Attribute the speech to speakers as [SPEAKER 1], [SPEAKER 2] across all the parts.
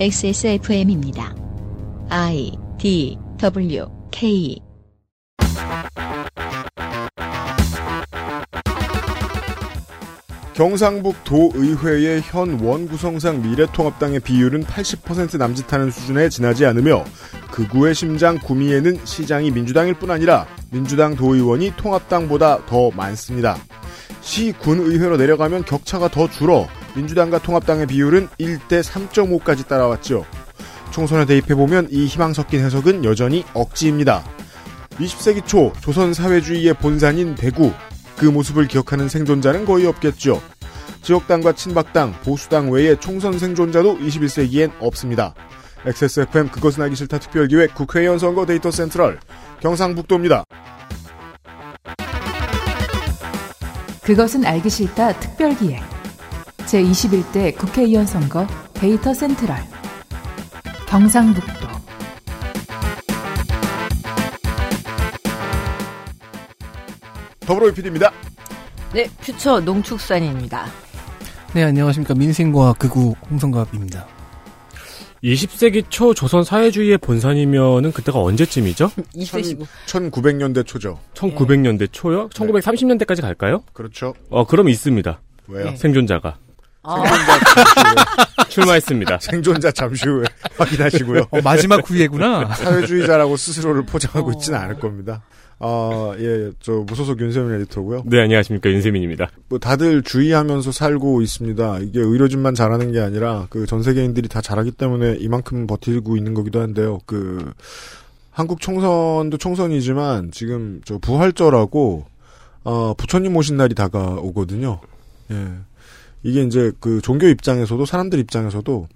[SPEAKER 1] XSFM입니다. I D W K
[SPEAKER 2] 경상북 도의회의 현 원구성상 미래통합당의 비율은 80% 남짓하는 수준에 지나지 않으며 극우의 심장 구미에는 시장이 민주당일 뿐 아니라 민주당 도의원이 통합당보다 더 많습니다. 시 군의회로 내려가면 격차가 더 줄어 민주당과 통합당의 비율은 1대 3.5까지 따라왔죠. 총선에 대입해보면 이 희망 섞인 해석은 여전히 억지입니다. 20세기 초 조선 사회주의의 본산인 대구 그 모습을 기억하는 생존자는 거의 없겠죠. 지역당과 친박당, 보수당 외에 총선 생존자도 21세기엔 없습니다. XSFM 그것은 알기 싫다 특별기획 국회의원 선거 데이터 센트럴 경상북도입니다.
[SPEAKER 3] 그것은 알기 싫다 특별기획 제21대 국회의원 선거 데이터 센트럴 경상북도
[SPEAKER 2] 더불어 PD입니다.
[SPEAKER 4] 네, 퓨처 농축산인입니다.
[SPEAKER 5] 네, 안녕하십니까. 민생과 극우 홍성갑입니다.
[SPEAKER 6] 20세기 초 조선 사회주의의 본산이면은 그때가 언제쯤이죠?
[SPEAKER 4] 2세시고.
[SPEAKER 2] 1900년대 초죠.
[SPEAKER 6] 1900년대 초요? 1930년대까지 갈까요?
[SPEAKER 2] 그렇죠.
[SPEAKER 6] 어, 그럼 있습니다.
[SPEAKER 2] 왜요?
[SPEAKER 4] 네. 아,
[SPEAKER 6] 출마했습니다.
[SPEAKER 2] 생존자 잠시 후에 확인하시고요.
[SPEAKER 5] 어, 마지막 후예구나.
[SPEAKER 2] 사회주의자라고 스스로를 포장하고 있지는 않을 겁니다. 아, 예, 저 무소속 윤세민 에디터고요.
[SPEAKER 6] 네, 안녕하십니까. 윤세민입니다.
[SPEAKER 2] 뭐 다들 주의하면서 살고 있습니다. 이게 의료진만 잘하는 게 아니라 그 전 세계인들이 다 잘하기 때문에 이만큼 버티고 있는 거기도 한데요. 그 한국 총선도 총선이지만 지금 저 부활절하고 어 부처님 오신 날이 다가오거든요. 예. 이게 이제 그 종교 입장에서도 사람들 입장에서도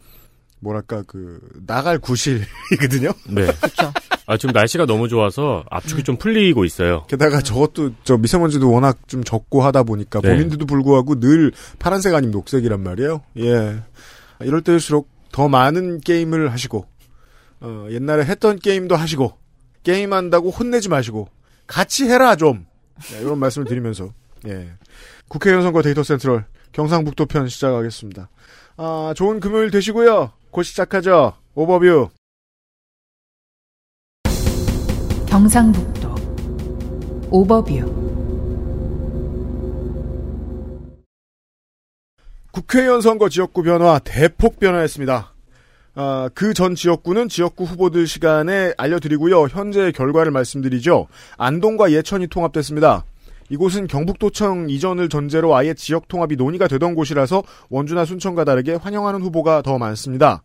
[SPEAKER 2] 뭐랄까 그 나갈 구실이거든요.
[SPEAKER 6] 네.
[SPEAKER 4] 그렇죠.
[SPEAKER 6] 아, 지금 날씨가 너무 좋아서 압축이 좀 풀리고 있어요.
[SPEAKER 2] 게다가 저것도 저 미세먼지도 워낙 좀 적고 하다 보니까
[SPEAKER 6] 네.
[SPEAKER 2] 봄인데도 불구하고 늘 파란색 아니면 녹색이란 말이에요. 예. 이럴 때일수록 더 많은 게임을 하시고 어, 옛날에 했던 게임도 하시고 게임한다고 혼내지 마시고 같이 해라 좀 네, 이런 말씀을 드리면서 예. 국회의원 선거 데이터 센트럴 경상북도 편 시작하겠습니다. 아, 좋은 금요일 되시고요. 곧 시작하죠. 오버뷰.
[SPEAKER 3] 경상북도 오버뷰
[SPEAKER 2] 국회의원 선거 지역구 변화 대폭 변화했습니다. 아, 그 전 지역구는 지역구 후보들 시간에 알려드리고요. 현재 결과를 말씀드리죠. 안동과 예천이 통합됐습니다. 이곳은 경북도청 이전을 전제로 아예 지역 통합이 논의가 되던 곳이라서 원주나 순천과 다르게 환영하는 후보가 더 많습니다.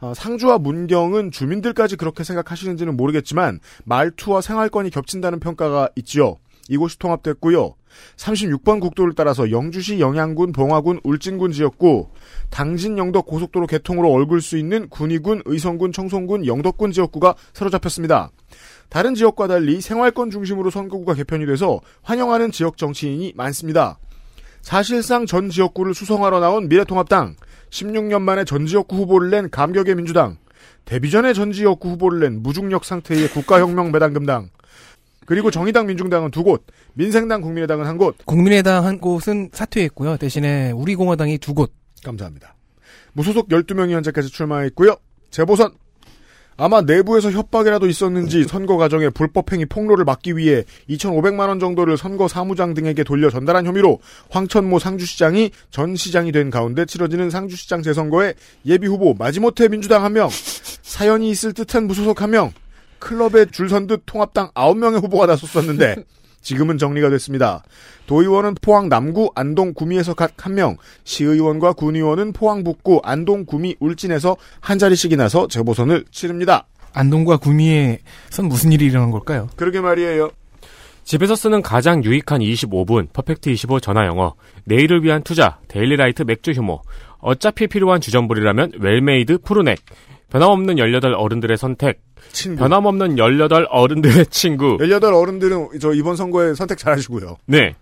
[SPEAKER 2] 아, 상주와 문경은 주민들까지 그렇게 생각하시는지는 모르겠지만 말투와 생활권이 겹친다는 평가가 있지요. 이곳이 통합됐고요. 36번 국도를 따라서 영주시 영양군, 봉화군, 울진군 지역구, 당진 영덕 고속도로 개통으로 얼굴 수 있는 군위군, 의성군, 청송군, 영덕군 지역구가 사로잡혔습니다. 다른 지역과 달리 생활권 중심으로 선거구가 개편이 돼서 환영하는 지역 정치인이 많습니다. 사실상 전 지역구를 수성하러 나온 미래통합당, 16년 만에 전 지역구 후보를 낸 감격의 민주당, 데뷔 전에 전 지역구 후보를 낸 무중력 상태의 국가혁명 매당금당, 그리고 정의당 민중당은 두 곳, 민생당 국민의당은 한 곳.
[SPEAKER 5] 국민의당 한 곳은 사퇴했고요. 대신에 우리공화당이 두 곳.
[SPEAKER 2] 감사합니다. 무소속 12명이 현재까지 출마했고요. 재보선. 아마 내부에서 협박이라도 있었는지 선거 과정에 불법 행위 폭로를 막기 위해 2,500만 원 정도를 선거 사무장 등에게 돌려 전달한 혐의로 황천모 상주시장이 전 시장이 된 가운데 치러지는 상주시장 재선거에 예비 후보 마지못해 민주당 한 명, 사연이 있을 듯한 무소속 한 명, 클럽에 줄 선 듯 통합당 9명의 후보가 나섰었는데 지금은 정리가 됐습니다. 도의원은 포항 남구, 안동 구미에서 각 한 명, 시의원과 군의원은 포항 북구, 안동 구미, 울진에서 한 자리씩이 나서 재보선을 치릅니다.
[SPEAKER 5] 안동과 구미에선 무슨 일이 일어난 걸까요?
[SPEAKER 2] 그러게 말이에요.
[SPEAKER 6] 집에서 쓰는 가장 유익한 25분, 퍼펙트 25 전화 영어, 내일을 위한 투자, 데일리라이트 맥주 효모, 어차피 필요한 주전부리라면 웰메이드 푸르넥, 변함없는 18 어른들의 선택,
[SPEAKER 2] 친구.
[SPEAKER 6] 변함없는 18 어른들의 친구,
[SPEAKER 2] 18 어른들은 저 이번 선거에 선택 잘하시고요.
[SPEAKER 6] 네.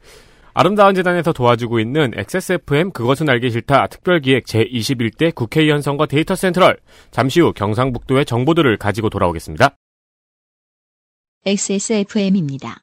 [SPEAKER 6] 아름다운 재단에서 도와주고 있는 XSFM 그것은 알기 싫다 특별기획 제21대 국회의원 선거 데이터 센트럴. 잠시 후 경상북도의 정보들을 가지고 돌아오겠습니다.
[SPEAKER 1] XSFM입니다.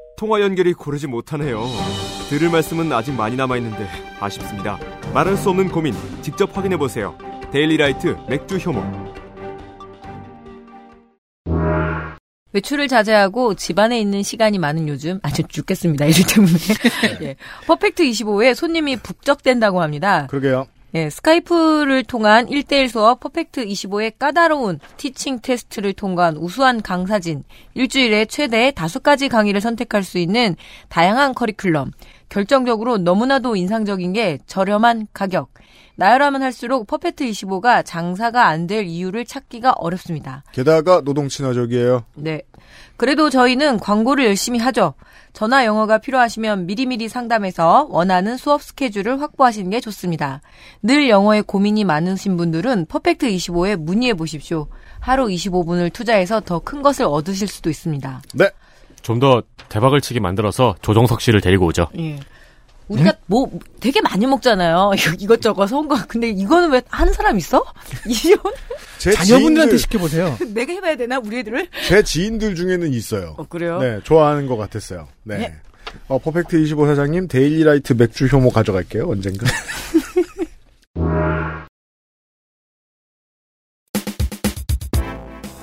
[SPEAKER 7] 통화 연결이 고르지 못하네요. 들을 말씀은 아직 많이 남아있는데 아쉽습니다. 말할 수 없는 고민 직접 확인해보세요. 데일리라이트 맥주 효모.
[SPEAKER 4] 외출을 자제하고 집안에 있는 시간이 많은 요즘 아주 죽겠습니다. 일 때문에. 예. 퍼펙트 25에 손님이 북적된다고 합니다.
[SPEAKER 2] 그러게요.
[SPEAKER 4] 예, 스카이프를 통한 1대1 수업 퍼펙트 25의 까다로운 teaching 테스트를 통과한 우수한 강사진, 일주일에 최대 5가지 강의를 선택할 수 있는 다양한 커리큘럼, 결정적으로 너무나도 인상적인 게 저렴한 가격. 나열하면 할수록 퍼펙트 25가 장사가 안 될 이유를 찾기가 어렵습니다.
[SPEAKER 2] 게다가 노동 친화적이에요.
[SPEAKER 4] 네. 그래도 저희는 광고를 열심히 하죠. 전화 영어가 필요하시면 미리미리 상담해서 원하는 수업 스케줄을 확보하시는 게 좋습니다. 늘 영어에 고민이 많으신 분들은 퍼펙트 25에 문의해 보십시오. 하루 25분을 투자해서 더 큰 것을 얻으실 수도 있습니다.
[SPEAKER 2] 네.
[SPEAKER 6] 좀 더 대박을 치게 만들어서 조정석 씨를 데리고 오죠.
[SPEAKER 4] 예. 우리가 뭐 되게 많이 먹잖아요. 이것저것 선거. 근데 이거는 왜 하는 사람 있어?
[SPEAKER 2] 제
[SPEAKER 5] 자녀분들한테 시켜보세요.
[SPEAKER 4] 내가 해봐야 되나 우리 애들을?
[SPEAKER 2] 제 지인들 중에는 있어요.
[SPEAKER 4] 어 그래요?
[SPEAKER 2] 네, 좋아하는 것 같았어요. 네.
[SPEAKER 4] 네.
[SPEAKER 2] 어, 퍼펙트 25 사장님, 데일리라이트 맥주 효모 가져갈게요, 언젠가.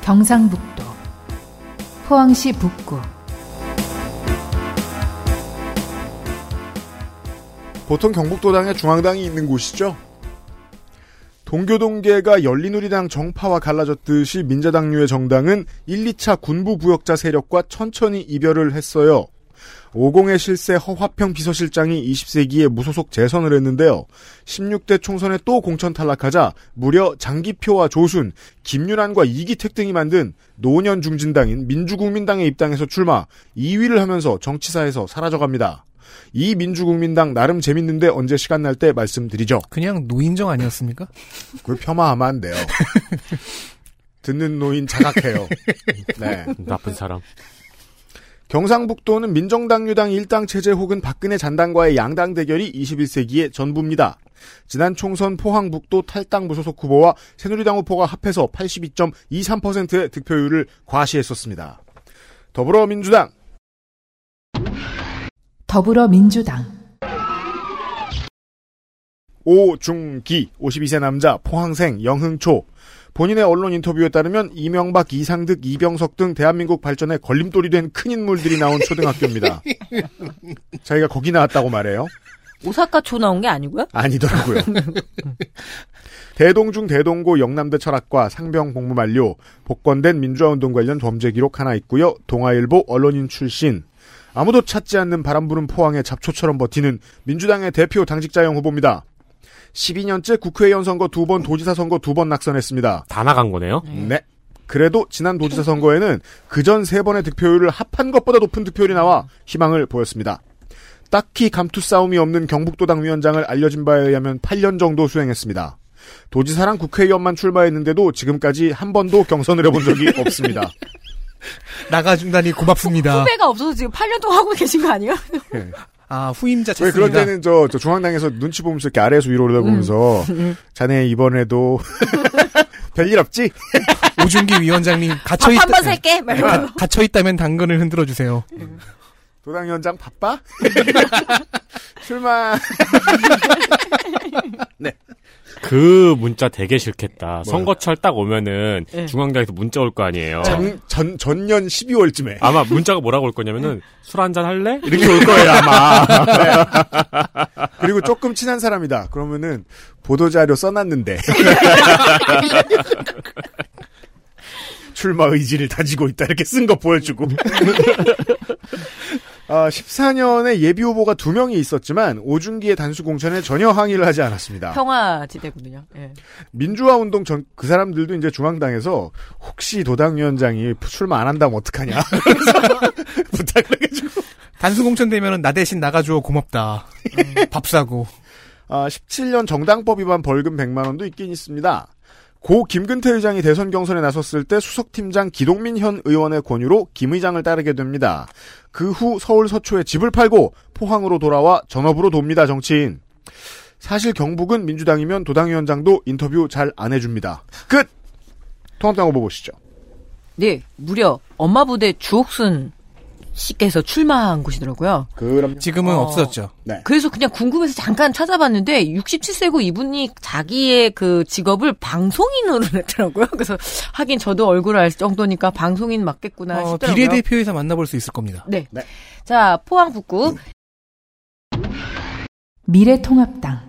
[SPEAKER 3] 경상북도 포항시 북구
[SPEAKER 2] 보통 경북도당에 중앙당이 있는 곳이죠. 동교동계가 열린우리당 정파와 갈라졌듯이 민자당류의 정당은 1, 2차 군부 부역자 세력과 천천히 이별을 했어요. 50의 실세 허화평 비서실장이 20세기에 무소속 재선을 했는데요. 16대 총선에 또 공천 탈락하자 무려 장기표와 조순, 김윤환과 이기택 등이 만든 노년 중진당인 민주국민당에 입당해서 출마, 2위를 하면서 정치사에서 사라져갑니다. 이 민주국민당 나름 재밌는데 언제 시간 날 때 말씀드리죠.
[SPEAKER 5] 그냥 노인정 아니었습니까?
[SPEAKER 2] 그걸 폄하하면 안 돼요. 듣는 노인 자각해요. 네.
[SPEAKER 6] 나쁜 사람.
[SPEAKER 2] 경상북도는 민정당 유당 일당 체제 혹은 박근혜 잔당과의 양당 대결이 21세기의 전부입니다. 지난 총선 포항북도 탈당 무소속 후보와 새누리당 후보가 합해서 82.23%의 득표율을 과시했었습니다. 더불어민주당
[SPEAKER 3] 더불어민주당
[SPEAKER 2] 오중기 52세 남자 포항생 영흥초 본인의 언론 인터뷰에 따르면 이명박, 이상득, 이병석 등 대한민국 발전에 걸림돌이 된 큰 인물들이 나온 초등학교입니다. 자기가 거기 나왔다고 말해요.
[SPEAKER 4] 오사카 초 나온 게 아니고요?
[SPEAKER 2] 아니더라고요. 대동중 대동고 영남대 철학과 상병 복무 만료, 복권된 민주화운동 관련 범죄 기록 하나 있고요. 동아일보 언론인 출신. 아무도 찾지 않는 바람 부는 포항의 잡초처럼 버티는 민주당의 대표 당직자형 후보입니다. 12년째 국회의원 선거 두 번, 도지사 선거 두 번 낙선했습니다.
[SPEAKER 6] 다 나간 거네요.
[SPEAKER 2] 네. 그래도 지난 도지사 선거에는 그전 세 번의 득표율을 합한 것보다 높은 득표율이 나와 희망을 보였습니다. 딱히 감투 싸움이 없는 경북도당 위원장을 알려진 바에 의하면 8년 정도 수행했습니다. 도지사랑 국회의원만 출마했는데도 지금까지 한 번도 경선을 해본 적이 없습니다.
[SPEAKER 5] 나가준다니 고맙습니다.
[SPEAKER 4] 후배가 없어서 지금 8년 동안 하고 계신 거 아니에요?
[SPEAKER 5] 아 후임자
[SPEAKER 2] 왜
[SPEAKER 5] 찾습니다.
[SPEAKER 2] 그럴 때는 저, 저 중앙당에서 눈치 보면서 이렇게 아래에서 위로 올라보면서 자네 이번에도 별일 없지?
[SPEAKER 5] 오준기 위원장님 갇혀
[SPEAKER 4] 밥
[SPEAKER 5] 있다.
[SPEAKER 4] 한번 살게. 막 이러면서.
[SPEAKER 5] 갇혀 있다면 당근을 흔들어 주세요.
[SPEAKER 2] 도당 위원장 바빠? 출마
[SPEAKER 6] 그 문자 되게 싫겠다. 선거철 딱 오면은
[SPEAKER 4] 네.
[SPEAKER 6] 중앙당에서 문자 올 거 아니에요.
[SPEAKER 2] 전, 전, 전년 12월쯤에
[SPEAKER 6] 아마 문자가 뭐라고 올 거냐면은 술 한잔 할래? 이렇게 올 거예요 아마.
[SPEAKER 2] 그리고 조금 친한 사람이다. 그러면은 보도자료 써놨는데 출마 의지를 다지고 있다 이렇게 쓴 거 보여주고. 아, 14년에 예비 후보가 두 명이 있었지만 오중기의 단수 공천에 전혀 항의를 하지 않았습니다.
[SPEAKER 4] 평화지대거든요. 예.
[SPEAKER 2] 민주화 운동 전 그 사람들도 이제 중앙당에서 혹시 도당위원장이 출마 안 한다면 어떡하냐 그래서 부탁을 해가지고
[SPEAKER 5] 단순 공천 되면은 나 대신 나가줘 고맙다. 음, 밥 사고.
[SPEAKER 2] 아, 17년 정당법 위반 벌금 100만 원도 있긴 있습니다. 고 김근태 의장이 대선 경선에 나섰을 때 수석팀장 기동민 현 의원의 권유로 김 의장을 따르게 됩니다. 그 후 서울 서초에 집을 팔고 포항으로 돌아와 전업으로 돕니다, 정치인. 사실 경북은 민주당이면 도당위원장도 인터뷰 잘 안 해줍니다. 끝! 통합당 후보 보시죠.
[SPEAKER 4] 네, 무려 엄마 부대 주옥순 씨께서 출마한 곳이더라고요.
[SPEAKER 2] 그럼
[SPEAKER 5] 지금은
[SPEAKER 4] 어.
[SPEAKER 5] 없어졌죠.
[SPEAKER 2] 네.
[SPEAKER 4] 그래서 그냥 궁금해서 잠깐 찾아봤는데 67세고 이분이 자기의 그 직업을 방송인으로 냈더라고요. 그래서 하긴 저도 얼굴을 알 정도니까 방송인 맞겠구나
[SPEAKER 5] 어,
[SPEAKER 4] 싶더라고요.
[SPEAKER 5] 비례대표에서 만나볼 수 있을 겁니다.
[SPEAKER 4] 네.
[SPEAKER 2] 네.
[SPEAKER 4] 자, 포항 북구
[SPEAKER 3] 미래통합당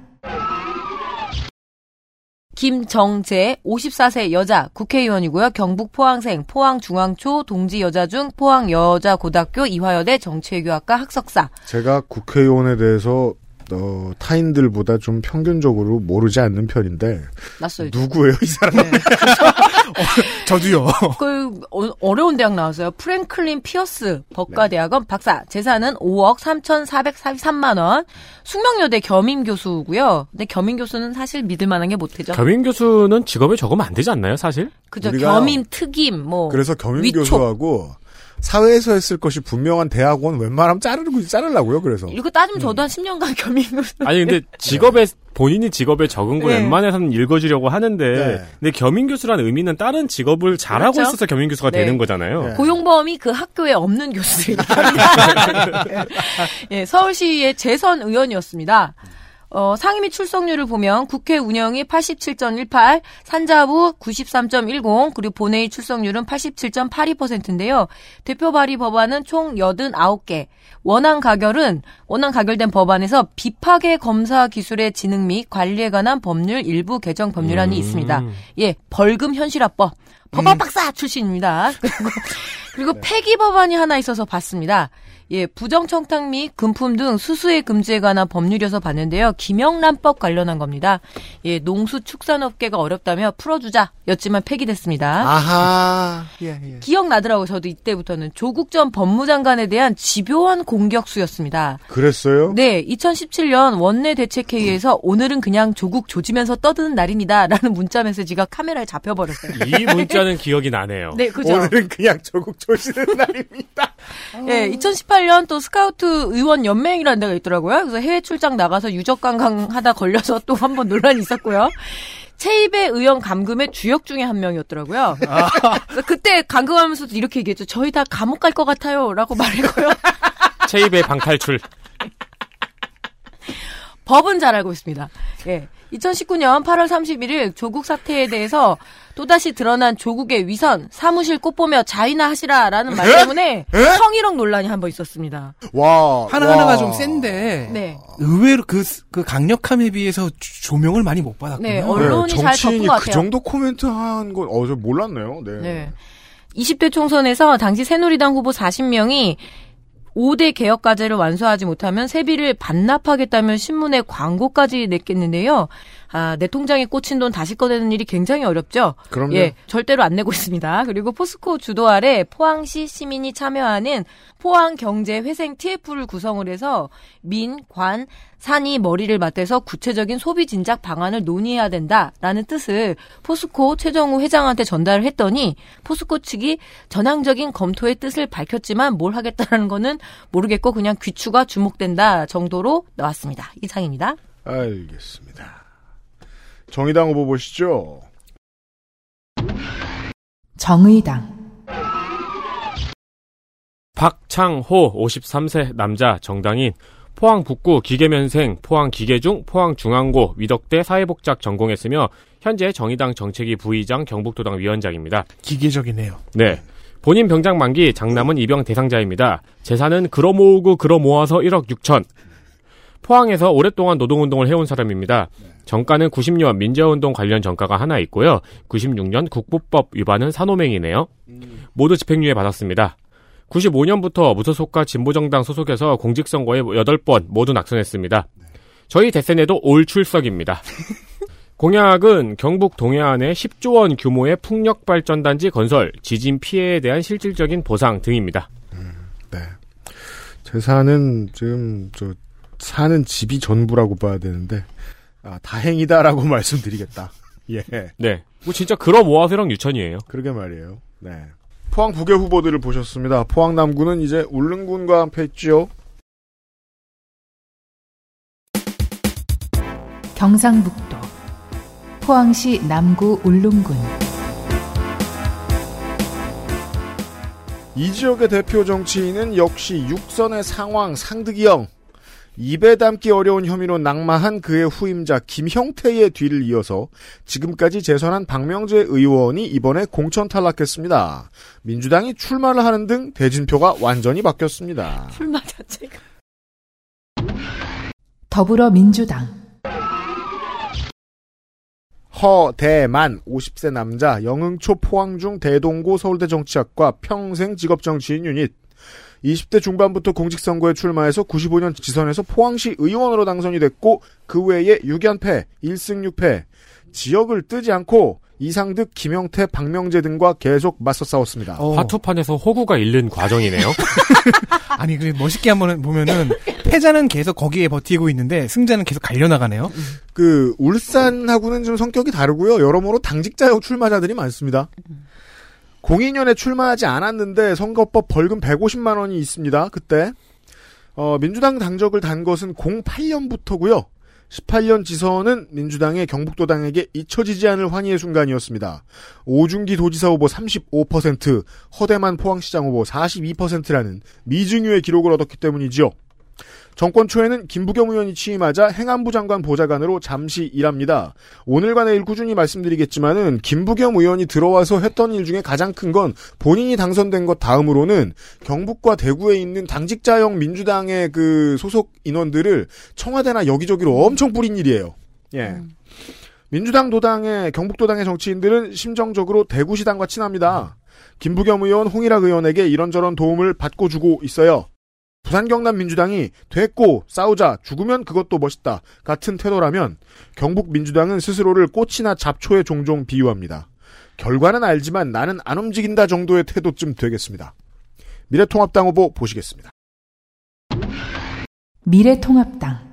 [SPEAKER 4] 김정재 54세 여자 국회의원이고요. 경북 포항생 포항중앙초 동지 여자 중 포항여자고등학교 이화여대 정치외교학과 학석사.
[SPEAKER 2] 제가 국회의원에 대해서 어, 타인들보다 좀 평균적으로 모르지 않는 편인데
[SPEAKER 4] 낯설죠.
[SPEAKER 2] 누구예요 이 사람?
[SPEAKER 4] 네.
[SPEAKER 5] 저도요.
[SPEAKER 4] 그 어, 어려운 대학 나왔어요. 프랭클린 피어스 법과대학원 박사. 재산은 5억 3,443만 원. 숙명여대 겸임 교수고요. 근데 겸임 교수는 사실 믿을 만한 게 못되죠.
[SPEAKER 6] 겸임 교수는 직업에 적으면 안 되지 않나요, 사실?
[SPEAKER 4] 그죠. 겸임, 특임, 뭐.
[SPEAKER 2] 그래서 겸임
[SPEAKER 4] 위촉.
[SPEAKER 2] 교수하고 사회에서 했을 것이 분명한 대학원 웬만하면 자르고 자르려고요. 그래서
[SPEAKER 4] 이거 따지면 저도 한 10년간 겸임 교수.
[SPEAKER 6] 아니 근데 직업에 본인이 직업에 적은 걸
[SPEAKER 4] 네.
[SPEAKER 6] 웬만해서는 읽어주려고 하는데
[SPEAKER 2] 네.
[SPEAKER 6] 근데 겸임 교수라는 의미는 다른 직업을 잘하고
[SPEAKER 4] 그렇죠.
[SPEAKER 6] 있어서 겸임 교수가
[SPEAKER 4] 네.
[SPEAKER 6] 되는 거잖아요.
[SPEAKER 2] 네.
[SPEAKER 4] 고용범위 그 학교에 없는 교수들. 예, 서울시의 재선 의원이었습니다. 어, 상임위 출석률을 보면 국회 운영이 87.18, 산자부 93.10, 그리고 본회의 출석률은 87.82%인데요. 대표 발의 법안은 총 89개. 원안 가결은 원안 가결된 법안에서 비파괴 검사 기술의 진흥 및 관리에 관한 법률 일부 개정 법률안이
[SPEAKER 6] 음.
[SPEAKER 4] 있습니다. 예, 벌금 현실화법. 법학 박사 출신입니다. 그리고 그리고 폐기 법안이 하나 있어서 봤습니다. 예, 부정청탁 및 금품 등 수수의 금지에 관한 법률이어서 봤는데요. 김영란법 관련한 겁니다. 예, 농수축산업계가 어렵다며 풀어주자 였지만 폐기됐습니다.
[SPEAKER 2] 아하. 예, 예.
[SPEAKER 4] 기억나더라고요. 저도 이때부터는 조국 전 법무장관에 대한 집요한 공격수였습니다.
[SPEAKER 2] 그랬어요?
[SPEAKER 4] 네, 2017년 원내 대책회의에서 오늘은 그냥 조국 조지면서 떠드는 날입니다라는 문자 메시지가 카메라에 잡혀버렸어요.
[SPEAKER 6] 이 문자는 기억이 나네요.
[SPEAKER 4] 네, 그죠.
[SPEAKER 2] 오늘은 그냥 조국 조시는 날입니다.
[SPEAKER 4] 예, 2018 년또 스카우트 의원 연맹이라는 데가 있더라고요. 그래서 해외 출장 나가서 유적 관광하다 걸려서 또 한 번 논란이 있었고요. 체입의 의원 감금의 주역 중에 한 명이었더라고요. 그래서 그때 감금하면서도 이렇게 얘기했죠. 저희 다 감옥 갈 것 같아요. 라고 말했고요.
[SPEAKER 6] 체입의 방탈출.
[SPEAKER 4] 법은 잘 알고 있습니다. 예. 2019년 8월 31일 조국 사태에 대해서 또다시 드러난 조국의 위선, 사무실 꽃보며 자위나 하시라라는 말 때문에 성희롱 논란이 한 번 있었습니다.
[SPEAKER 2] 와.
[SPEAKER 5] 하나하나가
[SPEAKER 2] 와.
[SPEAKER 5] 좀 센데
[SPEAKER 4] 네.
[SPEAKER 5] 의외로 그, 그 강력함에 비해서 조- 조명을 많이 못 받았군요.
[SPEAKER 4] 네, 언론이 잘
[SPEAKER 2] 정치인이
[SPEAKER 4] 덮은
[SPEAKER 2] 것그
[SPEAKER 4] 같아요.
[SPEAKER 2] 정도 코멘트 한 건, 어, 저 몰랐네요. 네.
[SPEAKER 4] 네. 20대 총선에서 당시 새누리당 후보 40명이 5대 개혁 과제를 완수하지 못하면 세비를 반납하겠다며 신문에 광고까지 냈겠는데요. 아, 내 통장에 꽂힌 돈 다시 꺼내는 일이 굉장히 어렵죠.
[SPEAKER 2] 그럼요.
[SPEAKER 4] 예, 절대로 안 내고 있습니다. 그리고 포스코 주도 아래 포항시 시민이 참여하는 포항 경제 회생 TF를 구성을 해서 민, 관, 산이 머리를 맞대서 구체적인 소비 진작 방안을 논의해야 된다라는 뜻을 포스코 최정우 회장한테 전달을 했더니 포스코 측이 전향적인 검토의 뜻을 밝혔지만 뭘 하겠다라는 거는 모르겠고 그냥 귀추가 주목된다 정도로 나왔습니다. 이상입니다.
[SPEAKER 2] 알겠습니다. 정의당 후보 보시죠.
[SPEAKER 3] 정의당
[SPEAKER 6] 박창호 53세 남자 정당인 포항 북구 기계면생 포항 기계중 포항 중앙고 위덕대 사회복지학 전공했으며 현재 정의당 정책위 부의장 경북도당 위원장입니다.
[SPEAKER 5] 기계적이네요.
[SPEAKER 6] 네. 본인 병장 만기 장남은 입영 대상자입니다. 재산은 끌어 모으고 끌어 모아서 1억 6천. 포항에서 오랫동안 노동운동을 해온 사람입니다. 정가는 90년 민주화운동 관련 정가가 하나 있고요. 96년 국보법 위반은 산호맹이네요. 모두 집행유예 받았습니다. 95년부터 무소속과 진보정당 소속에서 공직선거에 8번 모두 낙선했습니다. 저희 대선에도 올 출석입니다. 공약은 경북 동해안에 10조 원 규모의 풍력발전단지 건설, 지진 피해에 대한 실질적인 보상 등입니다.
[SPEAKER 2] 네. 재산은 지금 저 사는 집이 전부라고 봐야 되는데 아, 다행이다라고 말씀드리겠다. 예.
[SPEAKER 6] 네. 뭐 진짜 그럼 오아세랑 유천이에요.
[SPEAKER 2] 그러게 말이에요. 네. 포항 부계 후보들을 보셨습니다. 포항 남구는 이제 울릉군과 함께했죠.
[SPEAKER 3] 경상북도 포항시 남구 울릉군
[SPEAKER 2] 이 지역의 대표 정치인은 역시 육선의 상황 상득이형. 입에 담기 어려운 혐의로 낙마한 그의 후임자 김형태의 뒤를 이어서 지금까지 재선한 박명재 의원이 이번에 공천 탈락했습니다. 민주당이 출마를 하는 등 대진표가 완전히 바뀌었습니다.
[SPEAKER 4] 출마 자체가.
[SPEAKER 3] 더불어민주당
[SPEAKER 2] 허대만 50세 남자 영흥초 포항중 대동고 서울대 정치학과 평생 직업 정치인 유닛 20대 중반부터 공직선거에 출마해서 95년 지선에서 포항시 의원으로 당선이 됐고 그 외에 6연패, 1승 6패 지역을 뜨지 않고 이상득, 김영태, 박명재 등과 계속 맞서 싸웠습니다.
[SPEAKER 5] 어.
[SPEAKER 6] 화투판에서 호구가 잃는 과정이네요.
[SPEAKER 5] 아니 그 멋있게 한번 보면은 패자는 계속 거기에 버티고 있는데 승자는 계속 갈려나가네요.
[SPEAKER 2] 그 울산하고는 좀 성격이 다르고요. 여러모로 당직자형 출마자들이 많습니다. 02년에 출마하지 않았는데 선거법 벌금 150만 원이 있습니다. 그때 어, 민주당 당적을 단 것은 08년부터고요. 18년 지선은 민주당의 경북도당에게 잊혀지지 않을 환희의 순간이었습니다. 오중기 도지사 후보 35%, 허대만 포항시장 후보 42%라는 미증유의 기록을 얻었기 때문이지요. 정권 초에는 김부겸 의원이 취임하자 행안부 장관 보좌관으로 잠시 일합니다. 오늘과 내일 꾸준히 말씀드리겠지만은 김부겸 의원이 들어와서 했던 일 중에 가장 큰 건 본인이 당선된 것 다음으로는 경북과 대구에 있는 당직자형 민주당의 그 소속 인원들을 청와대나 여기저기로 엄청 뿌린 일이에요. 예. 민주당 도당의 경북도당의 정치인들은 심정적으로 대구시당과 친합니다. 김부겸 의원, 홍일학 의원에게 이런저런 도움을 받고 주고 있어요. 부산 경남 민주당이 됐고 싸우자 죽으면 그것도 멋있다 같은 태도라면 경북 민주당은 스스로를 꽃이나 잡초에 종종 비유합니다. 결과는 알지만 나는 안 움직인다 정도의 태도쯤 되겠습니다. 미래통합당 후보 보시겠습니다.
[SPEAKER 3] 미래통합당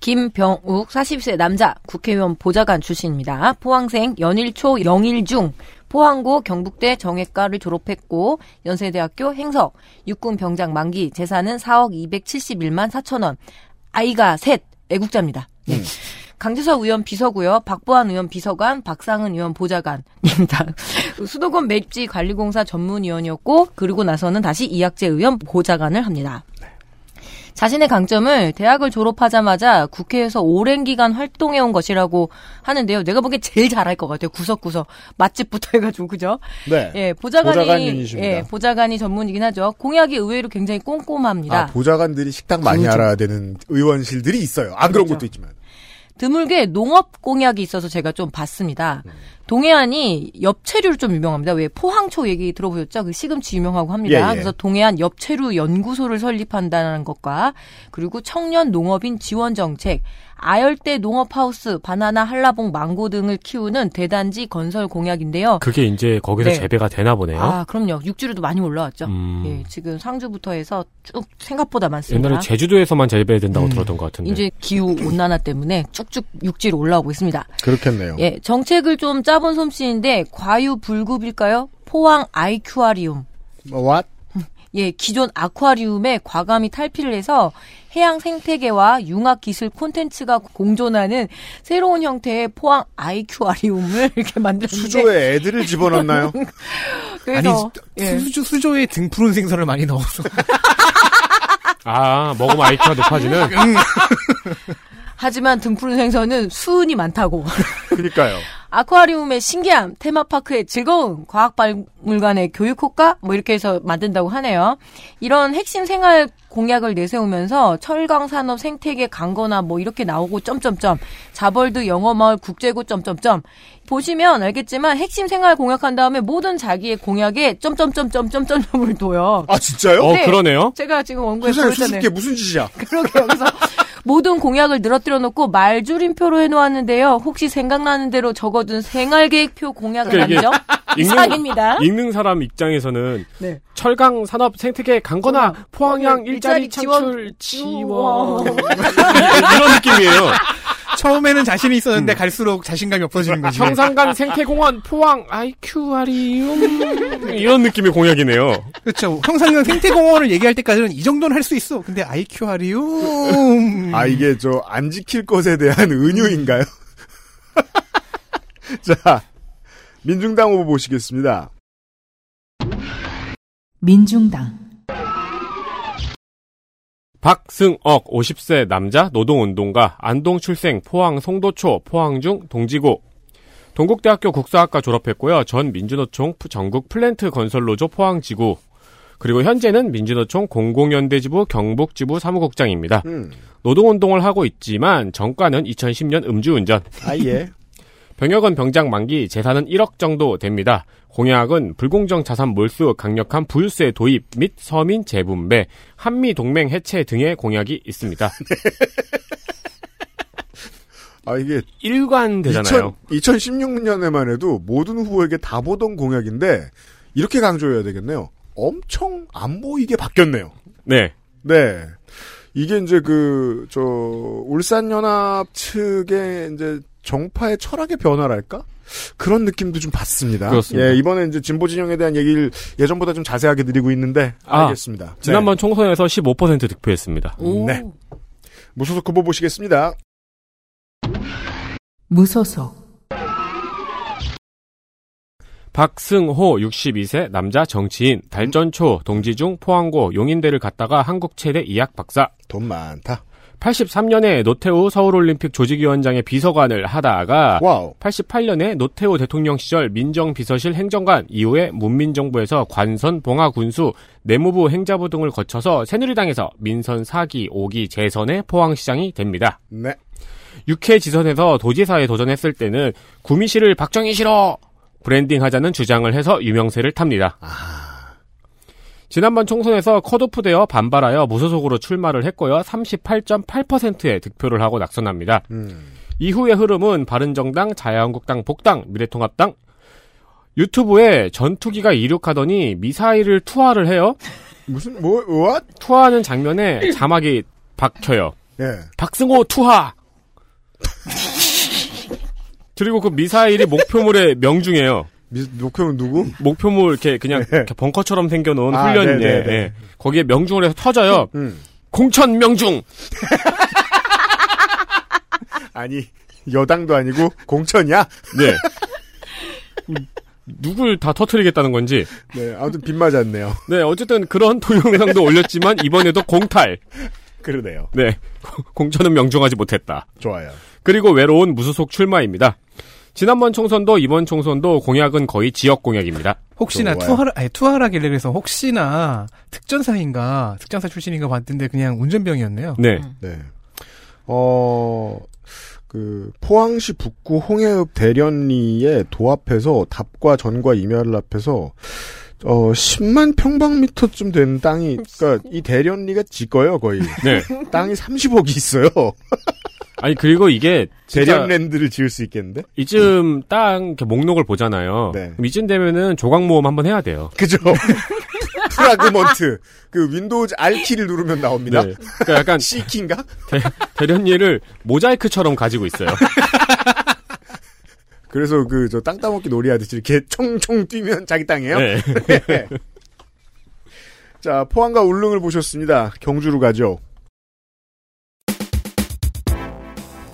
[SPEAKER 4] 김병욱 40세 남자 국회의원 보좌관 출신입니다. 포항생 연일초 영일중 포항고 경북대 정외과를 졸업했고 연세대학교 행석 육군 병장 만기 재산은 4억 271만 4천 원 아이가 셋 애국자입니다. 네. 강재석 의원 비서고요. 박보안 의원 비서관, 박상은 의원 보좌관입니다. 수도권 맵지 관리공사 전문위원이었고 그리고 나서는 다시 이학재 의원 보좌관을 합니다. 자신의 강점을 대학을 졸업하자마자 국회에서 오랜 기간 활동해온 것이라고 하는데요. 내가 보기엔 제일 잘할 것 같아요. 구석구석 맛집부터 해가지고 그죠?
[SPEAKER 2] 네.
[SPEAKER 4] 예, 보좌관이. 예, 보좌관이 전문이긴 하죠. 공약이 의외로 굉장히 꼼꼼합니다.
[SPEAKER 2] 아, 보좌관들이 식당 많이
[SPEAKER 4] 그렇죠.
[SPEAKER 2] 알아야 되는 의원실들이 있어요. 안 그런
[SPEAKER 4] 그렇죠.
[SPEAKER 2] 것도 있지만.
[SPEAKER 4] 드물게 농업 공약이 있어서 제가 좀 봤습니다. 동해안이 엽채류로 좀 유명합니다. 왜 포항초 얘기 들어보셨죠? 그 시금치 유명하고 합니다.
[SPEAKER 2] 예, 예.
[SPEAKER 4] 그래서 동해안 엽채류 연구소를 설립한다는 것과 그리고 청년 농업인 지원 정책, 아열대 농업하우스, 바나나, 한라봉, 망고 등을 키우는 대단지 건설 공약인데요.
[SPEAKER 6] 그게 이제 거기서
[SPEAKER 4] 네.
[SPEAKER 6] 재배가 되나 보네요.
[SPEAKER 4] 아, 그럼요. 육지로도 많이 올라왔죠.
[SPEAKER 6] 음.
[SPEAKER 4] 예, 지금 상주부터 해서 쭉 생각보다 많습니다.
[SPEAKER 6] 옛날에 제주도에서만 재배된다고
[SPEAKER 5] 음.
[SPEAKER 6] 들었던 것 같은데.
[SPEAKER 4] 이제 기후 온난화 때문에 쭉쭉 육지로 올라오고 있습니다.
[SPEAKER 2] 그렇겠네요.
[SPEAKER 4] 예, 정책을 좀 짜본 솜씨인데 과유불급일까요? 포항 아이큐아리움.
[SPEAKER 2] 뭐, what?
[SPEAKER 4] 예, 기존 아쿠아리움에 과감히 탈피를 해서 해양 생태계와 융합 기술 콘텐츠가 공존하는 새로운 형태의 포항 아이큐아리움을 이렇게 만들었는데
[SPEAKER 2] 수조에 애들을 집어넣나요?
[SPEAKER 4] 그래서
[SPEAKER 5] 아니
[SPEAKER 4] 예.
[SPEAKER 5] 수조, 수조에 등푸른 생선을 많이 넣어서
[SPEAKER 6] 아, 먹으면 아이큐가 높아지는?
[SPEAKER 4] 하지만 등푸른 생선은 수은이 많다고.
[SPEAKER 2] 그니까요.
[SPEAKER 4] 아쿠아리움의 신기함, 테마파크의 즐거움, 과학박물관의 교육 효과 뭐 이렇게 해서 만든다고 하네요. 이런 핵심 생활 공약을 내세우면서 철강 산업 생태계 강거나 뭐 이렇게 나오고 점점점 자벌드 영어마을 국제구 점점점 보시면 알겠지만 핵심 생활 공약한 다음에 모든 자기의 공약에 점점점점점점을 둬요.
[SPEAKER 2] 아, 진짜요?
[SPEAKER 6] 어,
[SPEAKER 4] 네.
[SPEAKER 6] 그러네요?
[SPEAKER 4] 제가 지금 원고에 보였잖아요.
[SPEAKER 2] 수습게 무슨 짓이야?
[SPEAKER 4] 그러게요. 그래서 모든 공약을 늘어뜨려 놓고 말줄임표로 해놓았는데요. 혹시 생각나는 대로 적어둔 생활계획표 공약은
[SPEAKER 6] 그러니까
[SPEAKER 4] 이상입니다.
[SPEAKER 6] 읽는 사람 입장에서는
[SPEAKER 4] 네.
[SPEAKER 6] 철강 산업 생태계 강건화 포항양 일자리
[SPEAKER 4] 일자리 지원,
[SPEAKER 6] 창출 지원 이런 느낌이에요.
[SPEAKER 5] 처음에는 자신이 있었는데 갈수록 자신감이 없어지는 거지.
[SPEAKER 6] 청산간 생태공원 포항 아이큐아리움 이런 느낌의 공약이네요.
[SPEAKER 5] 그렇죠. 형상강 생태공원을 얘기할 때까지는 이 정도는 할 수 있어. 근데 IQ 하리움.
[SPEAKER 2] 아 이게 저 안 지킬 것에 대한 은유인가요? 자 민중당 후보 보시겠습니다.
[SPEAKER 3] 민중당,
[SPEAKER 6] 박승억 50세 남자 노동운동가 안동 출생 포항 송도초 포항중 동지고 동국대학교 국사학과 졸업했고요. 전 민주노총 푸- 전국 플랜트 건설노조 포항지구 그리고 현재는 민주노총 공공연대지부 경북지부 사무국장입니다.
[SPEAKER 2] 음.
[SPEAKER 6] 노동운동을 하고 있지만 정과는 2010년 음주운전
[SPEAKER 2] 아 예.
[SPEAKER 6] 병역은 병장 만기, 재산은 1억 정도 됩니다. 공약은 불공정 자산 몰수, 강력한 부유세 도입 및 서민 재분배, 한미 동맹 해체 등의 공약이 있습니다.
[SPEAKER 2] 아 이게
[SPEAKER 6] 일관되잖아요.
[SPEAKER 2] 2016년에만 해도 모든 후보에게 다 보던 공약인데 이렇게 강조해야 되겠네요. 엄청 안 보이게 바뀌었네요.
[SPEAKER 6] 네.
[SPEAKER 2] 네. 이게 이제 그, 저, 울산연합 측의 이제 정파의 철학의 변화랄까? 그런 느낌도 좀 받습니다.
[SPEAKER 6] 그렇습니다.
[SPEAKER 2] 예, 이번에 이제 진보 진영에 대한 얘기를 예전보다 좀 자세하게 드리고 있는데,
[SPEAKER 6] 아,
[SPEAKER 2] 알겠습니다.
[SPEAKER 6] 지난번 총선에서 15% 득표했습니다.
[SPEAKER 4] 오.
[SPEAKER 2] 네. 무소속 후보 보시겠습니다.
[SPEAKER 3] 무소속,
[SPEAKER 6] 박승호 62세 남자 정치인 달전초 동지중 포항고 용인대를 갔다가 한국체대 이학 박사
[SPEAKER 2] 돈 많다.
[SPEAKER 6] 83년에 노태우 서울올림픽 조직위원장의 비서관을 하다가
[SPEAKER 2] 와우.
[SPEAKER 6] 88년에 노태우 대통령 시절 민정비서실 행정관 이후에 문민정부에서 관선 봉화군수 내무부 행자부 등을 거쳐서 새누리당에서 민선 4기 5기 재선의 포항시장이 됩니다.
[SPEAKER 2] 네.
[SPEAKER 6] 육회 지선에서 도지사에 도전했을 때는 구미시를 박정희 싫어 브랜딩하자는 주장을 해서 유명세를 탑니다. 지난번 총선에서 컷오프되어 반발하여 무소속으로 출마를 했고요. 38.8%의 득표를 하고 낙선합니다.
[SPEAKER 2] 음.
[SPEAKER 6] 이후의 흐름은 바른정당, 자유한국당, 복당, 미래통합당 유튜브에 전투기가 이륙하더니 미사일을 투하를 해요.
[SPEAKER 2] 무슨, 뭐, what?
[SPEAKER 6] 투하하는 장면에 자막이 박혀요.
[SPEAKER 2] 예.
[SPEAKER 6] 박승호 투하. 그리고 그 미사일이 목표물의 명중이에요.
[SPEAKER 2] 미, 목표는 누구?
[SPEAKER 6] 목표물 이렇게 그냥 이렇게 벙커처럼 생겨놓은
[SPEAKER 2] 아,
[SPEAKER 6] 훈련
[SPEAKER 2] 네네네.
[SPEAKER 6] 예, 예. 거기에 명중을 해서 터져요.
[SPEAKER 2] 음.
[SPEAKER 6] 공천 명중.
[SPEAKER 2] 아니, 여당도 아니고 공천이야?
[SPEAKER 6] 네. 누굴 다 터트리겠다는 건지.
[SPEAKER 2] 네, 아무튼 빗 맞았네요.
[SPEAKER 6] 네, 어쨌든 그런 동영상도 올렸지만 이번에도 공탈.
[SPEAKER 2] 그러네요.
[SPEAKER 6] 네, 공천은 명중하지 못했다.
[SPEAKER 2] 좋아요.
[SPEAKER 6] 그리고 외로운 무소속 출마입니다. 지난번 총선도 이번 총선도 공약은 거의 지역 공약입니다.
[SPEAKER 5] 혹시나. 투하라, 아니, 투하라길래 그래서 혹시나 특전사인가, 특전사 출신인가 봤는데 그냥 운전병이었네요.
[SPEAKER 6] 네.
[SPEAKER 2] 네. 어, 그, 포항시 북구 홍해읍 대련리의 도 앞에서 답과 전과 임야를 앞에서 어, 10만 평방미터쯤 되는 땅이, 그니까, 이 대련리가 지 거예요, 거의.
[SPEAKER 6] 네.
[SPEAKER 2] 땅이 30억이 있어요.
[SPEAKER 6] 아니 그리고 이게
[SPEAKER 2] 대련랜드를 지을 수 있겠는데?
[SPEAKER 6] 이쯤 땅 이렇게 목록을 보잖아요.
[SPEAKER 2] 네.
[SPEAKER 6] 그럼 이쯤 되면은 조각 모험 한번 해야 돼요.
[SPEAKER 2] 그죠? fragment. 그 윈도우즈 R키를 누르면 나옵니다.
[SPEAKER 6] 네. 그러니까 약간
[SPEAKER 2] C키인가?
[SPEAKER 6] 대 련리를 모자이크처럼 가지고 있어요.
[SPEAKER 2] 그래서 그, 저, 땅 따먹기 놀이 하듯이 이렇게 총총 뛰면 자기 땅이에요?
[SPEAKER 6] 네.
[SPEAKER 2] 자, 포항과 울릉을 보셨습니다. 경주로 가죠.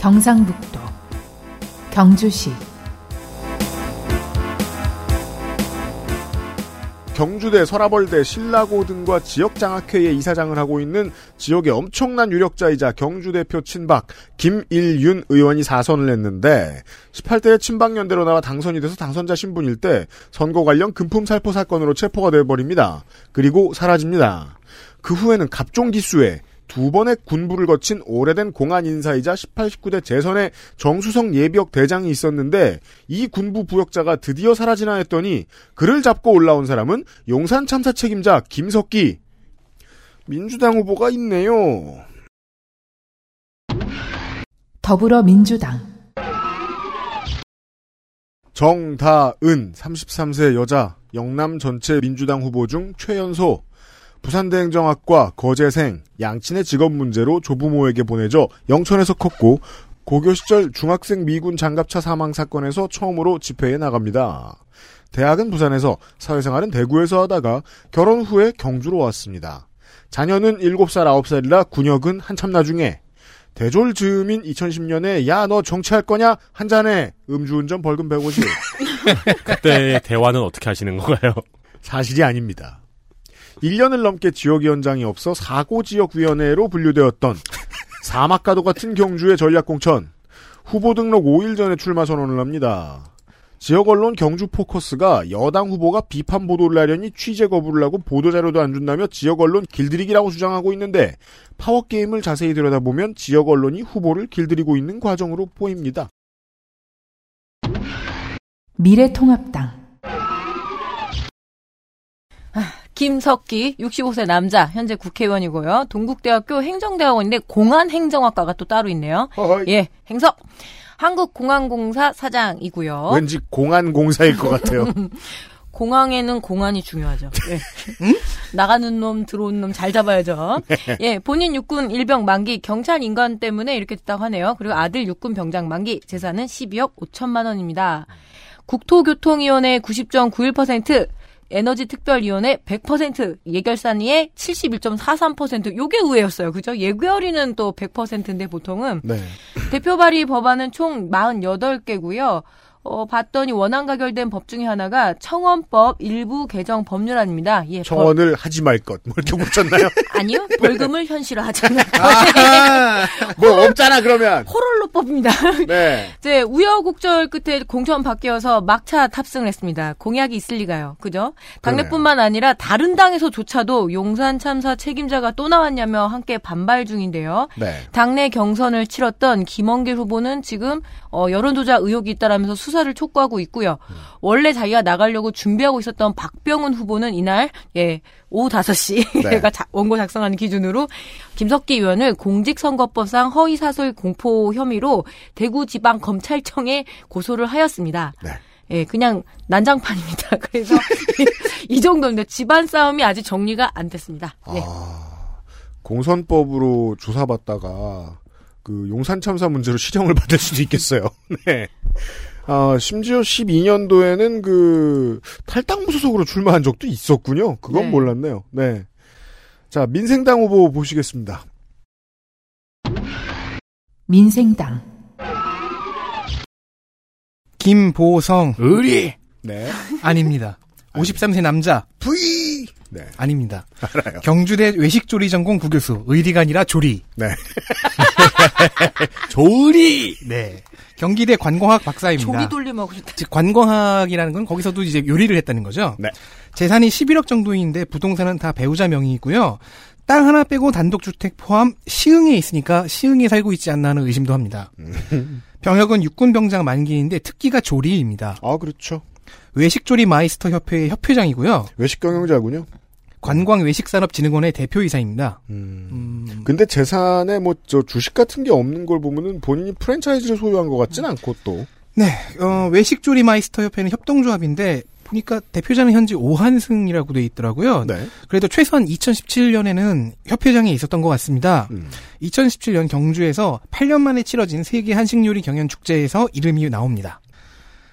[SPEAKER 3] 경상북도, 경주시,
[SPEAKER 2] 경주대, 서라벌대, 신라고 등과 지역장학회의 이사장을 하고 있는 지역의 엄청난 유력자이자 경주 대표 친박 김일윤 의원이 사선을 했는데 18대에 친박연대로 나와 당선이 돼서 당선자 신분일 때 선거 관련 금품 살포 사건으로 체포가 돼버립니다. 그리고 사라집니다. 그 후에는 갑종기수에 두 번의 군부를 거친 오래된 공안 인사이자 18, 19대 재선에 정수성 예비역 대장이 있었는데 이 군부 부역자가 드디어 사라지나 했더니 그를 잡고 올라온 사람은 용산 참사 책임자 김석기. 민주당 후보가 있네요.
[SPEAKER 3] 더불어민주당,
[SPEAKER 2] 정다은 33세 여자 영남 전체 민주당 후보 중 최연소 부산대행정학과 거제생 양친의 직업 문제로 조부모에게 보내져 영천에서 컸고 고교 시절 중학생 미군 장갑차 사망 사건에서 처음으로 집회에 나갑니다. 대학은 부산에서 사회생활은 대구에서 하다가 결혼 후에 경주로 왔습니다. 자녀는 7살, 9살이라 군역은 한참 나중에 대졸 즈음인 2010년에 야 너 정치할 거냐 한 잔에 음주운전 벌금 150
[SPEAKER 6] 그때 대화는 어떻게 하시는 건가요?
[SPEAKER 2] 사실이 아닙니다. 1년을 넘게 지역위원장이 없어 사고지역위원회로 분류되었던 사막가도 같은 경주의 전략공천 후보 등록 5일 전에 출마 선언을 합니다. 지역 언론 경주 포커스가 여당 후보가 비판 보도를 하려니 취재 거부를 하고 보도자료도 안 준다며 지역 언론 길들이기라고 주장하고 있는데 파워게임을 자세히 들여다보면 지역 언론이 후보를 길들이고 있는 과정으로 보입니다.
[SPEAKER 3] 미래통합당
[SPEAKER 4] 김석기 65세 남자 현재 국회의원이고요. 동국대학교 행정대학원인데 공안행정학과가 또 따로 있네요.
[SPEAKER 2] 허허이.
[SPEAKER 4] 예, 행석. 한국공항공사 사장이고요.
[SPEAKER 2] 왠지 공안공사일 것 같아요.
[SPEAKER 4] 공항에는 공안이 중요하죠. 예. 나가는 놈, 들어오는 놈 잘 잡아야죠. 예, 본인 육군 일병 만기 경찰 인간 때문에 이렇게 됐다고 하네요. 그리고 아들 육군 병장 만기 재산은 12억 5천만 원입니다. 국토교통위원회 90.91%, 에너지 특별위원회 100%, 예결산위의 71.43%. 요게 의외였어요. 그죠? 예결위는 또 100%인데 보통은
[SPEAKER 2] 네.
[SPEAKER 4] 대표 발의 법안은 총 48개고요. 어, 봤더니 원안 가결된 법 중에 하나가 청원법 일부 개정 법률안입니다. 예, 벌-
[SPEAKER 2] 청원을 하지 말 것. 뭐 이렇게 붙였나요?
[SPEAKER 4] 아니요, 벌금을 현실화하자는
[SPEAKER 2] 뭐 없잖아 그러면.
[SPEAKER 4] 호롤로법입니다.
[SPEAKER 2] 네.
[SPEAKER 4] 이제 우여곡절 끝에 공천 바뀌어서 막차 탑승을 했습니다. 공약이 있을 리가요. 그죠? 당내뿐만 아니라 다른 당에서조차도 용산 참사 책임자가 또 나왔냐며 함께 반발 중인데요.
[SPEAKER 2] 네.
[SPEAKER 4] 당내 경선을 치렀던 김원길 후보는 지금 어, 여론조작 의혹이 있다라면서 수사 를 촉구하고 있고요. 원래 자기가 나가려고 준비하고 있었던 박병훈 후보는 이날 예 오후 5시가
[SPEAKER 2] 네.
[SPEAKER 4] 원고 작성하는 기준으로 김석기 의원을 공직선거법상 허위사설 공포 혐의로 대구지방검찰청에 고소를 하였습니다.
[SPEAKER 2] 네.
[SPEAKER 4] 예, 그냥 난장판입니다. 그래서 이 정도입니다. 집안 싸움이 아직 정리가 안 됐습니다. 예.
[SPEAKER 2] 아, 공선법으로 조사받다가 그 용산 참사 문제로 실형을 받을 수도 있겠어요. 네. 아, 심지어 12년도에는 그 탈당 무 소속으로 출마한 적도 있었군요. 그건
[SPEAKER 4] 네.
[SPEAKER 2] 몰랐네요. 네. 자, 민생당 후보 보시겠습니다.
[SPEAKER 3] 민생당
[SPEAKER 5] 김보성
[SPEAKER 6] 의리!
[SPEAKER 2] 네.
[SPEAKER 5] 아닙니다. 53세 남자
[SPEAKER 2] V! 네.
[SPEAKER 5] 아닙니다.
[SPEAKER 2] 알아요.
[SPEAKER 5] 경주대 외식조리 전공 국교수 의리가 아니라 조리.
[SPEAKER 2] 네.
[SPEAKER 6] 조리!
[SPEAKER 5] 네. 경기대 관광학 박사입니다.
[SPEAKER 4] 조리 돌림하고 싶다.
[SPEAKER 5] 즉 관광학이라는 건 거기서도 이제 요리를 했다는 거죠.
[SPEAKER 2] 네.
[SPEAKER 5] 재산이 11억 정도인데 부동산은 다 배우자 명의이고요. 땅 하나 빼고 단독주택 포함 시흥에 있으니까 시흥에 살고 있지 않나 하는 의심도 합니다. 병역은 육군병장 만기인데 특기가 조리입니다.
[SPEAKER 2] 아, 그렇죠.
[SPEAKER 5] 외식조리 마이스터 협회의 협회장이고요.
[SPEAKER 2] 외식 경영자군요.
[SPEAKER 5] 관광 외식산업진흥원의 대표이사입니다.
[SPEAKER 2] 음.
[SPEAKER 5] 음,
[SPEAKER 2] 근데 재산에 뭐 저 주식 같은 게 없는 걸 보면은 본인이 프랜차이즈를 소유한 것 같진 않고 또.
[SPEAKER 5] 네, 어, 외식조리 마이스터 협회는 협동조합인데 보니까 대표자는 현재 오한승이라고 돼 있더라고요.
[SPEAKER 2] 네.
[SPEAKER 5] 그래도 최소한 2017년에는 협회장에 있었던 것 같습니다.
[SPEAKER 2] 음.
[SPEAKER 5] 2017년 경주에서 8년 만에 치러진 세계 한식요리 경연 축제에서 이름이 나옵니다.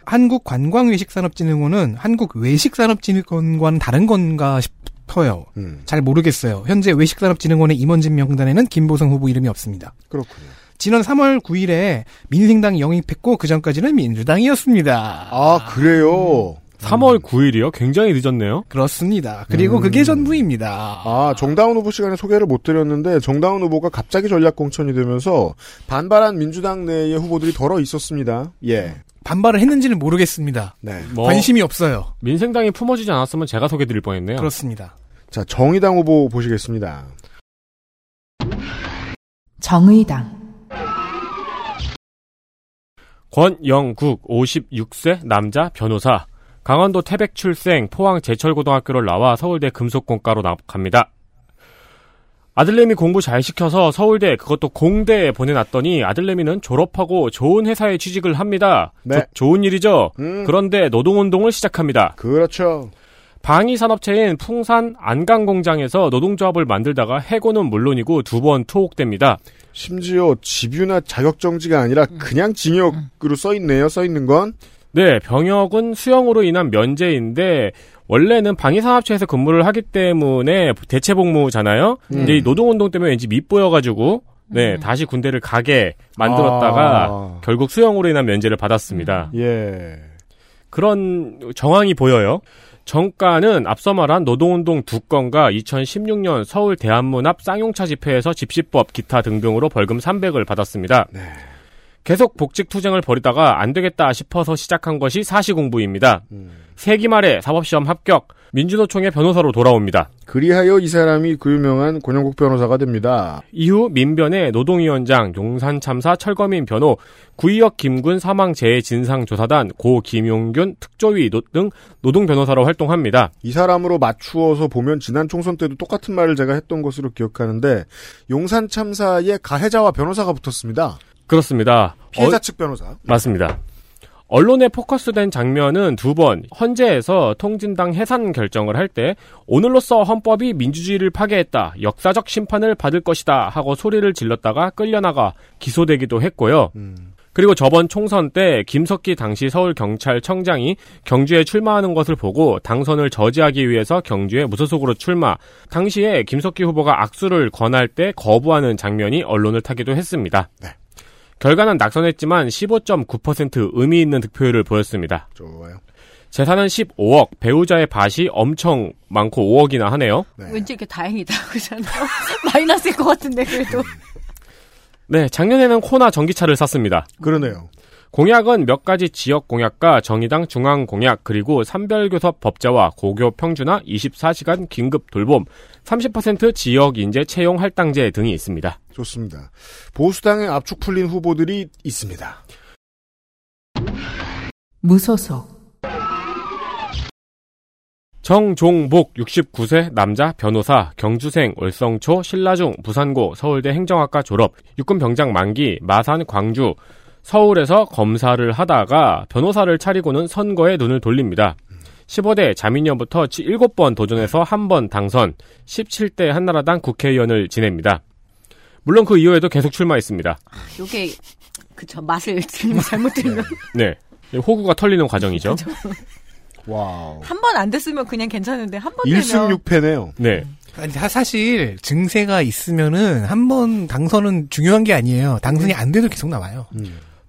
[SPEAKER 5] 한국관광외식산업진흥원은 한국외식산업진흥원과는 다른 건가 싶 어요.
[SPEAKER 2] 음.
[SPEAKER 5] 잘 모르겠어요. 현재 외식산업진흥원의 임원진 명단에는 김보성 후보 이름이 없습니다.
[SPEAKER 2] 그렇군요.
[SPEAKER 5] 지난 3월 9일에 민생당이 영입했고 그 전까지는 민주당이었습니다.
[SPEAKER 2] 아, 그래요?
[SPEAKER 6] 3월 9일이요? 굉장히 늦었네요.
[SPEAKER 5] 그렇습니다. 그리고
[SPEAKER 2] 음.
[SPEAKER 5] 그게 전부입니다.
[SPEAKER 2] 아, 정다운 후보 시간에 소개를 못 드렸는데 정다운 후보가 갑자기 전략 공천이 되면서 반발한 민주당 내의 후보들이 덜어 있었습니다. 예.
[SPEAKER 5] 반발을 했는지는 모르겠습니다.
[SPEAKER 2] 네.
[SPEAKER 6] 뭐,
[SPEAKER 5] 관심이 없어요.
[SPEAKER 6] 민생당이 품어지지 않았으면 제가 소개드릴 뻔했네요.
[SPEAKER 5] 그렇습니다.
[SPEAKER 2] 자, 정의당 후보 보시겠습니다.
[SPEAKER 3] 정의당
[SPEAKER 6] 권영국 56세 남자 변호사 강원도 태백 출생 포항 제철고등학교를 나와 서울대 금속공과로 나- 갑니다. 아들내미 공부 잘 시켜서 서울대 그것도 공대에 보내놨더니 아들내미는 졸업하고 좋은 회사에 취직을 합니다.
[SPEAKER 2] 네.
[SPEAKER 6] 조- 좋은 일이죠.
[SPEAKER 2] 음.
[SPEAKER 6] 그런데 노동운동을 시작합니다.
[SPEAKER 2] 그렇죠.
[SPEAKER 6] 방위 산업체인 풍산 안강 공장에서 노동조합을 만들다가 해고는 물론이고 두 번 투옥됩니다.
[SPEAKER 2] 심지어 집유나 자격 정지가 아니라 그냥 징역으로 써 있네요. 써 있는 건.
[SPEAKER 6] 네, 병역은 수영으로 인한 면제인데 원래는 방위산업체에서 근무를 하기 때문에 대체 복무잖아요.
[SPEAKER 2] 음.
[SPEAKER 6] 이제 이 노동운동 때문에 왠지 밉보여가지고 네 다시 군대를 가게 만들었다가
[SPEAKER 2] 아.
[SPEAKER 6] 결국 수영으로 인한 면제를 받았습니다.
[SPEAKER 2] 예.
[SPEAKER 6] 그런 정황이 보여요. 정가는 앞서 말한 노동운동 두 건과 2016년 서울 대한문 앞 쌍용차 집회에서 집시법 기타 등등으로 벌금 300을 받았습니다.
[SPEAKER 2] 네.
[SPEAKER 6] 계속 복직 투쟁을 벌이다가 안 되겠다 싶어서 시작한 것이 사시공부입니다.
[SPEAKER 2] 음.
[SPEAKER 6] 세기 말에 사법시험 합격, 민주노총의 변호사로 돌아옵니다.
[SPEAKER 2] 그리하여 이 사람이 그 유명한 권영국 변호사가 됩니다.
[SPEAKER 6] 이후 민변의 노동위원장, 용산참사 철거민 변호, 구의역 김군 사망재해 진상조사단, 고 김용균 특조위 노- 등 노동 변호사로 활동합니다.
[SPEAKER 2] 이 사람으로 맞추어서 보면 지난 총선 때도 똑같은 말을 제가 했던 것으로 기억하는데 용산 참사의 가해자와 변호사가 붙었습니다.
[SPEAKER 6] 그렇습니다.
[SPEAKER 2] 피해자
[SPEAKER 6] 어-
[SPEAKER 2] 측 변호사.
[SPEAKER 6] 맞습니다. 언론에 포커스된 장면은 두 번, 헌재에서 통진당 해산 결정을 할 때 오늘로써 헌법이 민주주의를 파괴했다, 역사적 심판을 받을 것이다 하고 소리를 질렀다가 끌려나가 기소되기도 했고요.
[SPEAKER 2] 음.
[SPEAKER 6] 그리고 저번 총선 때 김석기 당시 서울경찰청장이 경주에 출마하는 것을 보고 당선을 저지하기 위해서 경주에 무소속으로 출마. 당시에 김석기 후보가 악수를 권할 때 거부하는 장면이 언론을 타기도 했습니다.
[SPEAKER 2] 네.
[SPEAKER 6] 결과는 낙선했지만 15.9% 의미 있는 득표율을 보였습니다.
[SPEAKER 2] 좋아요.
[SPEAKER 6] 재산은 15억, 배우자의 밭이 엄청 많고 5억이나 하네요.
[SPEAKER 2] 네.
[SPEAKER 4] 왠지 이렇게 다행이다 그잖아요. 마이너스일 것 같은데 그래도.
[SPEAKER 6] 네, 작년에는 코나 전기차를 샀습니다.
[SPEAKER 2] 그러네요.
[SPEAKER 6] 공약은 몇 가지 지역 공약과 정의당 중앙 공약 그리고 산별교섭 법제와 고교 평준화 24시간 긴급 돌봄 30% 지역 인재 채용 할당제 등이 있습니다.
[SPEAKER 2] 좋습니다. 보수당의 압축 풀린 후보들이 있습니다.
[SPEAKER 3] 무소속,
[SPEAKER 6] 정종복 69세 남자 변호사 경주생 월성초 신라중 부산고 서울대 행정학과 졸업 육군 병장 만기 마산 광주 서울에서 검사를 하다가 변호사를 차리고는 선거에 눈을 돌립니다. 15대 자민련부터 7번 도전해서 한 번 당선 17대 한나라당 국회의원을 지냅니다. 물론 그 이후에도 계속 출마했습니다.
[SPEAKER 4] 요게 그쵸 맛을 들면 잘못 들면
[SPEAKER 6] 네. 호구가 털리는 과정이죠.
[SPEAKER 2] 와우.
[SPEAKER 4] 한 번 안 됐으면 그냥 괜찮은데 한 번 되면
[SPEAKER 2] 1승 6패네요.
[SPEAKER 6] 네.
[SPEAKER 5] 아니, 사- 사실 증세가 있으면은 한 번 당선은 중요한 게 아니에요. 당선이 안 돼도 계속 나와요.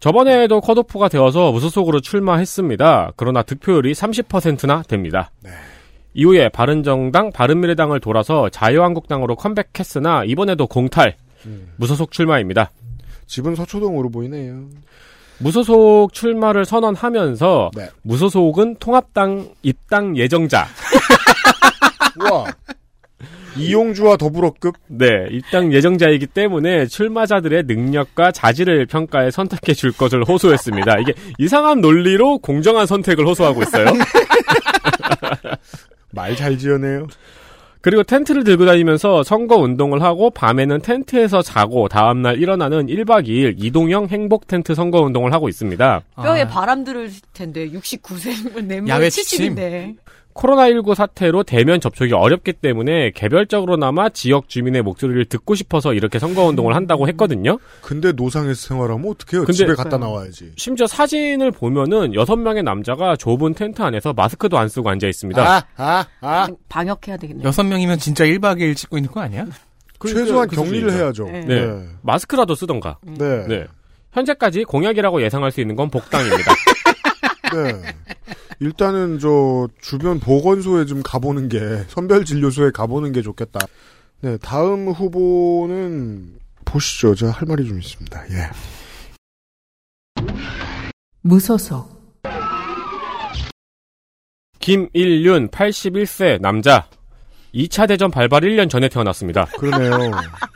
[SPEAKER 6] 저번에도 컷오프가 되어서 무소속으로 출마했습니다. 그러나 득표율이 30%나 됩니다.
[SPEAKER 2] 네.
[SPEAKER 6] 이후에 바른정당, 바른미래당을 돌아서 자유한국당으로 컴백했으나 이번에도 공탈, 무소속 출마입니다.
[SPEAKER 2] 집은 서초동으로 보이네요.
[SPEAKER 6] 무소속 출마를 선언하면서
[SPEAKER 2] 네.
[SPEAKER 6] 무소속은 통합당 입당 예정자,
[SPEAKER 2] 와. 이용주와 더불어급
[SPEAKER 6] 네, 입당 예정자이기 때문에 출마자들의 능력과 자질을 평가해 선택해 줄 것을 호소했습니다. 이게 이상한 논리로 공정한 선택을 호소하고 있어요.
[SPEAKER 2] 말 잘 지어내요.
[SPEAKER 6] 그리고 텐트를 들고 다니면서 선거 운동을 하고 밤에는 텐트에서 자고 다음날 일어나는 1박 2일 이동형 행복 텐트 선거 운동을 하고 있습니다.
[SPEAKER 4] 뼈에
[SPEAKER 5] 아,
[SPEAKER 4] 바람 들을 텐데 69세면 내면
[SPEAKER 5] 야외
[SPEAKER 4] 70인데
[SPEAKER 6] 코로나19 사태로 대면 접촉이 어렵기 때문에 개별적으로나마 지역 주민의 목소리를 듣고 싶어서 이렇게 선거 운동을 한다고 했거든요.
[SPEAKER 2] 근데 노상에서 생활하면 어떡해요?
[SPEAKER 6] 근데-
[SPEAKER 2] 집에 갖다 나와야지.
[SPEAKER 6] 심지어 사진을 보면은 6명의 남자가 좁은 텐트 안에서 마스크도 안 쓰고 앉아 있습니다.
[SPEAKER 2] 아, 아, 아.
[SPEAKER 4] 방- 방역해야 되겠네요.
[SPEAKER 5] 여섯 명이면 진짜 1박 2일 찍고 있는 거 아니야?
[SPEAKER 2] 최소한
[SPEAKER 6] 그
[SPEAKER 2] 격리를. 해야죠.
[SPEAKER 4] 네.
[SPEAKER 6] 네.
[SPEAKER 2] 네.
[SPEAKER 6] 마스크라도 쓰던가.
[SPEAKER 2] 네.
[SPEAKER 6] 네. 현재까지 공약이라고 예상할 수 있는 건 복당입니다.
[SPEAKER 2] 네. 일단은 저 주변 보건소에 좀 가보는 게 선별 진료소에 가보는 게 좋겠다. 네, 다음 후보는 보시죠. 제가 할 말이 좀 있습니다. 예.
[SPEAKER 3] 무소속,
[SPEAKER 6] 김일윤 81세 남자. 2차 대전 발발 1년 전에 태어났습니다.
[SPEAKER 2] 그러네요.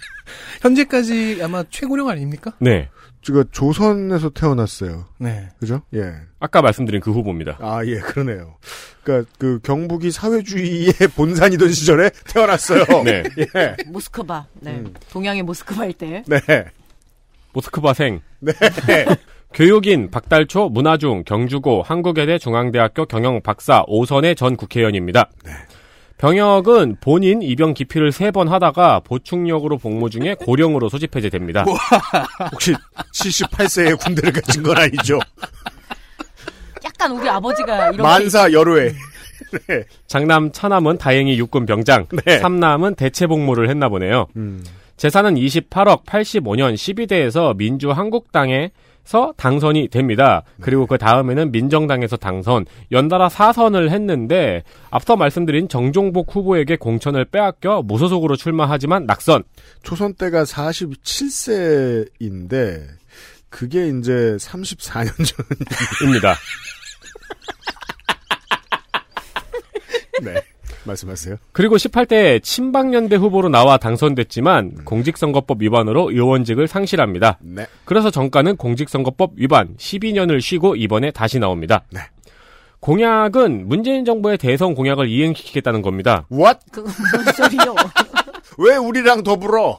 [SPEAKER 5] 현재까지 아마 최고령 아닙니까?
[SPEAKER 6] 네.
[SPEAKER 2] 제가 조선에서 태어났어요.
[SPEAKER 5] 네.
[SPEAKER 2] 그죠? 예.
[SPEAKER 6] 아까 말씀드린 그 후보입니다.
[SPEAKER 2] 아, 예, 그러네요. 그러니까 그 경북이 사회주의의 본산이던 시절에 태어났어요.
[SPEAKER 6] 네.
[SPEAKER 2] 예.
[SPEAKER 4] 모스크바. 네.
[SPEAKER 2] 음.
[SPEAKER 4] 동양의 모스크바일 때.
[SPEAKER 2] 네.
[SPEAKER 6] 모스크바생.
[SPEAKER 2] 네.
[SPEAKER 6] 교육인 박달초 문화중 경주고 한국외대 중앙대학교 경영 박사 오선의 전 국회의원입니다. 병역은 본인 입영 기피를 세 번 하다가 보충력으로 복무 중에 고령으로 소집 해제됩니다.
[SPEAKER 2] 혹시 78세에 군대를 가진 건 아니죠?
[SPEAKER 4] 약간 우리 아버지가 이렇게
[SPEAKER 2] 만사 열후에.
[SPEAKER 6] 장남 차남은 다행히 육군 병장,
[SPEAKER 2] 네.
[SPEAKER 6] 삼남은 대체 복무를 했나 보네요.
[SPEAKER 2] 음.
[SPEAKER 6] 재산은 28억 85년 12대에서 민주 한국당에 서 당선이 됩니다. 그리고 그 다음에는 민정당에서 당선, 연달아 사선을 했는데 앞서 말씀드린 정종복 후보에게 공천을 빼앗겨 무소속으로 출마하지만 낙선.
[SPEAKER 2] 초선 때가 47세인데 그게 이제 34년 전.
[SPEAKER 6] 입니다.
[SPEAKER 2] 네. 말씀하세요.
[SPEAKER 6] 그리고 18대 친박연대 후보로 나와 당선됐지만 공직선거법 위반으로 의원직을 상실합니다.
[SPEAKER 2] 네.
[SPEAKER 6] 그래서 정가는 공직선거법 위반 12년을 쉬고 이번에 다시 나옵니다.
[SPEAKER 2] 네.
[SPEAKER 6] 공약은 문재인 정부의 대선 공약을 이행시키겠다는 겁니다.
[SPEAKER 2] What?
[SPEAKER 4] 뭔 소리요?
[SPEAKER 2] 왜 우리랑 더불어?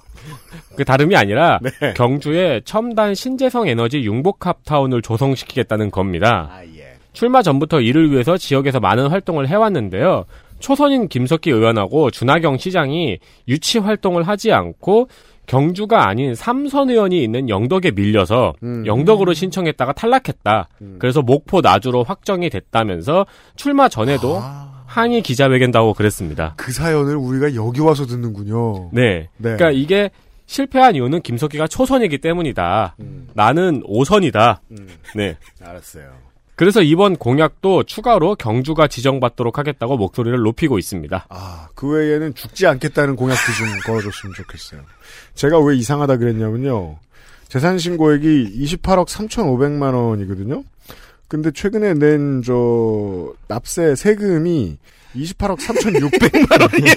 [SPEAKER 6] 그 다름이 아니라
[SPEAKER 2] 네.
[SPEAKER 6] 경주에 첨단 신재생 에너지 융복합 타운을 조성시키겠다는 겁니다.
[SPEAKER 2] 아, 예.
[SPEAKER 6] 출마 전부터 이를 위해서 지역에서 많은 활동을 해왔는데요. 초선인 김석기 의원하고 준하경 시장이 유치 활동을 하지 않고 경주가 아닌 삼선 의원이 있는 영덕에 밀려서
[SPEAKER 2] 음.
[SPEAKER 6] 영덕으로 신청했다가 탈락했다. 그래서 목포 나주로 확정이 됐다면서 출마 전에도
[SPEAKER 2] 아,
[SPEAKER 6] 항의 기자회견도 하고 그랬습니다.
[SPEAKER 2] 그 사연을 우리가 여기 와서 듣는군요.
[SPEAKER 6] 네.
[SPEAKER 2] 네.
[SPEAKER 6] 그러니까 이게 실패한 이유는 김석기가 초선이기 때문이다.
[SPEAKER 2] 음.
[SPEAKER 6] 나는 오선이다.
[SPEAKER 2] 음.
[SPEAKER 6] 네.
[SPEAKER 2] 알았어요.
[SPEAKER 6] 그래서 이번 공약도 추가로 경주가 지정받도록 하겠다고 목소리를 높이고 있습니다.
[SPEAKER 2] 아, 그 외에는 죽지 않겠다는 공약도 좀 걸어줬으면 좋겠어요. 제가 왜 이상하다 그랬냐면요. 재산 신고액이 28억 3,500만 원이거든요. 근데 최근에 낸 저 납세 세금이 28억 3,600만 원이에요.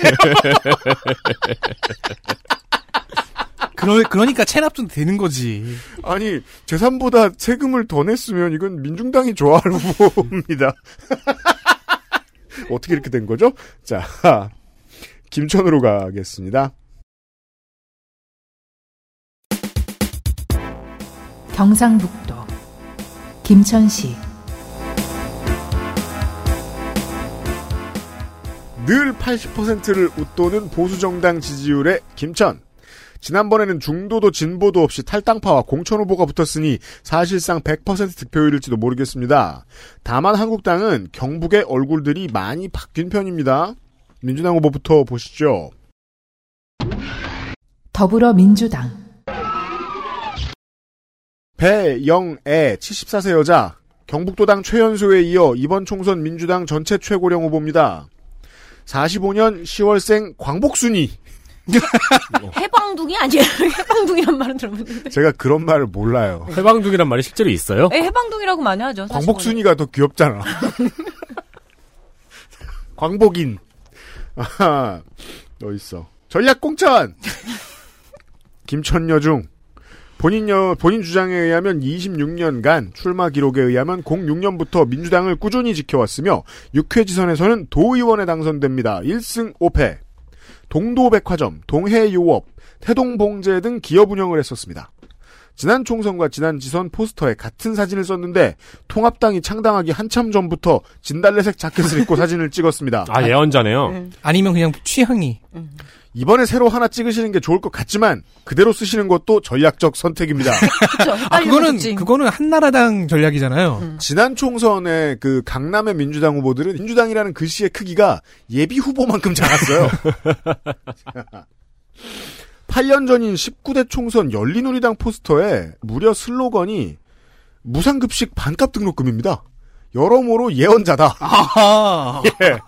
[SPEAKER 5] 그러, 그러니까 체납 좀 되는 거지.
[SPEAKER 2] 아니 재산보다 세금을 더 냈으면 이건 민중당이 좋아할 후보입니다. 어떻게 이렇게 된 거죠? 자, 김천으로 가겠습니다.
[SPEAKER 3] 경상북도 김천시
[SPEAKER 2] 늘 80%를 웃도는 보수정당 지지율의 김천. 지난번에는 중도도 진보도 없이 탈당파와 공천 후보가 붙었으니 사실상 100% 득표율일지도 모르겠습니다. 다만 한국당은 경북의 얼굴들이 많이 바뀐 편입니다. 민주당 후보부터 보시죠.
[SPEAKER 3] 더불어민주당
[SPEAKER 2] 배영애 74세 여자 경북도당 최연소에 이어 이번 총선 민주당 전체 최고령 후보입니다. 45년 10월생 광복순이
[SPEAKER 4] 해방둥이 아니에요? 해방둥이란 말은 들어봤는데.
[SPEAKER 2] 제가 그런 말을 몰라요.
[SPEAKER 6] 해방둥이란 말이 실제로 있어요?
[SPEAKER 4] 예, 해방둥이라고 많이 하죠.
[SPEAKER 2] 광복순이가 더 귀엽잖아. 광복인. 아하, 너 있어. 전략공천! 김천여중. 본인 여, 본인 주장에 의하면 26년간 출마 기록에 의하면 06년부터 민주당을 꾸준히 지켜왔으며 6회 지선에서는 도의원에 당선됩니다. 1승 5패. 동도백화점, 동해유업, 태동봉제 등 기업 운영을 했었습니다. 지난 총선과 지난 지선 포스터에 같은 사진을 썼는데 통합당이 창당하기 한참 전부터 진달래색 자켓을 입고 사진을 찍었습니다.
[SPEAKER 6] 아, 예언자네요.
[SPEAKER 4] 네.
[SPEAKER 5] 아니면 그냥 취향이.
[SPEAKER 2] 이번에 새로 하나 찍으시는 게 좋을 것 같지만 그대로 쓰시는 것도 전략적 선택입니다.
[SPEAKER 4] 그쵸.
[SPEAKER 5] 아, 그거는. 그거는 한나라당 전략이잖아요.
[SPEAKER 2] 지난 총선에 그 강남의 민주당 후보들은 민주당이라는 글씨의 크기가 예비 후보만큼 작았어요. 8년 전인 19대 총선 열린우리당 포스터에 무려 슬로건이 무상급식 반값 등록금입니다. 여러모로 예언자다.
[SPEAKER 5] 아하.
[SPEAKER 2] 예.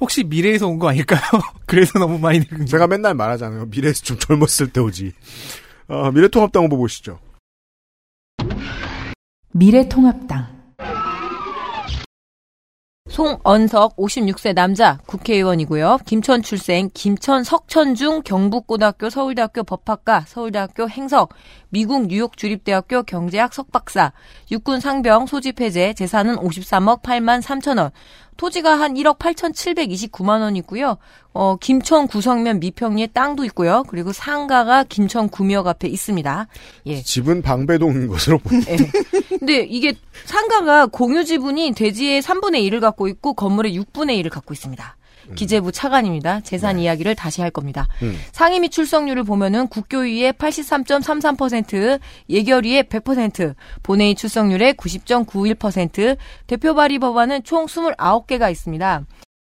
[SPEAKER 5] 혹시 미래에서 온 거 아닐까요? 그래서 너무 많이 늙은 거.
[SPEAKER 2] 제가 맨날 말하잖아요. 미래에서 좀 젊었을 때 오지. 어, 미래통합당 후보 보시죠.
[SPEAKER 3] 미래통합당
[SPEAKER 4] 송언석 56세 남자 국회의원이고요. 김천 출생 김천 석천중 경북고등학교 서울대학교 법학과 서울대학교 행석 미국 뉴욕 주립대학교 경제학 석박사 육군 상병 소집 해제 재산은 53억 8만 3천 원 토지가 한 1억 8,729만 원이고요. 어, 김천 구성면 미평리에 땅도 있고요. 그리고 상가가 김천 구미역 앞에 있습니다. 예.
[SPEAKER 2] 집은 방배동인 것으로 보입니다.
[SPEAKER 4] 예. 근데 이게 상가가 공유 지분이 대지의 3분의 1을 갖고 있고 건물의 6분의 1을 갖고 있습니다. 기재부 차관입니다. 재산 이야기를 다시 할 겁니다.
[SPEAKER 2] 음.
[SPEAKER 4] 상임위 출석률을 보면은 국교위의 83.33%, 예결위의 100%, 본회의 출석률의 90.91%, 대표 발의 법안은 총 29개가 있습니다.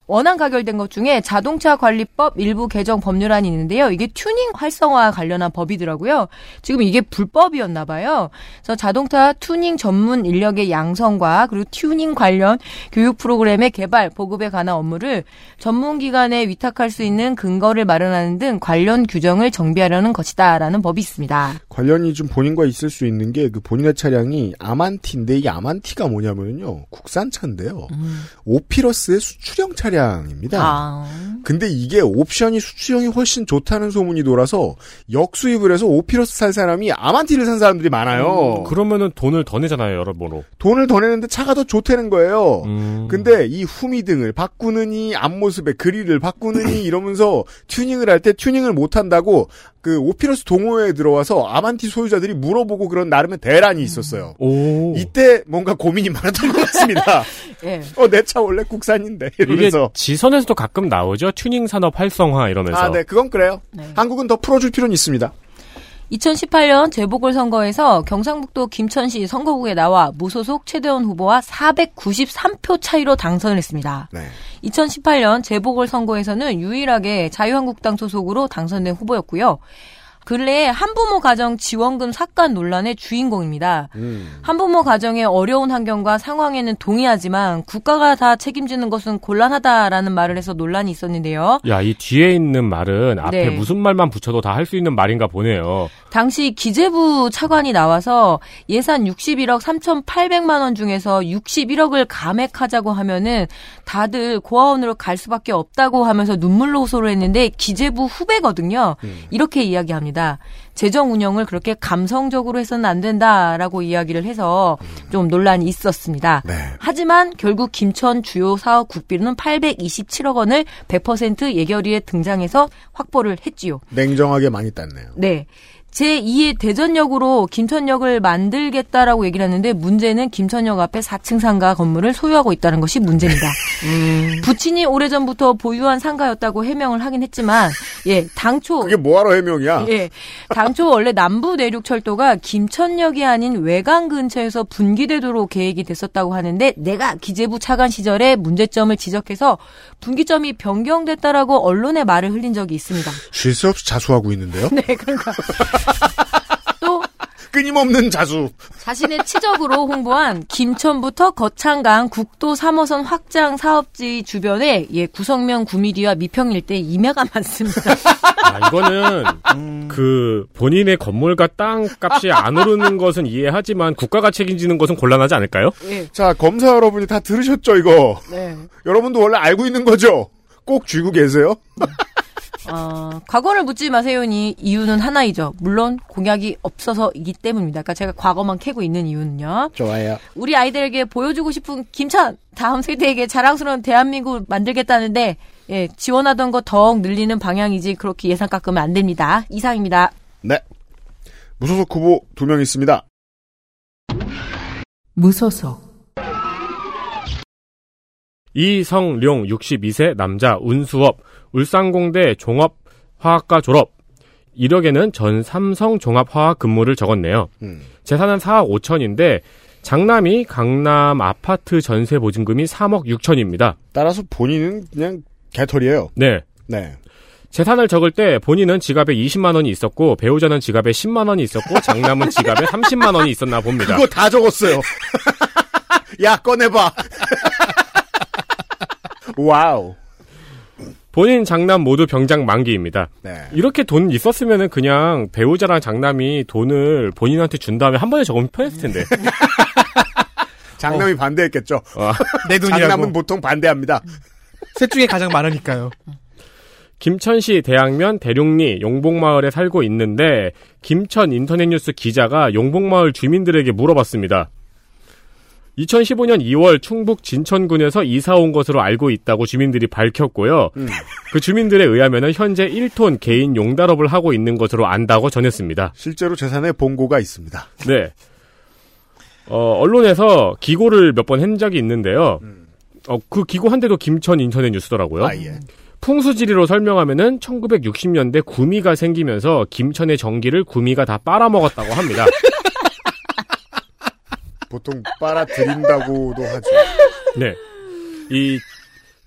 [SPEAKER 4] 원안 가결된 것 중에 자동차 관리법 일부 개정 법률안이 있는데요. 이게 튜닝 활성화 관련한 법이더라고요. 지금 이게 불법이었나 봐요. 그래서 자동차 튜닝 전문 인력의 양성과 그리고 튜닝 관련 교육 프로그램의 개발, 보급에 관한 업무를 전문 기관에 위탁할 수 있는 근거를 마련하는 등 관련 규정을 정비하려는 것이다라는 법이 있습니다.
[SPEAKER 2] 관련이 좀 본인과 있을 수 있는 게 그 본인의 차량이 아만티인데 이 아만티가 뭐냐면요 국산차인데요 오피러스의 수출형 차량 입니다.
[SPEAKER 4] 아.
[SPEAKER 2] 근데 이게 옵션이 수출형이 훨씬 좋다는 소문이 돌아서 역수입을 해서 오피러스 살 사람이 아만티를 산 사람들이 많아요.
[SPEAKER 6] 그러면은 돈을 더 내잖아요, 여러모로.
[SPEAKER 2] 돈을 더 내는데 차가 더 좋다는 거예요.
[SPEAKER 6] 음.
[SPEAKER 2] 근데 이 후미등을 바꾸느니 앞모습의 그릴을 바꾸느니 이러면서 튜닝을 할 때 튜닝을 못 한다고 그 오피러스 동호회에 들어와서 아만티 소유자들이 물어보고 그런 나름의 대란이 있었어요.
[SPEAKER 6] 오.
[SPEAKER 2] 이때 뭔가 고민이 많았던 것 같습니다.
[SPEAKER 4] 예.
[SPEAKER 2] 어, 내 차 원래 국산인데. 이러면서.
[SPEAKER 6] 지선에서도 가끔 나오죠. 튜닝 산업 활성화 이러면서.
[SPEAKER 2] 아, 네, 그건 그래요.
[SPEAKER 4] 네.
[SPEAKER 2] 한국은 더 풀어줄 필요는 있습니다.
[SPEAKER 4] 2018년 재보궐선거에서 경상북도 김천시 선거구에 나와 무소속 최대원 후보와 493표 차이로 당선을 했습니다.
[SPEAKER 2] 네.
[SPEAKER 4] 2018년 재보궐선거에서는 유일하게 자유한국당 소속으로 당선된 후보였고요. 근래에 한부모 가정 지원금 삭감 논란의 주인공입니다.
[SPEAKER 2] 음.
[SPEAKER 4] 한부모 가정의 어려운 환경과 상황에는 동의하지만 국가가 다 책임지는 것은 곤란하다라는 말을 해서 논란이 있었는데요.
[SPEAKER 6] 야, 이 뒤에 있는 말은 앞에
[SPEAKER 4] 네.
[SPEAKER 6] 무슨 말만 붙여도 다 할 수 있는 말인가 보네요.
[SPEAKER 4] 당시 기재부 차관이 나와서 예산 61억 3,800만 원 중에서 61억을 감액하자고 하면은 다들 고아원으로 갈 수밖에 없다고 하면서 눈물로 호소를 했는데 기재부 후배거든요. 이렇게 이야기합니다. 재정 운영을 그렇게 감성적으로 해서는 안 된다라고 이야기를 해서 좀 논란이 있었습니다.
[SPEAKER 2] 네.
[SPEAKER 4] 하지만 결국 김천 주요 사업 국비로는 827억 원을 100% 예결위에 등장해서 확보를 했지요.
[SPEAKER 2] 냉정하게 많이 땄네요.
[SPEAKER 4] 네. 제2의 대전역으로 김천역을 만들겠다라고 얘기를 했는데 문제는 김천역 앞에 4층 상가 건물을 소유하고 있다는 것이 문제입니다. 부친이 오래전부터 보유한 상가였다고 해명을 하긴 했지만 예, 당초
[SPEAKER 2] 그게 뭐하러 해명이야?
[SPEAKER 4] 예. 당초 원래 남부 내륙 철도가 김천역이 아닌 외강 근처에서 분기되도록 계획이 됐었다고 하는데 내가 기재부 차관 시절에 문제점을 지적해서 분기점이 변경됐다라고 언론에 말을 흘린 적이 있습니다.
[SPEAKER 2] 쉴 새 없이 자수하고 있는데요?
[SPEAKER 4] 네, 그러니까 또
[SPEAKER 2] 끊임없는 자수.
[SPEAKER 4] 자신의 치적으로 홍보한 김천부터 거창강 국도 3호선 확장 사업지 주변에 예, 구성면 구미리와 미평 일대 임야가 많습니다.
[SPEAKER 6] 아, 이거는 그 본인의 건물과 땅 값이 안 오르는 것은 이해하지만 국가가 책임지는 것은 곤란하지 않을까요?
[SPEAKER 4] 예.
[SPEAKER 2] 자, 검사 여러분이 다 들으셨죠, 이거?
[SPEAKER 4] 네.
[SPEAKER 2] 여러분도 원래 알고 있는 거죠? 꼭 쥐고 계세요?
[SPEAKER 4] 어, 과거를 묻지 마세요니 이유는 하나이죠. 물론 공약이 없어서이기 때문입니다. 그러니까 제가 과거만 캐고 있는 이유는요.
[SPEAKER 2] 좋아요.
[SPEAKER 4] 우리 아이들에게 보여주고 싶은 김천 다음 세대에게 자랑스러운 대한민국 만들겠다는데 예, 지원하던 거 더욱 늘리는 방향이지 그렇게 예산 깎으면 안 됩니다. 이상입니다.
[SPEAKER 2] 네. 무소속 후보 두 명 있습니다.
[SPEAKER 3] 무소속
[SPEAKER 6] 이성룡 62세 남자 운수업 울산공대 종합화학과 졸업 1억에는 전 삼성 종합화학 근무를 적었네요.
[SPEAKER 2] 음.
[SPEAKER 6] 재산은 4억 5천인데 장남이 강남 아파트 전세 보증금이 3억 6천입니다.
[SPEAKER 2] 따라서 본인은 그냥 개털이에요.
[SPEAKER 6] 네.
[SPEAKER 2] 네.
[SPEAKER 6] 재산을 적을 때 본인은 지갑에 20만 원이 있었고 배우자는 지갑에 10만 원이 있었고 장남은 지갑에 30만 원이 있었나 봅니다.
[SPEAKER 2] 그거 다 적었어요. 야, 꺼내봐. 와우.
[SPEAKER 6] 본인 장남 모두 병장 만기입니다.
[SPEAKER 2] 네.
[SPEAKER 6] 이렇게 돈 있었으면은 그냥 배우자랑 장남이 돈을 본인한테 준 다음에 한 번에 적으면 편했을 텐데.
[SPEAKER 2] 장남이 반대했겠죠.
[SPEAKER 6] 어,
[SPEAKER 5] 내 돈이라고.
[SPEAKER 2] 장남은 보통 반대합니다.
[SPEAKER 5] 셋 중에 가장 많으니까요.
[SPEAKER 6] 김천시 대학면 대룡리 용복마을에 살고 있는데 김천 인터넷뉴스 기자가 용복마을 주민들에게 물어봤습니다. 2015년 2월 충북 진천군에서 이사 온 것으로 알고 있다고 주민들이 밝혔고요.
[SPEAKER 2] 음.
[SPEAKER 6] 그 주민들에 의하면 현재 1톤 개인 용달업을 하고 있는 것으로 안다고 전했습니다.
[SPEAKER 2] 실제로 재산에 본고가 있습니다.
[SPEAKER 6] 네. 어, 언론에서 기고를 몇 번 한 적이 있는데요. 어, 그 기고 한 대도 김천 인터넷 뉴스더라고요.
[SPEAKER 2] 음. 아, 예.
[SPEAKER 6] 풍수지리로 설명하면은 1960년대 구미가 생기면서 김천의 전기를 구미가 다 빨아먹었다고 합니다.
[SPEAKER 2] 보통 빨아들인다고도 하죠.
[SPEAKER 6] 네. 이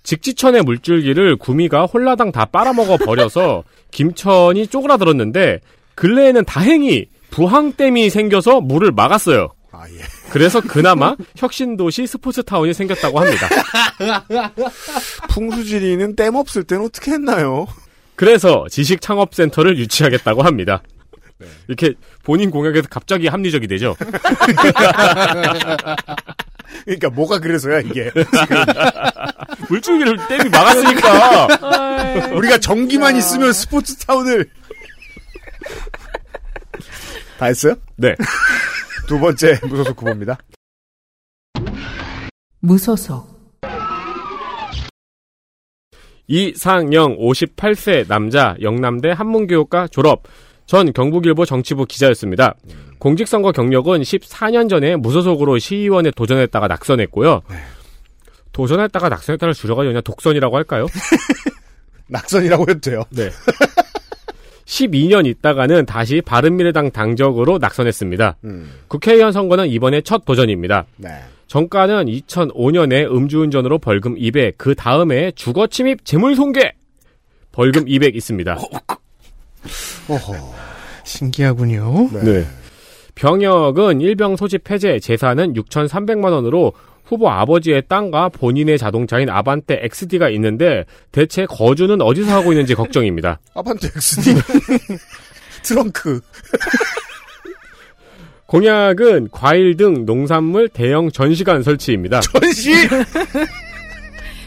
[SPEAKER 6] 직지천의 물줄기를 구미가 홀라당 다 빨아먹어 버려서 김천이 쪼그라들었는데 근래에는 다행히 부항댐이 생겨서 물을 막았어요.
[SPEAKER 2] 아, 예.
[SPEAKER 6] 그래서 그나마 혁신도시 스포츠타운이 생겼다고 합니다.
[SPEAKER 2] 풍수지리는 댐 없을 땐 어떻게 했나요?
[SPEAKER 6] 그래서 지식창업센터를 유치하겠다고 합니다.
[SPEAKER 2] 네.
[SPEAKER 6] 이렇게 본인 공약에서 갑자기 합리적이 되죠.
[SPEAKER 2] 그러니까 뭐가 그래서야 이게.
[SPEAKER 6] 물줄기를 댐이 막았으니까.
[SPEAKER 2] 우리가 전기만 있으면 스포츠 타운을 다 했어요?
[SPEAKER 6] 네.
[SPEAKER 2] 두 번째 무소속 후보입니다.
[SPEAKER 3] 무소속,
[SPEAKER 6] 이상영 58세 남자 영남대 한문교육과 졸업 전 경북일보 정치부 기자였습니다. 공직선거 경력은 14년 전에 무소속으로 시의원에 도전했다가 낙선했고요. 도전했다가 낙선했다를 줄여가지고 그냥 독선이라고 할까요?
[SPEAKER 2] 낙선이라고 해도 돼요.
[SPEAKER 6] 네. 12년 있다가는 다시 바른미래당 당적으로 낙선했습니다.
[SPEAKER 2] 음,
[SPEAKER 6] 국회의원 선거는 이번에 첫 도전입니다.
[SPEAKER 2] 네.
[SPEAKER 6] 정가는 2005년에 음주운전으로 벌금 200, 그 다음에 주거침입 재물손괴 벌금 200 있습니다.
[SPEAKER 2] 어허.
[SPEAKER 5] 신기하군요.
[SPEAKER 2] 네.
[SPEAKER 6] 병역은 일병 소집 해제, 재산은 6,300만 원으로 후보 아버지의 땅과 본인의 자동차인 아반떼 XD가 있는데 대체 거주는 어디서 하고 있는지 걱정입니다.
[SPEAKER 2] 아반떼 XD. 트렁크.
[SPEAKER 6] 공약은 과일 등 농산물 대형 전시관 설치입니다.
[SPEAKER 2] 전시!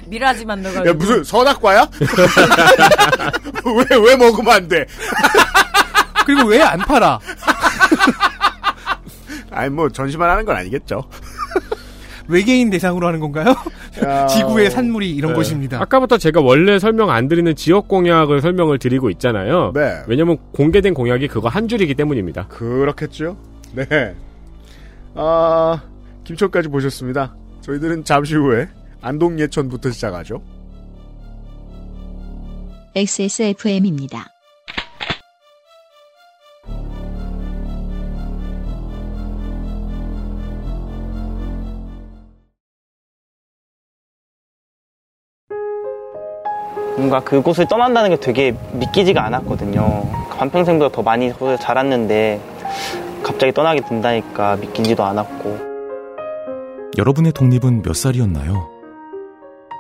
[SPEAKER 4] 미라지 만들어가지고.
[SPEAKER 2] 야, 무슨 서낙과야? 왜, 왜 먹으면 안 돼?
[SPEAKER 5] 그리고 왜 안 팔아?
[SPEAKER 2] 아니, 뭐, 전시만 하는 건 아니겠죠.
[SPEAKER 5] 외계인 대상으로 하는 건가요?
[SPEAKER 2] 야,
[SPEAKER 5] 지구의 산물이 이런
[SPEAKER 2] 네.
[SPEAKER 5] 곳입니다.
[SPEAKER 6] 아까부터 제가 원래 설명 안 드리는 지역 공약을 설명을 드리고 있잖아요.
[SPEAKER 2] 네.
[SPEAKER 6] 왜냐면 공개된 공약이 그거 한 줄이기 때문입니다.
[SPEAKER 2] 그렇겠죠. 네. 아, 김천까지 보셨습니다. 저희들은 잠시 후에 안동 예천부터 시작하죠.
[SPEAKER 1] XSFM입니다.
[SPEAKER 8] 뭔가 그곳을 떠난다는 게 되게 믿기지가 않았거든요. 반평생보다 더 많이 자랐는데 갑자기 떠나게 된다니까 믿기지도 않았고
[SPEAKER 9] 여러분의 독립은 몇 살이었나요?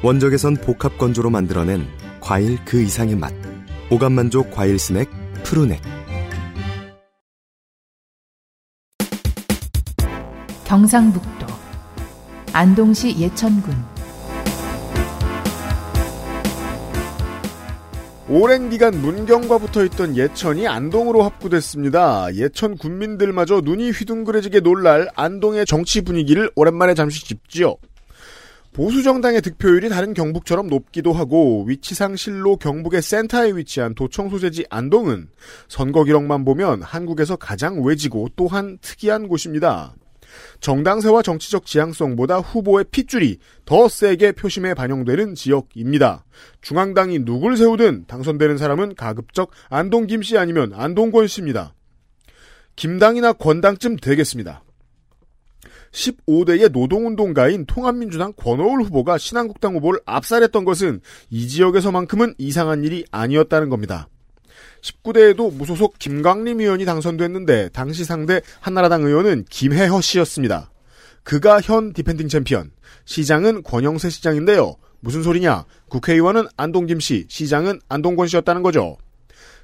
[SPEAKER 10] 원적에선 복합 건조로 만들어낸 과일 그 이상의 맛. 오감 만족 과일 스낵 푸르넥.
[SPEAKER 3] 경상북도 안동시 예천군
[SPEAKER 2] 오랜 기간 문경과 붙어 있던 예천이 안동으로 합구됐습니다. 예천 군민들마저 눈이 휘둥그레지게 놀랄 안동의 정치 분위기를 오랜만에 잠시 짚지요. 보수 정당의 득표율이 다른 경북처럼 높기도 하고 위치상 실로 경북의 센터에 위치한 도청 소재지 안동은 선거 기록만 보면 한국에서 가장 외지고 또한 특이한 곳입니다. 정당세와 정치적 지향성보다 후보의 핏줄이 더 세게 표심에 반영되는 지역입니다. 중앙당이 누굴 세우든 당선되는 사람은 가급적 안동 김씨 아니면 안동권 씨입니다. 김당이나 권당쯤 되겠습니다. 15대의 노동운동가인 통합민주당 권오울 후보가 신한국당 후보를 압살했던 것은 이 지역에서만큼은 이상한 일이 아니었다는 겁니다. 19대에도 무소속 김광림 의원이 당선됐는데 당시 상대 한나라당 의원은 김해 허씨였습니다. 그가 현 디펜딩 챔피언, 시장은 권영세 시장인데요. 무슨 소리냐? 국회의원은 안동 김씨, 시장은 안동 권씨였다는 거죠.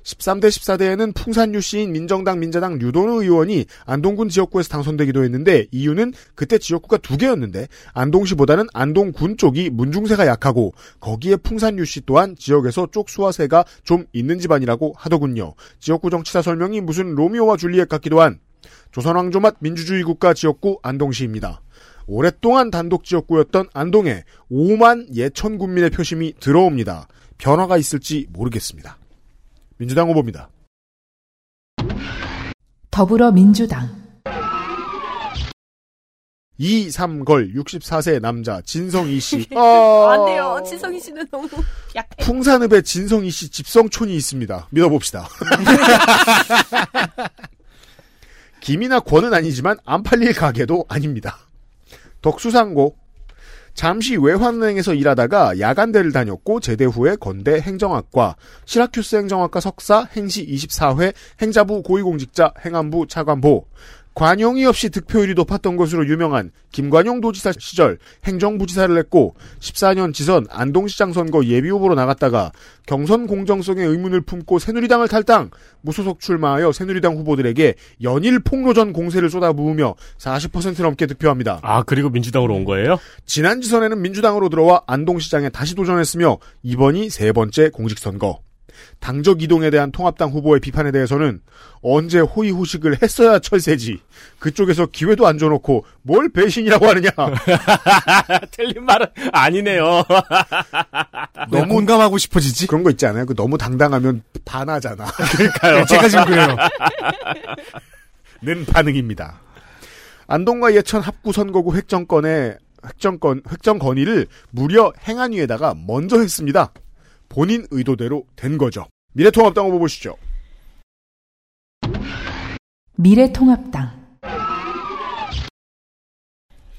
[SPEAKER 2] 13대 14대에는 풍산 류씨인 민정당 민자당 류돈우 의원이 안동군 지역구에서 당선되기도 했는데 이유는 그때 지역구가 두 개였는데 안동시보다는 안동군 쪽이 문중세가 약하고 거기에 풍산유 씨 또한 지역에서 쪽수화세가 좀 있는 집안이라고 하더군요. 지역구 정치사 설명이 무슨 로미오와 줄리엣 같기도 한 조선왕조 맛 민주주의 국가 지역구 안동시입니다. 오랫동안 단독 지역구였던 안동에 5만 예천 군민의 표심이 들어옵니다. 변화가 있을지 모르겠습니다. 민주당 후보입니다.
[SPEAKER 3] 더불어민주당
[SPEAKER 2] 2, 3걸 64세 남자 진성희 씨.
[SPEAKER 4] 아, 안 돼요. 지성희 씨는 너무 약해.
[SPEAKER 2] 풍산읍에 진성희 씨 집성촌이 있습니다. 믿어봅시다. 김이나 권은 아니지만 안 팔릴 가게도 아닙니다. 덕수상고 잠시 외환은행에서 일하다가 야간대를 다녔고 제대 후에 건대 행정학과, 시라큐스 행정학과 석사, 행시 24회, 행자부 고위공직자, 행안부 차관보, 관용이 없이 득표율이 높았던 것으로 유명한 김관용 도지사 시절 행정부지사를 했고 14년 지선 안동시장 선거 예비후보로 나갔다가 경선 공정성에 의문을 품고 새누리당을 탈당 무소속 출마하여 새누리당 후보들에게 연일 폭로전 공세를 쏟아부으며 40% 넘게 득표합니다.
[SPEAKER 6] 아 그리고 민주당으로 온 거예요?
[SPEAKER 2] 지난 지선에는 민주당으로 들어와 안동시장에 다시 도전했으며 이번이 세 번째 공직선거. 당적 이동에 대한 통합당 후보의 비판에 대해서는 언제 호의호식을 했어야 철새지. 그쪽에서 기회도 안 줘놓고 뭘 배신이라고 하느냐.
[SPEAKER 6] 틀린 말은 아니네요.
[SPEAKER 5] 너무 공감하고 싶어지지?
[SPEAKER 2] 그런 거 있지 않아요? 그 너무 당당하면 반하잖아.
[SPEAKER 6] 그러니까요.
[SPEAKER 5] 제가 지금 그래요.
[SPEAKER 2] 는 반응입니다. 안동과 예천 합구 선거구 획정권의 획정권 획정 건의를 무려 행안위에다가 먼저 했습니다. 본인 의도대로 된 거죠. 미래통합당 후보 보시죠.
[SPEAKER 3] 미래통합당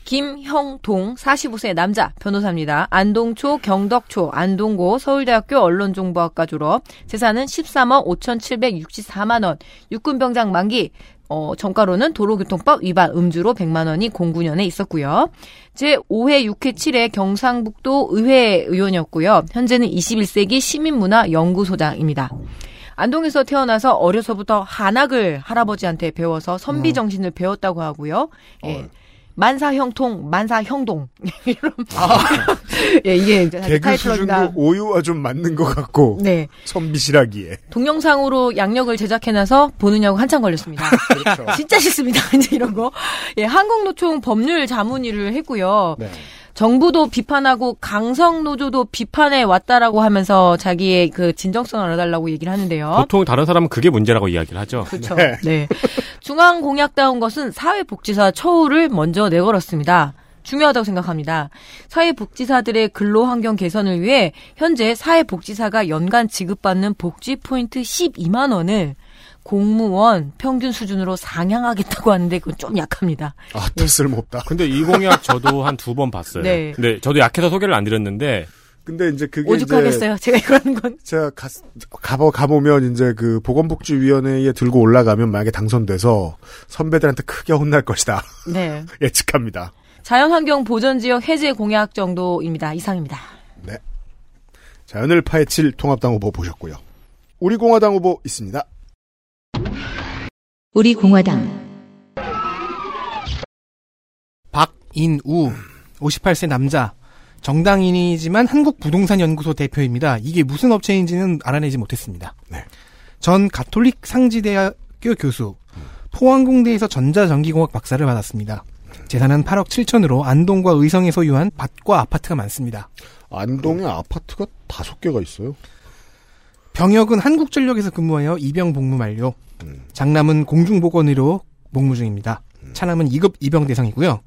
[SPEAKER 4] 김형동 45세 남자 변호사입니다. 안동초, 경덕초, 안동고, 서울대학교 언론정보학과 졸업. 재산은 13억 5,764만 원. 육군병장 만기. 어, 정가로는 도로교통법 위반 음주로 100만 원이 09년에 있었고요. 제5회 6회 7회 경상북도 의회 의원이었고요. 현재는 21세기 시민문화 연구소장입니다. 안동에서 태어나서 어려서부터 한학을 할아버지한테 배워서 선비 정신을 배웠다고 하고요. 예. 만사형통, 만사형동. 이런. 예, 이게 이제
[SPEAKER 2] 개그. 수준도 오유와 좀 맞는 것 같고
[SPEAKER 4] 네.
[SPEAKER 2] 선비시라기에
[SPEAKER 4] 동영상으로 양력을 제작해놔서 보느냐고 한참 걸렸습니다.
[SPEAKER 2] 그렇죠.
[SPEAKER 4] 진짜 싫습니다. 이제 이런 거. 예, 한국노총 법률 자문위를 했고요.
[SPEAKER 2] 네.
[SPEAKER 4] 정부도 비판하고 강성 노조도 비판해 왔다라고 하면서 자기의 그 진정성을 알아달라고 얘기를 하는데요.
[SPEAKER 6] 보통 다른 사람은 그게 문제라고 이야기를 하죠.
[SPEAKER 4] 그렇죠.
[SPEAKER 2] 네.
[SPEAKER 4] 네. 중앙 공약다운 것은 사회복지사 처우를 먼저 내걸었습니다. 중요하다고 생각합니다. 사회복지사들의 근로환경 개선을 위해 현재 사회복지사가 연간 지급받는 복지 포인트 12만 원을 공무원 평균 수준으로 상향하겠다고 하는데 그건 좀 약합니다.
[SPEAKER 2] 아, 또 쓸모없다.
[SPEAKER 6] 근데 이 공약 저도 한 두 번 봤어요.
[SPEAKER 4] 네.
[SPEAKER 6] 근데 저도 약해서 소개를 안 드렸는데
[SPEAKER 2] 근데 이제 그게
[SPEAKER 4] 오죽하겠어요. 제가 이러는 건.
[SPEAKER 2] 제가 가, 가보 가보면 이제 그 보건복지위원회에 들고 올라가면 만약에 당선돼서 선배들한테 크게 혼날 것이다
[SPEAKER 4] 네.
[SPEAKER 2] 예측합니다.
[SPEAKER 4] 자연환경 보전지역 해제 공약 정도입니다. 이상입니다.
[SPEAKER 2] 자연을 파헤칠 통합당 후보 보셨고요. 우리 공화당 후보 있습니다.
[SPEAKER 1] 우리 공화당
[SPEAKER 5] 박인우 58세 남자 정당인이지만 한국부동산연구소 대표입니다. 이게 무슨 업체인지는 알아내지 못했습니다.
[SPEAKER 2] 네.
[SPEAKER 5] 전 가톨릭 상지대학교 교수 포항공대에서 전자전기공학 박사를 받았습니다. 재산은 8억 7천으로 안동과 의성에 소유한 밭과 아파트가 많습니다.
[SPEAKER 2] 안동에 아파트가 다섯 개가 있어요.
[SPEAKER 5] 병역은 한국전력에서 근무하여 입영 복무 만료. 장남은 공중보건의로 복무 중입니다. 차남은 2급 입영 대상이고요.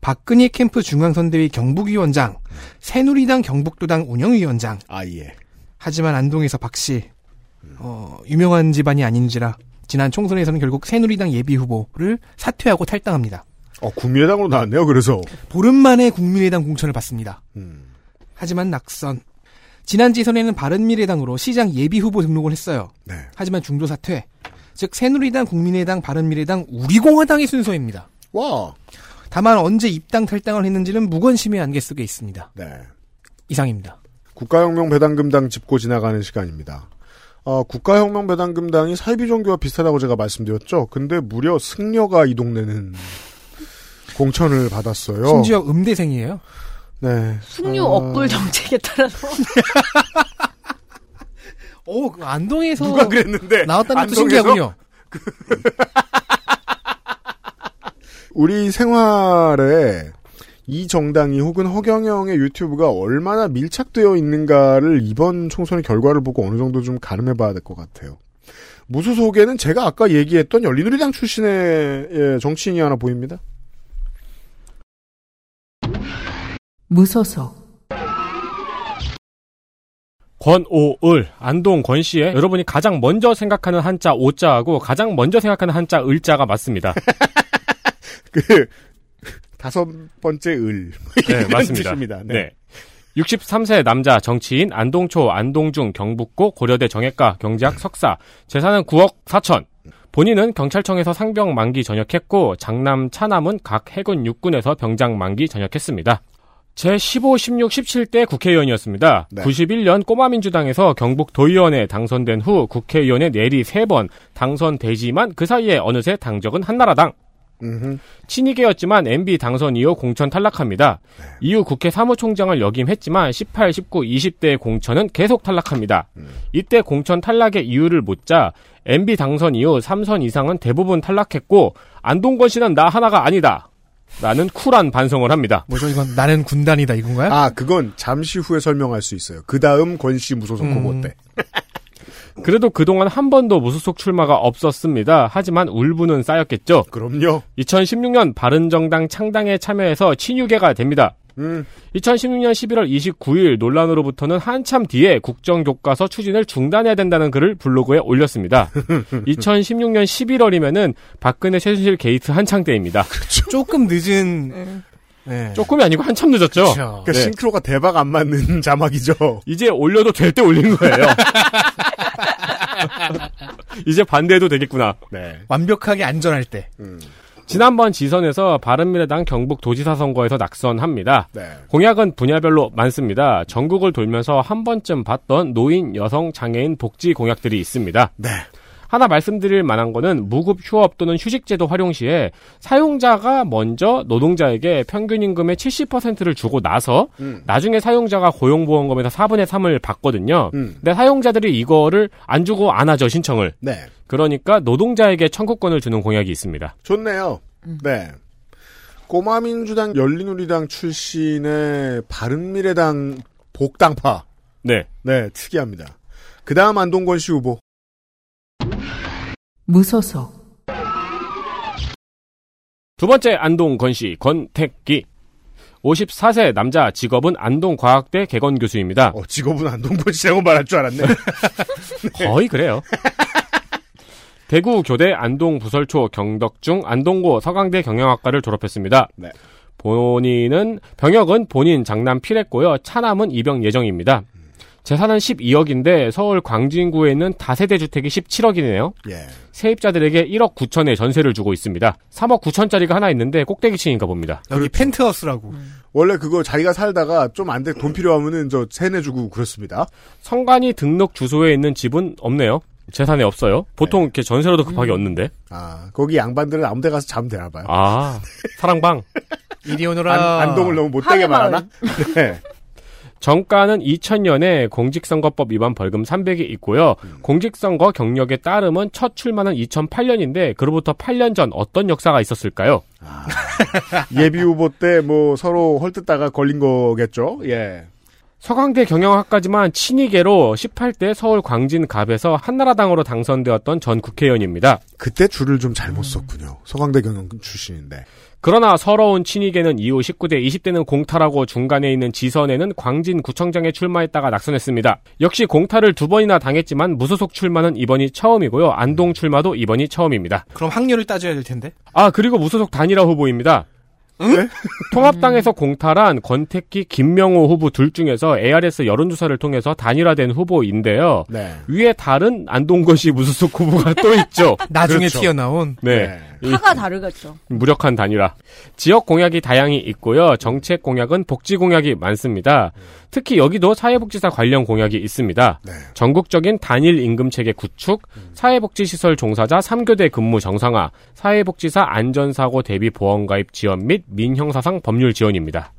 [SPEAKER 5] 박근혜 캠프 중앙선대위 경북위원장, 새누리당 경북도당 운영위원장.
[SPEAKER 2] 아 예.
[SPEAKER 5] 하지만 안동에서 박씨, 어, 유명한 집안이 아닌지라 지난 총선에서는 결국 새누리당 예비 후보를 사퇴하고 탈당합니다.
[SPEAKER 2] 어, 국민의당으로 나왔네요, 그래서.
[SPEAKER 5] 보름 만에 국민의당 공천을 받습니다.
[SPEAKER 2] 음.
[SPEAKER 5] 하지만 낙선. 지난 지선에는 바른미래당으로 시장 예비 후보 등록을 했어요.
[SPEAKER 2] 네.
[SPEAKER 5] 하지만 중도 사퇴. 즉 새누리당, 국민의당, 바른미래당, 우리공화당의 순서입니다.
[SPEAKER 2] 와.
[SPEAKER 5] 다만 언제 입당 탈당을 했는지는 무관심의 안개 속에 있습니다.
[SPEAKER 2] 네.
[SPEAKER 5] 이상입니다.
[SPEAKER 2] 국가혁명 배당금당 짚고 지나가는 시간입니다. 어, 국가혁명 배당금당이 사이비 종교와 비슷하다고 제가 말씀드렸죠. 근데 무려 승려가 이 동네는 공천을 받았어요.
[SPEAKER 5] 심지어 음대생이에요.
[SPEAKER 2] 네.
[SPEAKER 4] 숙류
[SPEAKER 2] 어,
[SPEAKER 4] 업불 정책에 따라서
[SPEAKER 5] 오, 그 안동에서
[SPEAKER 2] 누가 그랬는데
[SPEAKER 5] 나왔다는 것도
[SPEAKER 2] 안동에서?
[SPEAKER 5] 신기하군요.
[SPEAKER 2] 우리 생활에 이 정당이 혹은 허경영의 유튜브가 얼마나 밀착되어 있는가를 이번 총선의 결과를 보고 어느 정도 좀 가늠해 봐야 될 것 같아요. 무소속에는 제가 아까 얘기했던 열린우리당 출신의 예, 정치인이 하나 보입니다.
[SPEAKER 3] 무소속
[SPEAKER 6] 권오을 안동 권씨의 여러분이 가장 먼저 생각하는 한자 오자하고 가장 먼저 생각하는 한자 을자가 맞습니다.
[SPEAKER 2] 그 다섯 번째 을
[SPEAKER 6] 네, 맞습니다.
[SPEAKER 2] 뜻입니다. 네.
[SPEAKER 6] 네. 63세 남자 정치인 안동초 안동중 경북고 고려대 정외과 경제학 석사 재산은 9억 4천 본인은 경찰청에서 상병 만기 전역했고 장남 차남은 각 해군 육군에서 병장 만기 전역했습니다. 제15, 16, 17대 국회의원이었습니다.
[SPEAKER 2] 네.
[SPEAKER 6] 91년 꼬마민주당에서 경북 도의원에 당선된 후 국회의원에 내리 3번 당선되지만 그 사이에 어느새 당적은 한나라당.
[SPEAKER 2] 음흠.
[SPEAKER 6] 친이계였지만 MB 당선 이후 공천 탈락합니다. 이후 국회 사무총장을 역임했지만 18, 19, 20대 공천은 계속 탈락합니다. 이때 공천 탈락의 이유를 묻자 MB 당선 이후 3선 이상은 대부분 탈락했고 안동권 씨는 나 하나가 아니다. 라는 쿨한 반성을 합니다.
[SPEAKER 5] 뭐죠 이건 나는 군단이다 이건가요?
[SPEAKER 2] 아 그건 잠시 후에 설명할 수 있어요. 그 다음 권씨 무소속
[SPEAKER 5] 음.
[SPEAKER 2] 후보 때.
[SPEAKER 6] 그래도 그동안 한 번도 무소속 출마가 없었습니다. 하지만 울분은 쌓였겠죠.
[SPEAKER 2] 그럼요.
[SPEAKER 6] 2016년 바른정당 창당에 참여해서 친유계가 됩니다.
[SPEAKER 2] 음.
[SPEAKER 6] 2016년 11월 29일 논란으로부터는 한참 뒤에 국정교과서 추진을 중단해야 된다는 글을 블로그에 올렸습니다. 2016년 11월이면은 박근혜 최순실 게이트 한창 때입니다.
[SPEAKER 5] 조금 늦은 네.
[SPEAKER 6] 조금이 아니고 한참 늦었죠.
[SPEAKER 5] 그렇죠.
[SPEAKER 2] 그러니까
[SPEAKER 6] 네.
[SPEAKER 2] 싱크로가 대박 안 맞는 자막이죠.
[SPEAKER 6] 이제 올려도 될 때 올린 거예요. 이제 반대해도 되겠구나.
[SPEAKER 2] 네.
[SPEAKER 5] 완벽하게 안전할 때.
[SPEAKER 2] 음.
[SPEAKER 6] 지난번 지선에서 바른미래당 경북 도지사 선거에서 낙선합니다.
[SPEAKER 2] 네.
[SPEAKER 6] 공약은 분야별로 많습니다. 전국을 돌면서 한 번쯤 봤던 노인, 여성, 장애인 복지 공약들이 있습니다.
[SPEAKER 2] 네.
[SPEAKER 6] 하나 말씀드릴 만한 거는 무급 휴업 또는 휴직제도 활용 시에 사용자가 먼저 노동자에게 평균 임금의 70%를 주고 나서
[SPEAKER 2] 음.
[SPEAKER 6] 나중에 사용자가 고용보험금에서 4분의 3을 받거든요.
[SPEAKER 2] 음.
[SPEAKER 6] 근데 사용자들이 이거를 안 주고 안 하죠, 신청을.
[SPEAKER 2] 네.
[SPEAKER 6] 그러니까 노동자에게 청구권을 주는 공약이 있습니다.
[SPEAKER 2] 좋네요. 네. 꼬마민주당 열린우리당 출신의 바른미래당 복당파.
[SPEAKER 6] 네.
[SPEAKER 2] 네, 특이합니다. 그 다음 안동권 씨 후보.
[SPEAKER 3] 무소속
[SPEAKER 6] 두 번째 안동 건씨 권택기. 54세 남자 직업은 안동과학대 개건 교수입니다.
[SPEAKER 2] 어, 직업은 안동권 씨라고 말할 줄 알았네.
[SPEAKER 6] 거의 그래요. 대구 교대 안동 부설초 경덕중 안동고 서강대 경영학과를 졸업했습니다.
[SPEAKER 2] 네.
[SPEAKER 6] 본인은 병역은 본인 장남 필했고요. 차남은 입영 예정입니다. 재산은 12억인데 서울 광진구에 있는 다세대 주택이 17억이네요.
[SPEAKER 2] 예.
[SPEAKER 6] 세입자들에게 1억 9천의 전세를 주고 있습니다. 3억 9천짜리가 하나 있는데 꼭대기층인가 봅니다.
[SPEAKER 5] 여기 펜트하우스라고.
[SPEAKER 2] 원래 그거 자기가 살다가 좀 안 돼 돈 필요하면은 저 세내주고 그렇습니다.
[SPEAKER 6] 성관이 등록 주소에 있는 집은 없네요. 재산에 없어요. 보통 이렇게 전세로도 급하게 얻는데.
[SPEAKER 2] 아, 거기 양반들은 아무 데 가서 자면 되나 봐요.
[SPEAKER 6] 아, 사랑방.
[SPEAKER 5] 이리 오너라.
[SPEAKER 2] 안, 안동을 너무 못되게 말하나? 네.
[SPEAKER 6] 정가는 2000년에 공직선거법 위반 벌금 300이 있고요. 공직선거 경력에 따르면 첫 출마는 2008년인데 그로부터 8년 전 어떤 역사가 있었을까요?
[SPEAKER 2] 예비 후보 때 뭐 서로 헐뜯다가 걸린 거겠죠? 예.
[SPEAKER 6] 서강대 경영학과지만 친이계로 18대 서울 광진갑에서 한나라당으로 당선되었던 전 국회의원입니다.
[SPEAKER 2] 그때 줄을 좀 잘못 썼군요. 서강대 경영 출신인데.
[SPEAKER 6] 그러나 서러운 친이계는 이후 19대, 20대는 공탈하고 중간에 있는 지선에는 광진구청장에 출마했다가 낙선했습니다. 역시 공탈을 두 번이나 당했지만 무소속 출마는 이번이 처음이고요. 안동 출마도 이번이 처음입니다.
[SPEAKER 5] 그럼 확률을 따져야 될 텐데.
[SPEAKER 6] 아 그리고 무소속 단일화 후보입니다.
[SPEAKER 2] 네?
[SPEAKER 6] 통합당에서 공탈한 권태기, 김명호 후보 둘 중에서 ARS 여론조사를 통해서 단일화된 후보인데요.
[SPEAKER 2] 네.
[SPEAKER 6] 위에 다른 안동거시 무소속 후보가 또 있죠.
[SPEAKER 5] 나중에
[SPEAKER 2] 그렇죠.
[SPEAKER 5] 튀어나온
[SPEAKER 6] 네. 이
[SPEAKER 4] 파가 다르겠죠.
[SPEAKER 6] 무력한 단일화. 지역 공약이 다양히 있고요. 정책 공약은 복지 공약이 많습니다. 특히 여기도 사회복지사 관련 공약이 있습니다.
[SPEAKER 2] 네.
[SPEAKER 6] 전국적인 단일 임금 체계 구축, 사회복지시설 종사자 3교대 근무 정상화, 사회복지사 안전사고 대비 보험 가입 지원 및 민형사상 법률 지원입니다.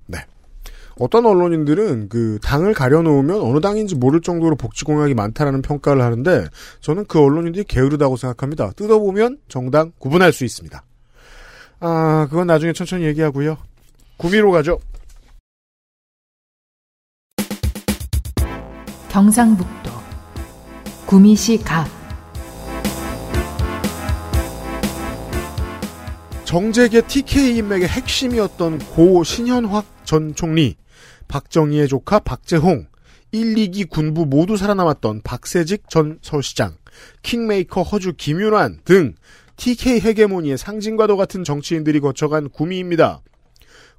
[SPEAKER 2] 어떤 언론인들은 그 당을 가려놓으면 어느 당인지 모를 정도로 복지 공약이 많다라는 평가를 하는데 저는 그 언론인들이 게으르다고 생각합니다. 뜯어보면 정당 구분할 수 있습니다. 아, 그건 나중에 천천히 얘기하고요. 구미로 가죠.
[SPEAKER 3] 경상북도 구미시 갑
[SPEAKER 2] 정재계 TK 인맥의 핵심이었던 고 신현확 전 총리, 박정희의 조카 박재홍, 1, 2기 군부 모두 살아남았던 박세직 전 서울시장, 킹메이커 허주 김윤환 등 TK 헤게모니의 상징과도 같은 정치인들이 거쳐간 구미입니다.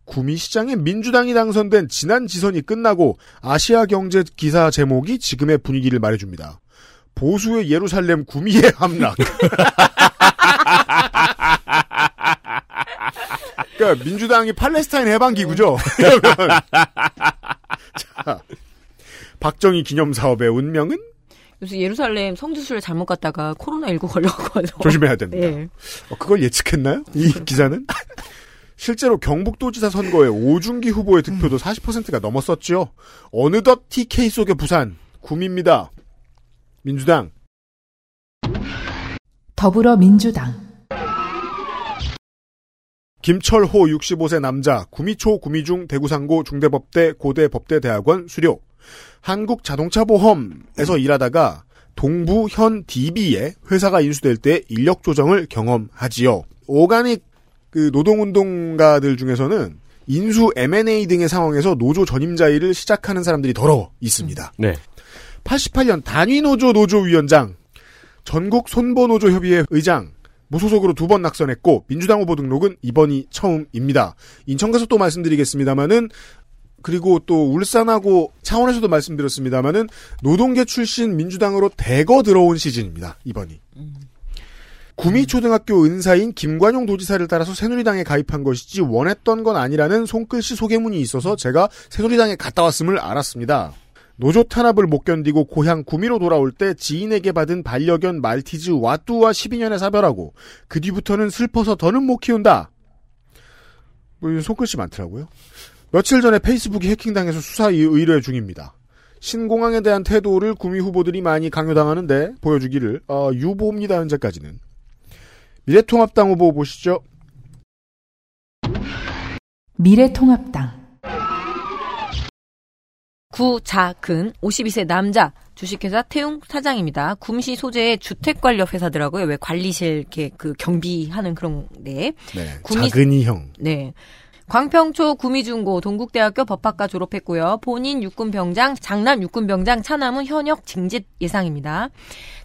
[SPEAKER 2] 구미시장에 민주당이 당선된 지난 지선이 끝나고 아시아 경제 기사 제목이 지금의 분위기를 말해줍니다. 보수의 예루살렘 구미의 함락. 그러니까 민주당이 팔레스타인 해방 기구죠. 자, 박정희 기념 사업의 운명은
[SPEAKER 4] 요새 예루살렘 성지순례 잘못 갔다가 코로나 19 걸려가지고.
[SPEAKER 2] 조심해야 됩니다.
[SPEAKER 4] 예.
[SPEAKER 2] 어, 그걸 예측했나요? 이 기사는? 실제로 경북도지사 선거에 오중기 후보의 득표도 40%가 넘었었죠. 어느덧 TK 속의 부산 구미입니다. 민주당
[SPEAKER 3] 더불어민주당
[SPEAKER 2] 김철호 65세 남자 구미초 구미중 대구상고 중대법대 고대법대대학원 수료 한국자동차보험에서 일하다가 동부 현 DB에 회사가 인수될 때 인력 조정을 경험하지요. 오가닉 그 노동운동가들 중에서는 인수 M&A 등의 상황에서 노조 전임자 일을 시작하는 사람들이 더러 있습니다.
[SPEAKER 6] 네.
[SPEAKER 2] 88년 단위노조 노조위원장, 전국 손보노조협의회 의장, 무소속으로 두 번 낙선했고 민주당 후보 등록은 이번이 처음입니다. 인천 가서 또 말씀드리겠습니다마는 그리고 또 울산하고 차원에서도 말씀드렸습니다마는 노동계 출신 민주당으로 대거 들어온 시즌입니다. 이번이. 구미초등학교 은사인 김관용 도지사를 따라서 새누리당에 가입한 것이지 원했던 건 아니라는 손글씨 소개문이 있어서 제가 새누리당에 갔다 왔음을 알았습니다. 노조 탄압을 못 견디고 고향 구미로 돌아올 때 지인에게 받은 반려견 말티즈 와뚜와 12년에 사별하고 그 뒤부터는 슬퍼서 더는 못 키운다. 뭐 손글씨 많더라고요. 며칠 전에 페이스북이 해킹당해서 수사 의뢰 중입니다. 신공항에 대한 태도를 구미 후보들이 많이 강요당하는데 보여주기를 어, 유보입니다. 현재까지는. 미래통합당 후보 보시죠.
[SPEAKER 3] 미래통합당
[SPEAKER 4] 구자근 52세 남자 주식회사 태웅 사장입니다. 구미시 소재의 주택 관련 회사더라고요. 왜 관리실 이렇게 그 경비하는 그런 데.
[SPEAKER 2] 네,
[SPEAKER 4] 구미-
[SPEAKER 2] 작은이 형.
[SPEAKER 4] 네. 광평초 구미중고 동국대학교 법학과 졸업했고요. 본인 육군병장, 장남 육군병장 차남은 현역 징집 예상입니다.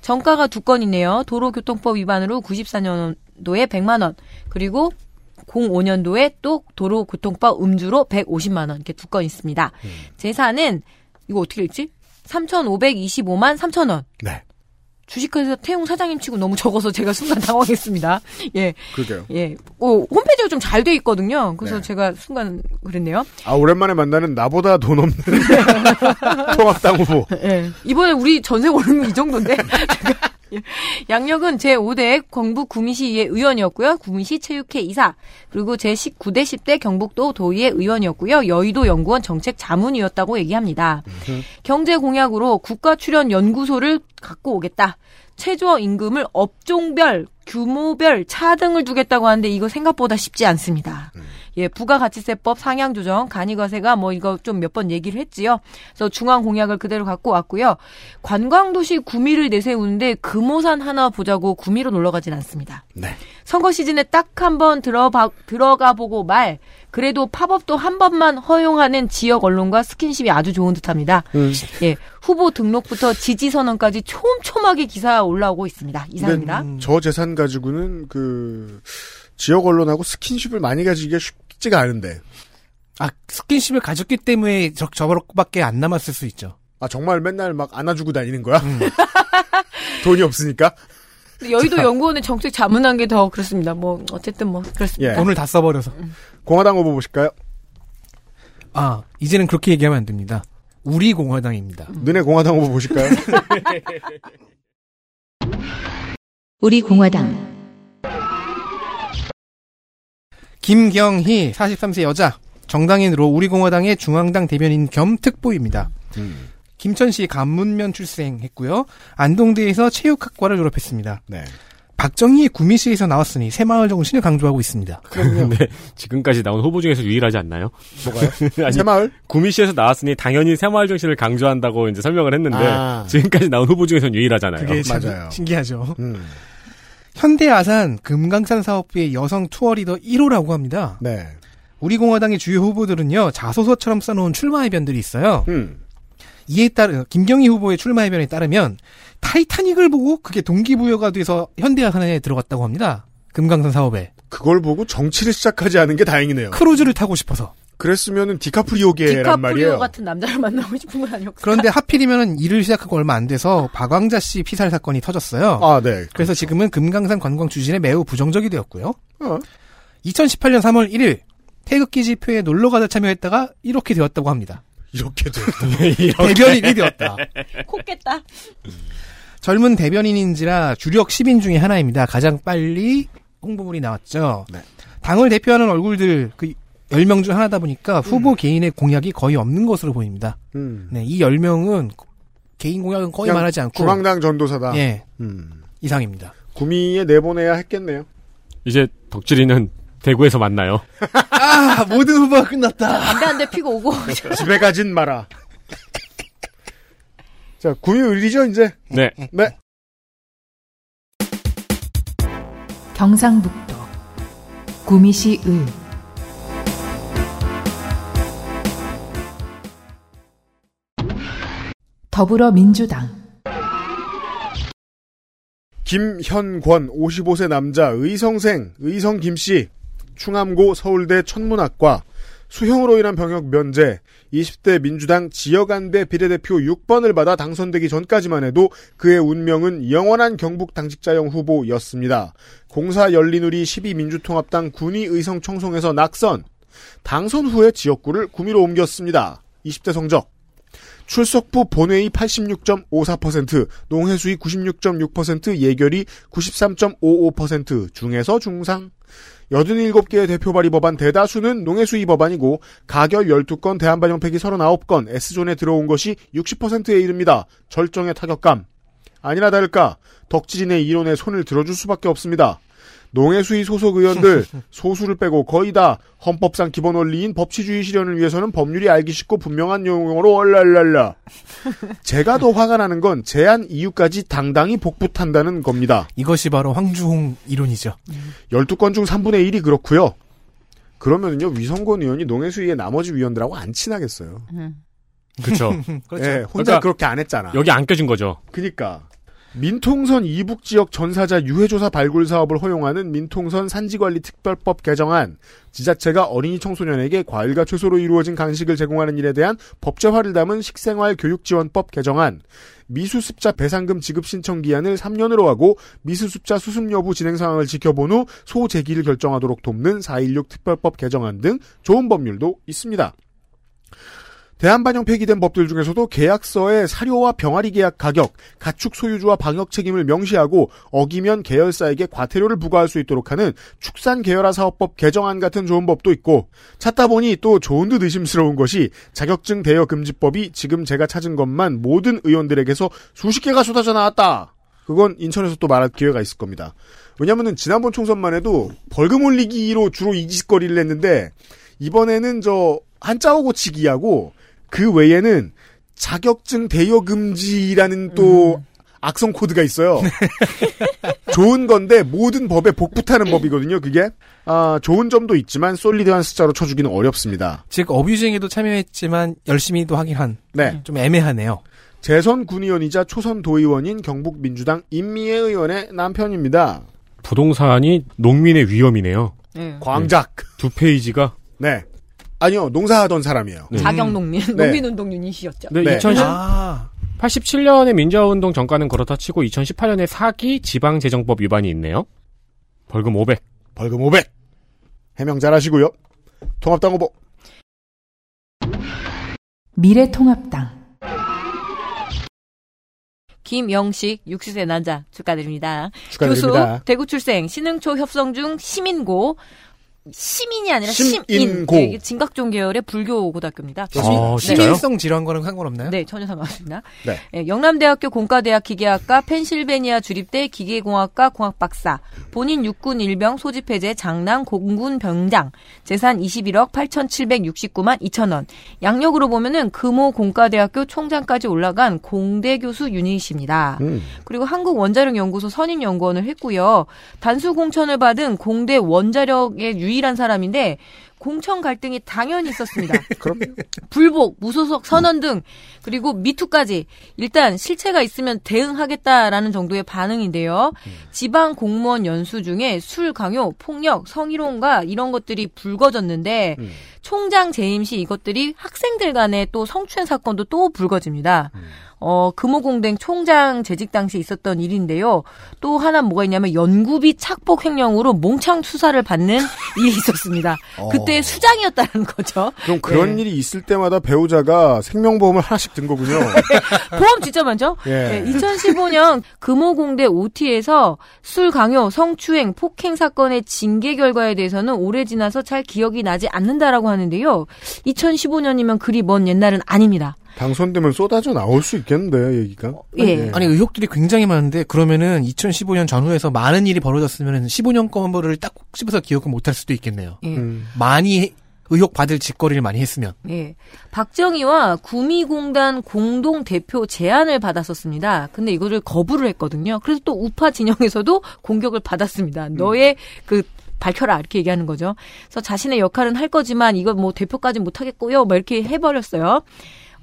[SPEAKER 4] 정가가 두 건이네요. 도로교통법 위반으로 94년도에 100만 원, 그리고 05년도에 또 도로교통법 음주로 150만 원 이렇게 두 건 있습니다. 재산은 이거 어떻게 읽지? 3,525만 3천 원.
[SPEAKER 2] 네.
[SPEAKER 4] 주식회사 태용 사장님 치고 너무 적어서 제가 순간 당황했습니다. 예.
[SPEAKER 2] 그러게요.
[SPEAKER 4] 예. 어, 홈페이지가 좀 잘 돼 있거든요. 그래서
[SPEAKER 2] 네.
[SPEAKER 4] 제가 순간 그랬네요.
[SPEAKER 2] 아, 오랜만에 만나는 나보다 돈 없는 통합당 후보.
[SPEAKER 4] 예. 이번에 우리 전세 오르는 이 정도인데. 제가, 예. 양력은 제5대 경북 구미시의 의원이었고요. 구미시 체육회 이사. 그리고 제19대 10대 경북도 도의회 의원이었고요. 여의도 연구원 정책 자문이었다고 얘기합니다. 경제 공약으로 국가 출연 연구소를 갖고 오겠다. 최저 임금을 업종별, 규모별 차 등을 두겠다고 하는데 이거 생각보다 쉽지 않습니다. 예, 부가가치세법 상향 조정, 간이과세가 뭐 이거 좀 몇 번 얘기를 했지요. 그래서 중앙 공약을 그대로 갖고 왔고요. 관광도시 구미를 내세우는데 금오산 하나 보자고 구미로 놀러 가진 않습니다.
[SPEAKER 2] 네.
[SPEAKER 4] 선거 시즌에 딱 한 번 들어봐, 들어가 보고 말, 그래도 팝업도 한 번만 허용하는 지역 언론과 스킨십이 아주 좋은 듯 합니다.
[SPEAKER 2] 음.
[SPEAKER 4] 예, 후보 등록부터 지지 선언까지 촘촘하게 기사 올라오고 있습니다. 이상입니다.
[SPEAKER 2] 저 재산 가지고는 그 지역 언론하고 스킨십을 많이 가지기가 쉽 지가 않은데.
[SPEAKER 5] 아, 스킨십을 가졌기 때문에 저, 저밖에 안 남았을 수 있죠.
[SPEAKER 2] 아 정말 맨날 막 안아주고 다니는 거야? 돈이 없으니까?
[SPEAKER 4] 여의도 연구원의 정책 자문한 게 더 그렇습니다. 뭐 어쨌든 뭐 그렇습니다.
[SPEAKER 2] 예.
[SPEAKER 5] 돈을 다 써버려서.
[SPEAKER 2] 공화당 후보 보실까요?
[SPEAKER 5] 아, 이제는 그렇게 얘기하면 안 됩니다. 우리 공화당입니다.
[SPEAKER 2] 너네 공화당 후보 보실까요?
[SPEAKER 1] 우리 공화당
[SPEAKER 5] 김경희 43세 여자 정당인으로 우리공화당의 중앙당 대변인 겸 특보입니다.
[SPEAKER 2] 음.
[SPEAKER 5] 김천시 간문면 출생했고요. 안동대에서 체육학과를 졸업했습니다.
[SPEAKER 2] 네.
[SPEAKER 5] 박정희의 구미시에서 나왔으니 새마을 정신을 강조하고 있습니다.
[SPEAKER 6] 네, 지금까지 나온 후보 중에서 유일하지 않나요?
[SPEAKER 2] 뭐가요?
[SPEAKER 6] 아니,
[SPEAKER 2] 새마을?
[SPEAKER 6] 구미시에서 나왔으니 당연히 새마을 정신을 강조한다고 이제 설명을 했는데
[SPEAKER 2] 아.
[SPEAKER 6] 지금까지 나온 후보 중에서는 유일하잖아요.
[SPEAKER 5] 그게 참
[SPEAKER 2] 맞아요.
[SPEAKER 5] 신기하죠.
[SPEAKER 2] 음.
[SPEAKER 5] 현대아산 금강산 사업부의 여성 투어 리더 1호라고 합니다.
[SPEAKER 2] 네.
[SPEAKER 5] 우리 공화당의 주요 후보들은요 자소서처럼 써놓은 출마 해변들이 있어요.
[SPEAKER 2] 음.
[SPEAKER 5] 이에 따른 김경희 후보의 출마 해변에 따르면 타이타닉을 보고 그게 동기부여가 돼서 현대아산에 들어갔다고 합니다. 금강산 사업에
[SPEAKER 2] 그걸 보고 정치를 시작하지 않은 게 다행이네요.
[SPEAKER 5] 크루즈를 타고 싶어서.
[SPEAKER 2] 그랬으면은 디카프리오계란
[SPEAKER 4] 디카프리오
[SPEAKER 2] 말이에요.
[SPEAKER 4] 같은 남자를 만나고 싶은 건 아니었고.
[SPEAKER 5] 그런데 하필이면 일을 시작하고 얼마 안 돼서 박왕자 씨 피살 사건이 터졌어요.
[SPEAKER 2] 아, 네.
[SPEAKER 5] 그래서 지금은 금강산 관광 추진에 매우 부정적이 되었고요.
[SPEAKER 2] 어.
[SPEAKER 5] 2018년 3월 1일 태극기 집회에 놀러 가다 참여했다가 이렇게 되었다고 합니다.
[SPEAKER 2] 이렇게 돼.
[SPEAKER 5] 대변인이 되었다.
[SPEAKER 4] 콧겠다.
[SPEAKER 5] 젊은 대변인인지라 주력 10인 중에 하나입니다. 가장 빨리 홍보물이 나왔죠.
[SPEAKER 2] 네.
[SPEAKER 5] 당을 대표하는 얼굴들 그 10명 중 하나다 보니까 후보 개인의 공약이 거의 없는 것으로 보입니다.
[SPEAKER 2] 음.
[SPEAKER 5] 네, 이 10명은 개인 공약은 거의 말하지 않고
[SPEAKER 2] 중앙당 전도사다.
[SPEAKER 5] 예,
[SPEAKER 2] 음.
[SPEAKER 5] 이상입니다.
[SPEAKER 2] 구미에 내보내야 했겠네요.
[SPEAKER 6] 이제 덕질이는 대구에서 만나요.
[SPEAKER 5] 아, 모든 후보가 끝났다.
[SPEAKER 4] 담배 한대 피고 오고.
[SPEAKER 2] 집에 가진 마라. 자, 구미 의리죠, 이제?
[SPEAKER 6] 네.
[SPEAKER 2] 네.
[SPEAKER 3] 경상북도 구미시 을 더불어민주당.
[SPEAKER 2] 김현권 55세 남자 의성생 의성 김씨. 충암고 서울대 천문학과. 수형으로 인한 병역 면제. 20대 민주당 지역안배 비례대표 6번을 받아 당선되기 전까지만 해도 그의 운명은 영원한 경북 당직자형 후보였습니다. 공사 열린우리 12민주통합당 군위 의성 청송에서 낙선. 당선 후에 지역구를 구미로 옮겼습니다. 20대 성적 출석부 본회의 86.54%, 농해수위 96.6%, 예결위 93.55% 중에서 중상. 87개의 대표 발의 법안 대다수는 농해수위 법안이고 가결 12건 대한반영폐기 39건 S존에 들어온 것이 60%에 이릅니다. 절정의 타격감. 아니나 다를까 덕질인의 이론에 손을 들어줄 수밖에 없습니다. 농해수위 소속 의원들 소수를 빼고 거의 다 헌법상 기본 원리인 법치주의 실현을 위해서는 법률이 알기 쉽고 분명한 용어로 얼랄랄라. 제가 더 화가 나는 건 제한 이유까지 당당히 복붙한다는 겁니다.
[SPEAKER 5] 이것이 바로 황주홍 이론이죠.
[SPEAKER 2] 12건 중 3분의 1이 그렇고요. 그러면은요 위성권 의원이 농해수위의 나머지 위원들하고 안 친하겠어요.
[SPEAKER 6] 그렇죠.
[SPEAKER 5] 그렇죠.
[SPEAKER 2] 예, 혼자
[SPEAKER 6] 그러니까
[SPEAKER 2] 그렇게 안 했잖아.
[SPEAKER 6] 여기 안 껴준 거죠.
[SPEAKER 2] 그니까 민통선 이북 지역 전사자 유해조사 발굴 사업을 허용하는 민통선 산지관리 특별법 개정안, 지자체가 어린이 청소년에게 과일과 채소로 이루어진 간식을 제공하는 일에 대한 법제화를 담은 식생활 교육지원법 개정안, 미수습자 배상금 지급 신청 기한을 3년으로 하고 미수습자 수습 여부 진행 상황을 지켜본 후 소재기를 결정하도록 돕는 4.16 특별법 개정안 등 좋은 법률도 있습니다. 대한반영 폐기된 법들 중에서도 계약서에 사료와 병아리 계약 가격, 가축 소유주와 방역 책임을 명시하고 어기면 계열사에게 과태료를 부과할 수 있도록 하는 축산 계열화 사업법 개정안 같은 좋은 법도 있고 찾다 보니 또 좋은 듯 의심스러운 것이 자격증 대여 금지법이 지금 제가 찾은 것만 모든 의원들에게서 수십 개가 쏟아져 나왔다. 그건 인천에서 또 말할 기회가 있을 겁니다. 왜냐면은 지난번 총선만 해도 벌금 올리기로 주로 이짓거리를 했는데 이번에는 저 한자어 고치기하고 그 외에는 자격증 대여 금지라는 또 악성 코드가 있어요. 좋은 건데 모든 법에 복붙하는 법이거든요. 그게 아, 좋은 점도 있지만 솔리드한 숫자로 쳐주기는 어렵습니다.
[SPEAKER 5] 즉 어뷰징에도 참여했지만 열심히도 하긴 한.
[SPEAKER 2] 네.
[SPEAKER 5] 좀 애매하네요.
[SPEAKER 2] 재선 군의원이자 초선 도의원인 경북 민주당 임미애 의원의 남편입니다.
[SPEAKER 6] 부동산이 농민의 위험이네요.
[SPEAKER 4] 네.
[SPEAKER 2] 광작.
[SPEAKER 6] 두 페이지가
[SPEAKER 2] 네. 아니요, 농사하던 사람이에요.
[SPEAKER 6] 네.
[SPEAKER 4] 자경농민,
[SPEAKER 2] 네.
[SPEAKER 4] 농민운동 유닛이었죠.
[SPEAKER 6] 네,
[SPEAKER 2] 네.
[SPEAKER 6] 2010,
[SPEAKER 5] 아.
[SPEAKER 6] 87년에 민주화운동 정가는 그렇다 치고 2018년에 사기 지방재정법 위반이 있네요. 벌금 500.
[SPEAKER 2] 벌금 500. 해명 잘 하시고요. 통합당 후보.
[SPEAKER 3] 미래통합당
[SPEAKER 4] 김영식 60세 남자 축하드립니다.
[SPEAKER 2] 축하드립니다.
[SPEAKER 4] 교수 대구 출생 신흥초 협성 중 시민고 시민이 아니라.
[SPEAKER 2] 심인
[SPEAKER 4] 네, 이게 진각종 계열의 불교 고등학교입니다.
[SPEAKER 6] 아, 진짜요?
[SPEAKER 5] 심일성 질환과는 상관없나요?
[SPEAKER 4] 네, 전혀 상관없습니다.
[SPEAKER 2] 네.
[SPEAKER 4] 예, 영남대학교 공과대학 기계학과 펜실베니아 주립대 기계공학과 공학박사, 본인 육군 일병 소집 해제 장남 공군 병장, 재산 21억 8,769만 2천 원. 양력으로 보면은 금호 공과대학교 총장까지 올라간 공대 교수 유닛입니다.
[SPEAKER 2] 음.
[SPEAKER 4] 그리고 한국 원자력 연구소 선임 연구원을 했고요. 단수 공천을 받은 공대 원자력의 유 일한 사람인데 공천 갈등이 당연히 있었습니다.
[SPEAKER 2] 그럼
[SPEAKER 4] 불복, 무소속 선언 등 그리고 미투까지 일단 실체가 있으면 대응하겠다라는 정도의 반응인데요. 지방 공무원 연수 중에 술 강요, 폭력, 성희롱과 이런 것들이 불거졌는데
[SPEAKER 2] 음.
[SPEAKER 4] 총장 재임 시 이것들이 학생들 간의 또 성추행 사건도 또 불거집니다. 어, 금호공댕 총장 재직 당시 있었던 일인데요. 또 하나 뭐가 있냐면 연구비 착복 횡령으로 몽창 수사를 받는 일이 있었습니다. 그때 수장이었다는 거죠.
[SPEAKER 2] 그럼 그런
[SPEAKER 4] 네.
[SPEAKER 2] 일이 있을 때마다 배우자가 생명보험을 하나씩 든 거군요.
[SPEAKER 4] 보험 진짜 많죠?
[SPEAKER 2] 예.
[SPEAKER 4] 네, 2015년 금호공대 OT에서 술 강요, 성추행, 폭행 사건의 징계 결과에 대해서는 오래 지나서 잘 기억이 나지 않는다라고 하는데요. 2015년이면 그리 먼 옛날은 아닙니다.
[SPEAKER 2] 당선되면 쏟아져 나올 수 있겠는데 얘기가.
[SPEAKER 4] 예.
[SPEAKER 5] 아니 의혹들이 굉장히 많은데 그러면은 2015년 전후에서 많은 일이 벌어졌으면 15년 거를 딱 씹어서 기억을 못할 수도 있겠네요.
[SPEAKER 4] 예.
[SPEAKER 2] 음.
[SPEAKER 5] 많이 의혹 받을 짓거리를 많이 했으면.
[SPEAKER 4] 예. 박정희와 구미공단 공동 대표 제안을 받았었습니다. 근데 이거를 거부를 했거든요. 그래서 또 우파 진영에서도 공격을 받았습니다. 너의 그 밝혀라 이렇게 얘기하는 거죠. 그래서 자신의 역할은 할 거지만 이거 뭐 대표까지 못 하겠고요. 뭐 이렇게 해버렸어요.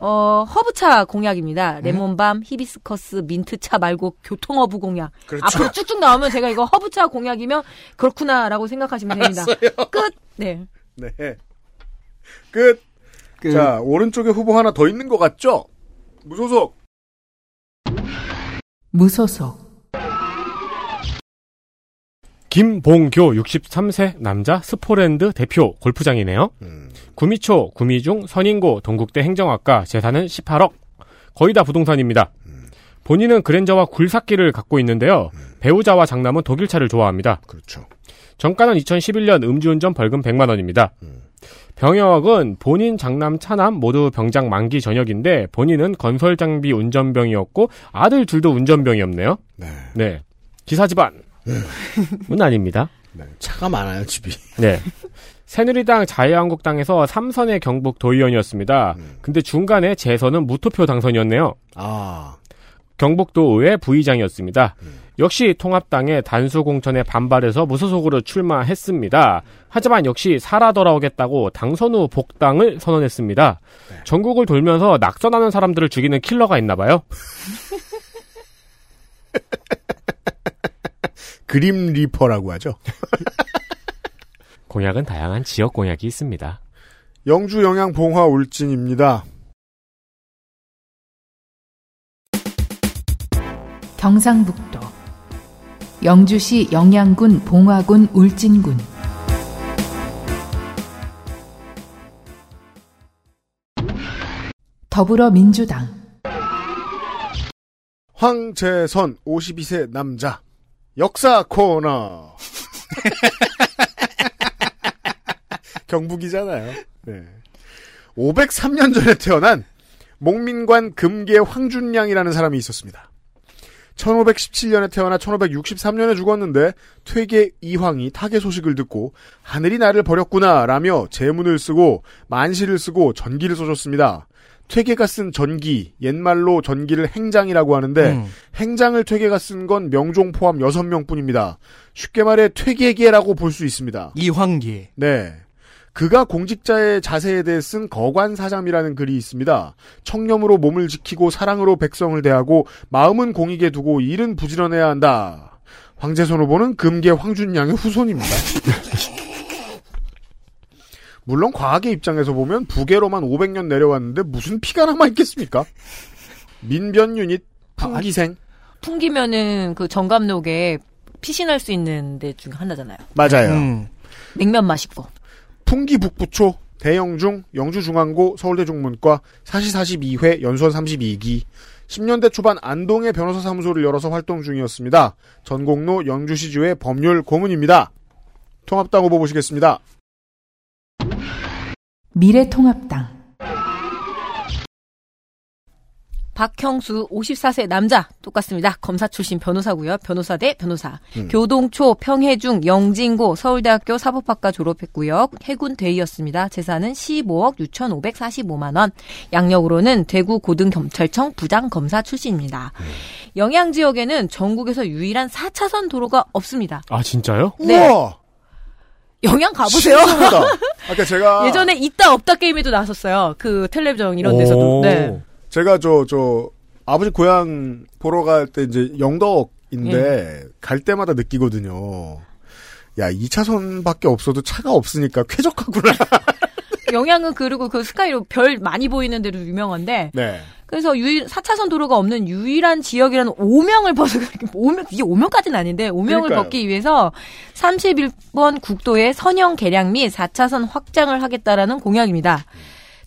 [SPEAKER 4] 어, 허브차 공약입니다. 레몬밤, 히비스커스, 민트차 말고 교통허브 공약.
[SPEAKER 2] 그렇죠.
[SPEAKER 4] 앞으로 쭉쭉 나오면 제가 이거 허브차 공약이면 그렇구나라고 생각하시면 됩니다. 끝. 네.
[SPEAKER 2] 네. 끝. 자, 오른쪽에 후보 하나 더 있는 것 같죠? 무소속.
[SPEAKER 3] 무소속
[SPEAKER 6] 김봉교 63세 남자 스포랜드 대표 골프장이네요.
[SPEAKER 2] 음.
[SPEAKER 6] 구미초, 구미중, 선인고, 동국대 행정학과 재산은 18억. 거의 다 부동산입니다. 본인은 그랜저와 굴삭기를 갖고 있는데요. 배우자와 장남은 독일차를 좋아합니다.
[SPEAKER 2] 그렇죠.
[SPEAKER 6] 정가는 2011년 음주운전 벌금 100만 원입니다. 병역은 본인 장남 차남 모두 병장 만기 전역인데 본인은 건설 장비 운전병이었고 아들 둘도 운전병이었네요.
[SPEAKER 2] 네.
[SPEAKER 6] 네. 기사 집안 은 아닙니다.
[SPEAKER 2] 네. 차가 많아요, 집이.
[SPEAKER 6] 네. 새누리당 자유한국당에서 삼선의 경북 도의원이었습니다. 근데 중간에 재선은 무투표 당선이었네요.
[SPEAKER 2] 아.
[SPEAKER 6] 경북도 의회 부의장이었습니다. 역시 통합당의 단수 공천에 반발해서 무소속으로 출마했습니다. 하지만 역시 살아 돌아오겠다고 당선 후 복당을 선언했습니다. 전국을 돌면서 낙선하는 사람들을 죽이는 킬러가 있나 봐요.
[SPEAKER 2] 그림 리퍼라고 하죠.
[SPEAKER 6] 공약은 다양한 지역 공약이 있습니다.
[SPEAKER 2] 영주 영양 봉화 울진입니다.
[SPEAKER 3] 경상북도 영주시 영양군 봉화군 울진군 더불어민주당
[SPEAKER 2] 황재선 52세 남자 역사 코너 경북이잖아요. 네. 503년 전에 태어난 목민관 금계 황준량이라는 사람이 있었습니다. 1517년에 태어나 1563년에 죽었는데 퇴계 이황이 타계 소식을 듣고 하늘이 나를 버렸구나 라며 제문을 쓰고 만시를 쓰고 전기를 써줬습니다. 퇴계가 쓴 전기, 옛말로 전기를 행장이라고 하는데
[SPEAKER 5] 음.
[SPEAKER 2] 행장을 퇴계가 쓴 건 명종 포함 6명뿐입니다. 쉽게 말해 퇴계계라고 볼 수 있습니다.
[SPEAKER 5] 이황계.
[SPEAKER 2] 네. 그가 공직자의 자세에 대해 쓴 거관사잠이라는 글이 있습니다. 청렴으로 몸을 지키고 사랑으로 백성을 대하고 마음은 공익에 두고 일은 부지런해야 한다. 황재선 후보는 금계 황준양의 후손입니다. 물론 과학의 입장에서 보면 부계로만 500년 내려왔는데 무슨 피가 남아 있겠습니까? 민변 유닛 풍기생
[SPEAKER 4] 풍기면은 그 정감록에 피신할 수 있는 데 중에 하나잖아요.
[SPEAKER 2] 맞아요.
[SPEAKER 5] 음.
[SPEAKER 4] 냉면 맛있고.
[SPEAKER 2] 풍기 북부초, 대영중, 영주중앙고, 서울대 중문과, 사시 42회, 연수원 32기, 10년대 초반 안동의 변호사 사무소를 열어서 활동 중이었습니다. 전공로 영주시주의 법률 고문입니다. 통합당 후보 보시겠습니다.
[SPEAKER 3] 미래통합당
[SPEAKER 4] 박형수 54세 남자 똑같습니다. 검사 출신 변호사고요. 변호사 대 변호사.
[SPEAKER 2] 음.
[SPEAKER 4] 교동초, 평해중, 영진고, 서울대학교 사법학과 졸업했고요. 해군 대위였습니다. 재산은 15억 6,545만 원. 양력으로는 대구 고등경찰청 부장 검사 출신입니다. 영양 지역에는 전국에서 유일한 4차선 도로가 없습니다.
[SPEAKER 6] 아 진짜요?
[SPEAKER 4] 네.
[SPEAKER 2] 우와!
[SPEAKER 4] 영양 가보세요.
[SPEAKER 2] 아까 제가
[SPEAKER 4] 예전에 있다 없다 게임에도 나섰어요. 그 텔레비전 이런 데서도.
[SPEAKER 6] 오.
[SPEAKER 4] 네.
[SPEAKER 2] 제가 저, 저, 아버지 고향 보러 갈 때 이제 영덕인데, 갈 때마다 느끼거든요. 야, 2차선밖에 없어도 차가 없으니까 쾌적하구나.
[SPEAKER 4] 영양은 그리고 그 스카이로 별 많이 보이는 데로 유명한데
[SPEAKER 2] 네.
[SPEAKER 4] 그래서 유일 4차선 도로가 없는 유일한 지역이라는 오명을 벗어 오명 이게 오명까지는 아닌데 오명을
[SPEAKER 2] 그러니까요.
[SPEAKER 4] 벗기 위해서 31번 국도의 선형 개량 및 4차선 확장을 하겠다라는 공약입니다.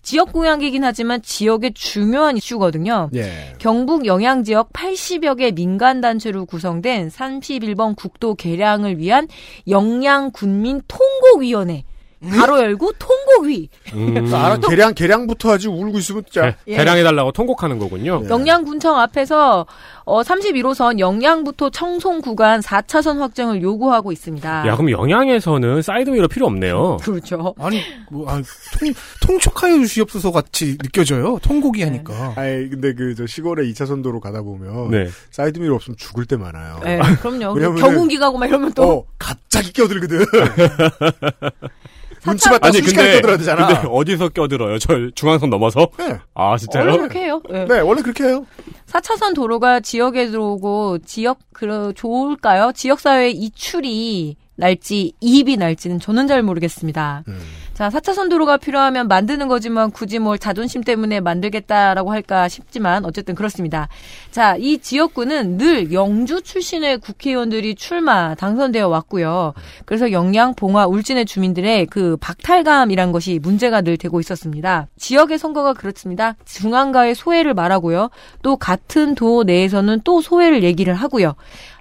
[SPEAKER 4] 지역 공약이긴 하지만 지역의 중요한 이슈거든요.
[SPEAKER 2] 예.
[SPEAKER 4] 경북 영양 지역 80여 개 민간 단체로 구성된 31번 국도 개량을 위한 영양 군민 통곡 위원회 가로 열고 통곡위
[SPEAKER 6] 음.
[SPEAKER 2] 알아, 계량, 계량부터 하지 울고 있으면 진짜.
[SPEAKER 4] 예.
[SPEAKER 6] 대량해 달라고 통곡하는 거군요.
[SPEAKER 2] 네.
[SPEAKER 4] 영양군청 앞에서 어 31호선 영양부터 청송 구간 4차선 확장을 요구하고 있습니다.
[SPEAKER 6] 야 그럼 영양에서는 사이드미러 필요 없네요.
[SPEAKER 4] 그렇죠.
[SPEAKER 5] 아니, 뭐, 아, 통, 통촉하여 주시옵소서 같이 느껴져요. 통곡이 하니까.
[SPEAKER 2] 아이, 근데 그, 저 시골에 2차선 도로 가다 보면.
[SPEAKER 6] 네.
[SPEAKER 2] 사이드미러 없으면 죽을 때 많아요.
[SPEAKER 4] 네, 그럼요. 경운기 가고 막 이러면 또
[SPEAKER 2] 어, 갑자기 끼어들거든. 눈치 봤다
[SPEAKER 6] 아니 근데
[SPEAKER 2] 되잖아.
[SPEAKER 6] 근데 어디서 껴들어요? 저 중앙선 넘어서?
[SPEAKER 2] 네.
[SPEAKER 6] 아 진짜요?
[SPEAKER 4] 원래 그렇게 해요. 네.
[SPEAKER 2] 네, 원래 그렇게 해요.
[SPEAKER 4] 4차선 도로가 지역에 들어오고 지역 그 좋을까요? 지역 사회 이출이 날지 이입이 날지는 저는 잘 모르겠습니다.
[SPEAKER 2] 음.
[SPEAKER 4] 자, 4차 선 도로가 필요하면 만드는 거지만 굳이 뭘 자존심 때문에 만들겠다라고 할까 싶지만 어쨌든 그렇습니다. 자, 이 지역구는 늘 영주 출신의 국회의원들이 출마 당선되어 왔고요. 그래서 영양, 봉화, 울진의 주민들의 그 박탈감이란 것이 문제가 늘 되고 있었습니다. 지역의 선거가 그렇습니다. 중앙가의 소외를 말하고요. 또 같은 도 내에서는 또 소외를 얘기를 하고요.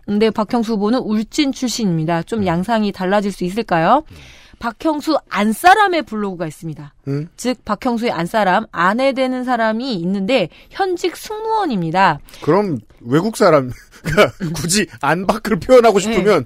[SPEAKER 4] 근데 박형수 후보는 울진 출신입니다. 좀 양상이 달라질 수 있을까요? 박형수 안사람의 블로그가 있습니다.
[SPEAKER 2] 음?
[SPEAKER 4] 즉 박형수의 안사람 아내 되는 사람이 있는데 현직 승무원입니다.
[SPEAKER 2] 그럼 외국 사람, 가 굳이 안팎을 표현하고 싶으면 해,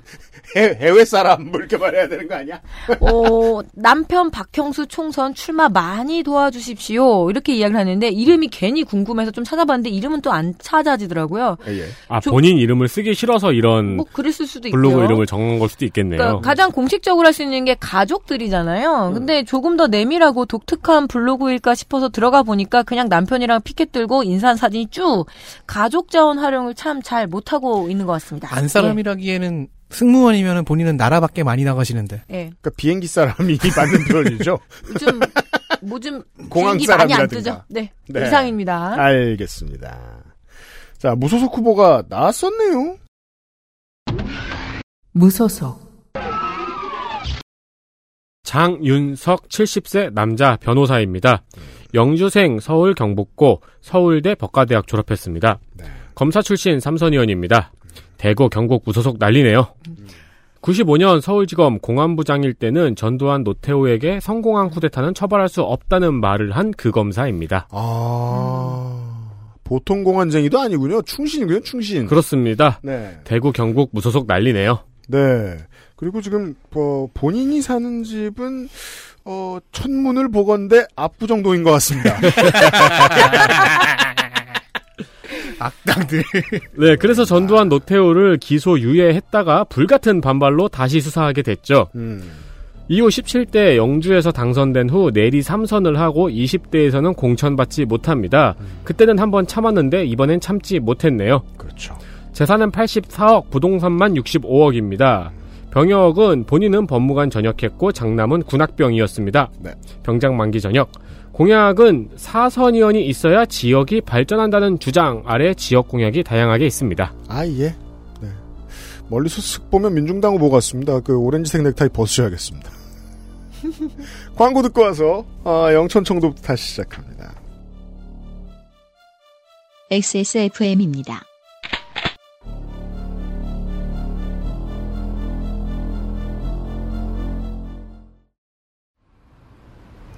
[SPEAKER 2] 해외 사람 뭐 이렇게 말해야 되는 거 아니야?
[SPEAKER 4] 어, 남편 박형수 총선 출마 많이 도와주십시오. 이렇게 이야기를 하는데 이름이 괜히 궁금해서 좀 찾아봤는데 이름은 또 안 찾아지더라고요.
[SPEAKER 2] 예, 예.
[SPEAKER 6] 아
[SPEAKER 4] 저-
[SPEAKER 6] 본인 이름을 쓰기 싫어서 이런
[SPEAKER 4] 뭐 그랬을 수도
[SPEAKER 6] 블로그
[SPEAKER 4] 있고요.
[SPEAKER 6] 이름을 정한 걸 수도 있겠네요.
[SPEAKER 4] 그러니까 가장 공식적으로 할 수 있는 게 가족들이잖아요. 근데 조금 더 내밀하고 독특한 블로그일까 싶어서 들어가 보니까 그냥 남편이랑 피켓 들고 인사한 사진이 쭉 가족 자원 활용을 참 잘 못하고 있는 것 같습니다.
[SPEAKER 5] 안 사람이라기에는 승무원이면 본인은 나라 밖에 많이 나가시는데.
[SPEAKER 4] 예. 예.
[SPEAKER 2] 그러니까 비행기 사람이 맞는 표현이죠.
[SPEAKER 4] 요즘 뭐좀
[SPEAKER 2] 공항
[SPEAKER 4] 많이 안
[SPEAKER 2] 사람이라든가.
[SPEAKER 4] 뜨죠. 네.
[SPEAKER 2] 네.
[SPEAKER 4] 이상입니다.
[SPEAKER 2] 알겠습니다. 자, 무소속 후보가 나왔었네요.
[SPEAKER 3] 무소속
[SPEAKER 6] 장윤석 70세 남자 변호사입니다. 영주생 서울 경북고 서울대 법과대학 졸업했습니다. 검사 출신 삼선 의원입니다. 대구 경북 무소속 난리네요. 95년 서울지검 공안부장일 때는 전두환 노태우에게 성공한 쿠데타는 처벌할 수 없다는 말을 한 그 검사입니다.
[SPEAKER 2] 아, 보통 공안쟁이도 아니군요. 충신이군요, 충신.
[SPEAKER 6] 그렇습니다.
[SPEAKER 2] 네.
[SPEAKER 6] 대구 경북 무소속 난리네요.
[SPEAKER 2] 네. 그리고 지금 뭐 본인이 사는 집은 어, 천문을 보건대 압구정동인 것 같습니다.
[SPEAKER 5] 악당들.
[SPEAKER 6] 네, 그래서 전두환 노태우를 기소 유예했다가 불같은 반발로 다시 수사하게 됐죠.
[SPEAKER 2] 음.
[SPEAKER 6] 이후 17대 영주에서 당선된 후 내리 3선을 하고 20대에서는 공천받지 못합니다. 그때는 한번 참았는데 이번엔 참지 못했네요.
[SPEAKER 2] 그렇죠.
[SPEAKER 6] 재산은 84억, 부동산만 65억입니다. 병역은 본인은 법무관 전역했고 장남은 군악병이었습니다.
[SPEAKER 2] 네.
[SPEAKER 6] 병장 만기 전역. 공약은 사선 의원이 있어야 지역이 발전한다는 주장 아래 지역 공약이 다양하게 있습니다.
[SPEAKER 2] 아, 예. 네. 멀리서 슥 보면 민중당 후보 같습니다. 그 오렌지색 넥타이 벗으셔야겠습니다. 광고 듣고 와서 아, 영천 청도부터 다시 시작합니다.
[SPEAKER 1] XSFM입니다.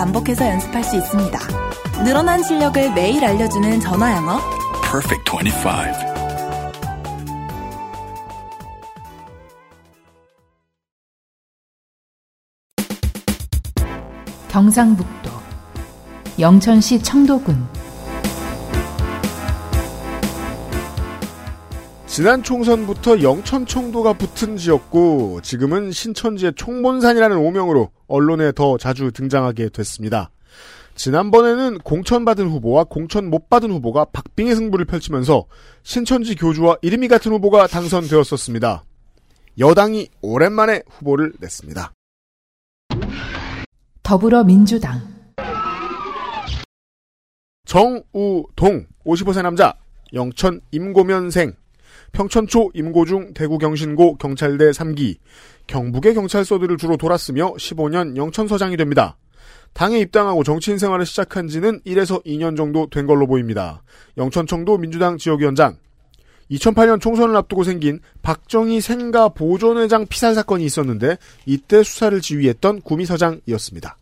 [SPEAKER 11] 반복해서 연습할 수 있습니다. 늘어난 실력을 매일 알려주는 전화 영어.
[SPEAKER 12] Perfect 25.
[SPEAKER 3] 경상북도 영천시 청도군
[SPEAKER 2] 지난 총선부터 영천청도가 붙은 지역구, 지금은 신천지의 총몬산이라는 오명으로 언론에 더 자주 등장하게 됐습니다. 지난번에는 공천받은 후보와 공천 못 받은 후보가 박빙의 승부를 펼치면서 신천지 교주와 이름이 같은 후보가 당선되었었습니다. 여당이 오랜만에 후보를 냈습니다.
[SPEAKER 3] 더불어민주당
[SPEAKER 2] 정우동 55세 남자 영천 임고면생 평천초 임고중 대구 경신고 경찰대 3기 경북의 경찰서들을 주로 돌았으며 15년 영천서장이 됩니다. 당에 입당하고 정치인 생활을 시작한 지는 1에서 2년 정도 된 걸로 보입니다. 영천청도 민주당 지역위원장 2008년 총선을 앞두고 생긴 박정희 생가 보존회장 피살 사건이 있었는데 이때 수사를 지휘했던 구미서장이었습니다.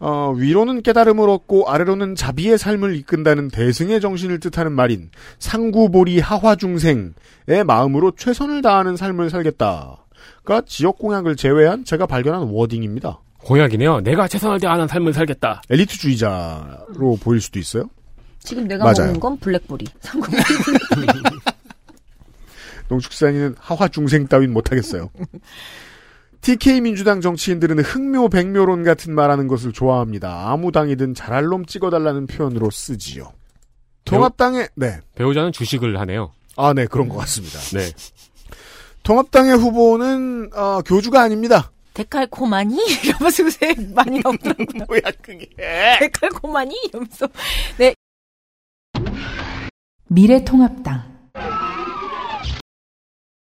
[SPEAKER 2] 어, 위로는 깨달음을 얻고 아래로는 자비의 삶을 이끈다는 대승의 정신을 뜻하는 말인 상구보리 하화중생의 마음으로 최선을 다하는 삶을 살겠다가 지역 공약을 제외한 제가 발견한 워딩입니다.
[SPEAKER 6] 공약이네요. 내가 최선을 다하는 삶을 살겠다.
[SPEAKER 2] 엘리트주의자로 보일 수도 있어요.
[SPEAKER 4] 지금 내가
[SPEAKER 2] 맞아요.
[SPEAKER 4] 먹는 건 블랙보리.
[SPEAKER 2] 농축산인은 하화중생 따윈 못하겠어요. TK 민주당 정치인들은 흥묘 백묘론 같은 말하는 것을 좋아합니다. 아무 당이든 잘할 놈 찍어달라는 표현으로 쓰지요. 통합당의 네
[SPEAKER 6] 배우자는 주식을 하네요.
[SPEAKER 2] 아, 네, 그런 것 같습니다.
[SPEAKER 6] 네.
[SPEAKER 2] 통합당의 후보는 어, 교주가 아닙니다.
[SPEAKER 4] 데칼코마니? 이러면서 요새 많이 나오더라고요.
[SPEAKER 2] 뭐야 그게?
[SPEAKER 4] 데칼코마니? 이러면서. 네.
[SPEAKER 3] 미래통합당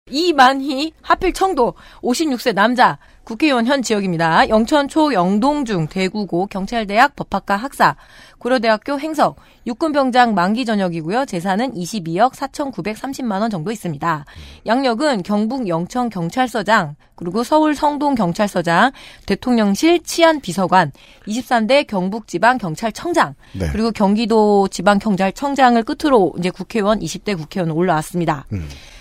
[SPEAKER 4] 이만희 하필 청도 56세 남자 국회의원 현 지역입니다. 영천초 영동중 대구고 경찰대학 법학과 학사 고려대학교 행석 육군병장 만기 전역이고요. 재산은 22억 4,930만 원 정도 있습니다. 양력은 경북 영천 경찰서장 그리고 서울 성동 경찰서장 대통령실 치안 비서관 23대 경북 지방 경찰청장
[SPEAKER 2] 네.
[SPEAKER 4] 그리고 경기도 지방 경찰청장을 끝으로 이제 국회의원 20대 국회의원 올라왔습니다.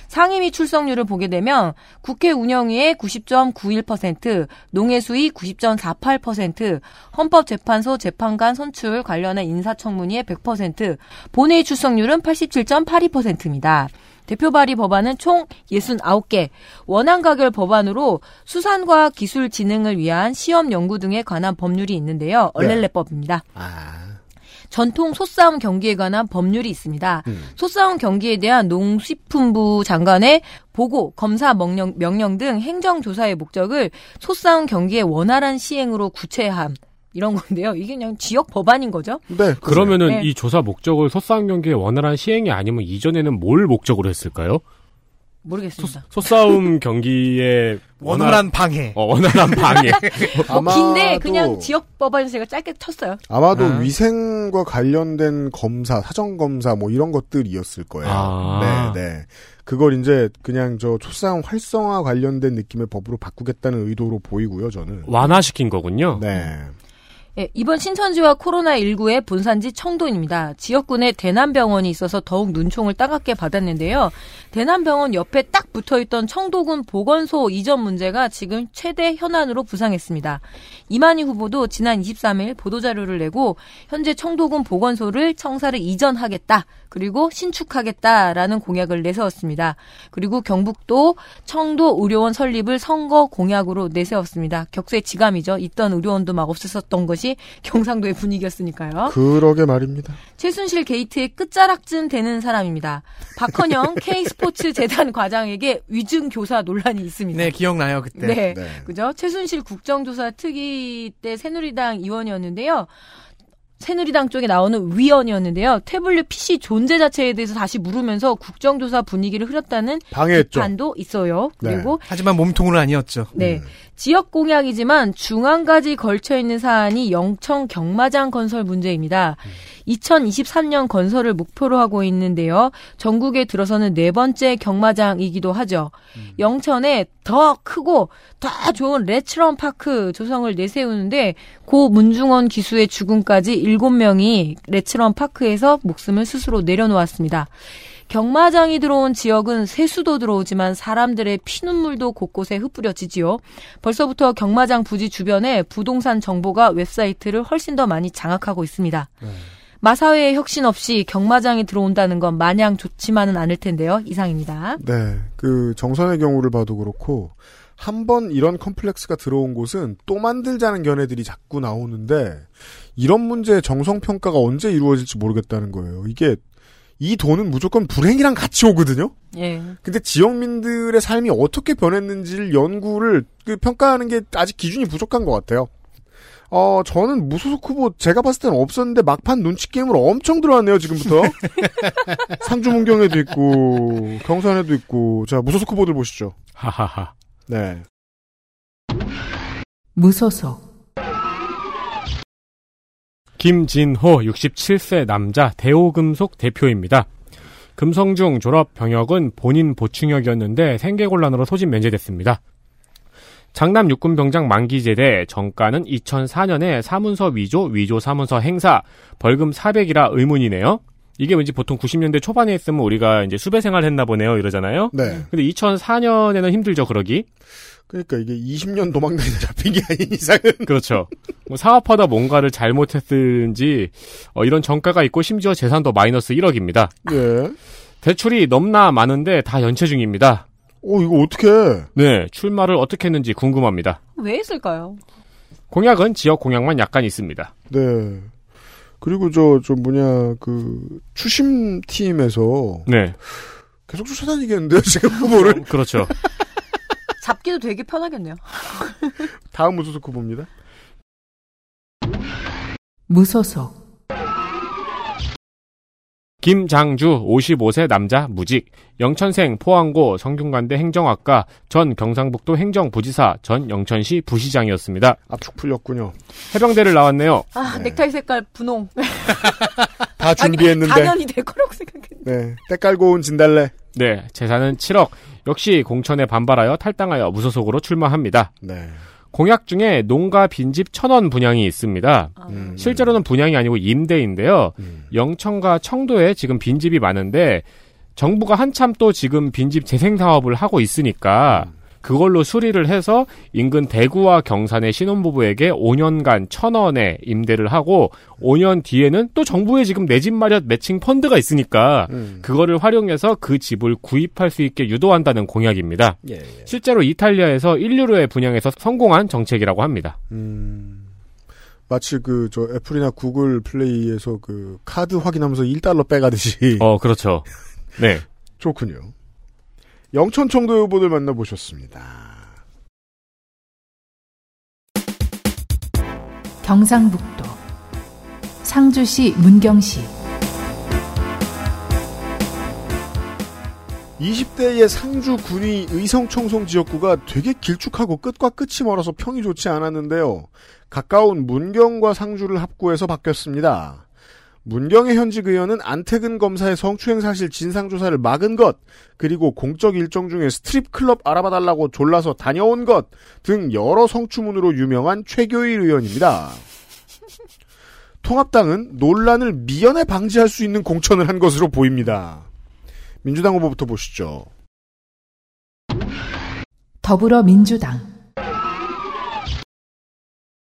[SPEAKER 4] 상임위 출석률을 보게 되면 국회 운영위의 90.91%, 농해수위 90.48%, 헌법재판소 재판관 선출 관련한 인사청문위의 100%, 본회의 출석률은 87.82%입니다. 대표 발의 법안은 총 69개, 원안 가결 법안으로 수산과학 기술 진흥을 위한 시험 연구 등에 관한 법률이 있는데요. 얼렐레법입니다. 전통 소싸움 경기에 관한 법률이 있습니다. 소싸움 경기에 대한 농식품부 장관의 보고, 검사 명령, 명령 등 행정조사의 목적을 소싸움 경기의 원활한 시행으로 구체함, 이런 건데요. 이게 그냥 지역 법안인 거죠.
[SPEAKER 2] 네.
[SPEAKER 6] 그러면은
[SPEAKER 4] 네.
[SPEAKER 6] 이 조사 목적을 소싸움 경기의 원활한 시행이 아니면 이전에는 뭘 목적으로 했을까요?
[SPEAKER 4] 모르겠습니다.
[SPEAKER 6] 소 싸움 경기의
[SPEAKER 5] 원활한 방해.
[SPEAKER 6] 어, 원활한 방해.
[SPEAKER 4] 뭐 긴데
[SPEAKER 2] 아마도-
[SPEAKER 4] 그냥 지역 법안에서 제가 짧게 쳤어요.
[SPEAKER 2] 아마도
[SPEAKER 6] 아.
[SPEAKER 2] 위생과 관련된 검사, 사전 검사 뭐 이런 것들이었을 거예요.
[SPEAKER 6] 아.
[SPEAKER 2] 네, 네. 그걸 이제 그냥 저 초싸움 활성화 관련된 느낌의 법으로 바꾸겠다는 의도로 보이고요, 저는.
[SPEAKER 6] 완화시킨 거군요.
[SPEAKER 2] 네.
[SPEAKER 4] 예, 이번 신천지와 코로나19의 본산지 청도입니다. 지역군에 대남병원이 있어서 더욱 눈총을 따갑게 받았는데요. 대남병원 옆에 딱 붙어있던 청도군 보건소 이전 문제가 지금 최대 현안으로 부상했습니다. 이만희 후보도 지난 23일 보도자료를 내고 현재 청도군 보건소를 청사를 이전하겠다. 그리고 신축하겠다라는 공약을 내세웠습니다. 그리고 경북도 청도 의료원 설립을 선거 공약으로 내세웠습니다. 격세 지감이죠. 있던 의료원도 막 없었던 것이 경상도의 분위기였으니까요.
[SPEAKER 2] 그러게 말입니다.
[SPEAKER 4] 최순실 게이트의 끝자락쯤 되는 사람입니다. 박헌영 K스포츠 재단 과장에게 위증 교사 논란이 있습니다.
[SPEAKER 5] 네, 기억나요, 그때.
[SPEAKER 4] 네.
[SPEAKER 5] 네.
[SPEAKER 4] 그죠? 최순실 국정조사 특위 때 새누리당 의원이었는데요. 새누리당 쪽에 나오는 위원이었는데요. 태블릿 PC 존재 자체에 대해서 다시 물으면서 국정조사 분위기를 흐렸다는
[SPEAKER 5] 방해했죠.
[SPEAKER 4] 비판도 있어요. 그리고
[SPEAKER 5] 하지만 몸통은 아니었죠.
[SPEAKER 4] 네. 지역 공약이지만 중앙까지 걸쳐 있는 사안이 영청 경마장 건설 문제입니다. 2023년 건설을 목표로 하고 있는데요. 전국에 들어서는 네 번째 경마장이기도 하죠. 영천에 더 크고 더 좋은 레츠런 파크 조성을 내세우는데 고 문중원 기수의 죽음까지 7명이 레츠런 파크에서 목숨을 스스로 내려놓았습니다. 경마장이 들어온 지역은 세수도 들어오지만 사람들의 피눈물도 곳곳에 흩뿌려지지요. 벌써부터 경마장 부지 주변에 부동산 정보가 웹사이트를 훨씬 더 많이 장악하고 있습니다. 마사회의 혁신 없이 경마장이 들어온다는 건 마냥 좋지만은 않을 텐데요. 이상입니다.
[SPEAKER 2] 네. 그 정선의 경우를 봐도 그렇고 한 번 이런 컴플렉스가 들어온 곳은 또 만들자는 견해들이 자꾸 나오는데 이런 문제의 정성 평가가 언제 이루어질지 모르겠다는 거예요. 이게 이 돈은 무조건 불행이랑 같이 오거든요.
[SPEAKER 4] 예.
[SPEAKER 2] 근데 지역민들의 삶이 어떻게 변했는지를 연구를 그 평가하는 게 아직 기준이 부족한 것 같아요. 어, 저는 무소속 후보 제가 봤을 때는 없었는데 막판 눈치 게임으로 엄청 들어왔네요, 지금부터. 상주 문경에도 있고, 경산에도 있고, 자, 무소속 후보들 보시죠.
[SPEAKER 6] 하하하.
[SPEAKER 2] 네.
[SPEAKER 3] 무소속
[SPEAKER 6] 김진호 67세 남자 대오금속 대표입니다. 금성중 졸업 병역은 본인 보충역이었는데 생계곤란으로 소집 면제됐습니다. 장남 육군 병장 만기 제대 정가는 2004년에 사문서 위조, 위조 사문서 행사, 벌금 400이라 의문이네요. 이게 왠지 보통 90년대 초반에 했으면 우리가 이제 수배 생활 했나 보네요 이러잖아요.
[SPEAKER 2] 네.
[SPEAKER 6] 근데 2004년에는 힘들죠 그러기.
[SPEAKER 2] 그러니까 이게 20년 도망다니 잡힌 게 아닌 이상은.
[SPEAKER 6] 그렇죠. 뭐 사업하다 뭔가를 잘못했든지 어, 이런 정가가 있고 심지어 재산도 마이너스 1억입니다.
[SPEAKER 2] 예.
[SPEAKER 6] 대출이 넘나 많은데 다 연체 중입니다.
[SPEAKER 2] 어 이거 어떻게?
[SPEAKER 6] 네, 출마를 어떻게 했는지 궁금합니다.
[SPEAKER 4] 왜 했을까요?
[SPEAKER 6] 공약은 지역 공약만 약간 있습니다.
[SPEAKER 2] 네. 그리고 저, 저 뭐냐, 그, 추심 팀에서.
[SPEAKER 6] 네.
[SPEAKER 2] 계속 쫓아다니겠는데요, 지금 후보를?
[SPEAKER 6] 그렇죠.
[SPEAKER 4] 잡기도 되게 편하겠네요.
[SPEAKER 2] 다음 무소속 후보입니다.
[SPEAKER 3] 무소속
[SPEAKER 6] 김장주 55세 남자 무직 영천생 포항고 성균관대 행정학과 전 경상북도 행정부지사 전 영천시 부시장이었습니다.
[SPEAKER 2] 압축 풀렸군요.
[SPEAKER 6] 해병대를 나왔네요.
[SPEAKER 4] 아, 넥타이 색깔 분홍.
[SPEAKER 2] 다 준비했는데.
[SPEAKER 4] 아니, 당연히 될 거라고 생각했는데.
[SPEAKER 2] 네. 때 깔고 온 진달래.
[SPEAKER 6] 네, 재산은 7억. 역시 공천에 반발하여 탈당하여 무소속으로 출마합니다.
[SPEAKER 2] 네.
[SPEAKER 6] 공약 중에 농가 빈집 천원 분양이 있습니다.
[SPEAKER 2] 음.
[SPEAKER 6] 실제로는 분양이 아니고 임대인데요. 영천과 청도에 지금 빈집이 많은데 정부가 한참 또 지금 빈집 재생 사업을 하고 있으니까 그걸로 수리를 해서 인근 대구와 경산의 신혼부부에게 5년간 천 원에 임대를 하고 5년 뒤에는 또 정부에 지금 내 집 마련 매칭 펀드가 있으니까
[SPEAKER 2] 음.
[SPEAKER 6] 그거를 활용해서 그 집을 구입할 수 있게 유도한다는 공약입니다.
[SPEAKER 2] 예,
[SPEAKER 6] 실제로 이탈리아에서 1유로에 분양해서 성공한 정책이라고 합니다.
[SPEAKER 2] 음. 마치 그, 저, 애플이나 구글 플레이에서 그, 카드 확인하면서 1달러 빼가듯이.
[SPEAKER 6] 어, 그렇죠. 네.
[SPEAKER 2] 좋군요. 영천청도 후보들 만나보셨습니다.
[SPEAKER 3] 경상북도 상주시 문경시
[SPEAKER 2] 20대의 상주 군위 의성청송 지역구가 되게 길쭉하고 끝과 끝이 멀어서 평이 좋지 않았는데요. 가까운 문경과 상주를 합구해서 바뀌었습니다. 문경의 현직 의원은 안태근 검사의 성추행 사실 진상조사를 막은 것, 그리고 공적 일정 중에 스트립 클럽 알아봐달라고 졸라서 다녀온 것 등 여러 성추문으로 유명한 최교일 의원입니다. 통합당은 논란을 미연에 방지할 수 있는 공천을 한 것으로 보입니다. 민주당 후보부터 보시죠.
[SPEAKER 3] 더불어민주당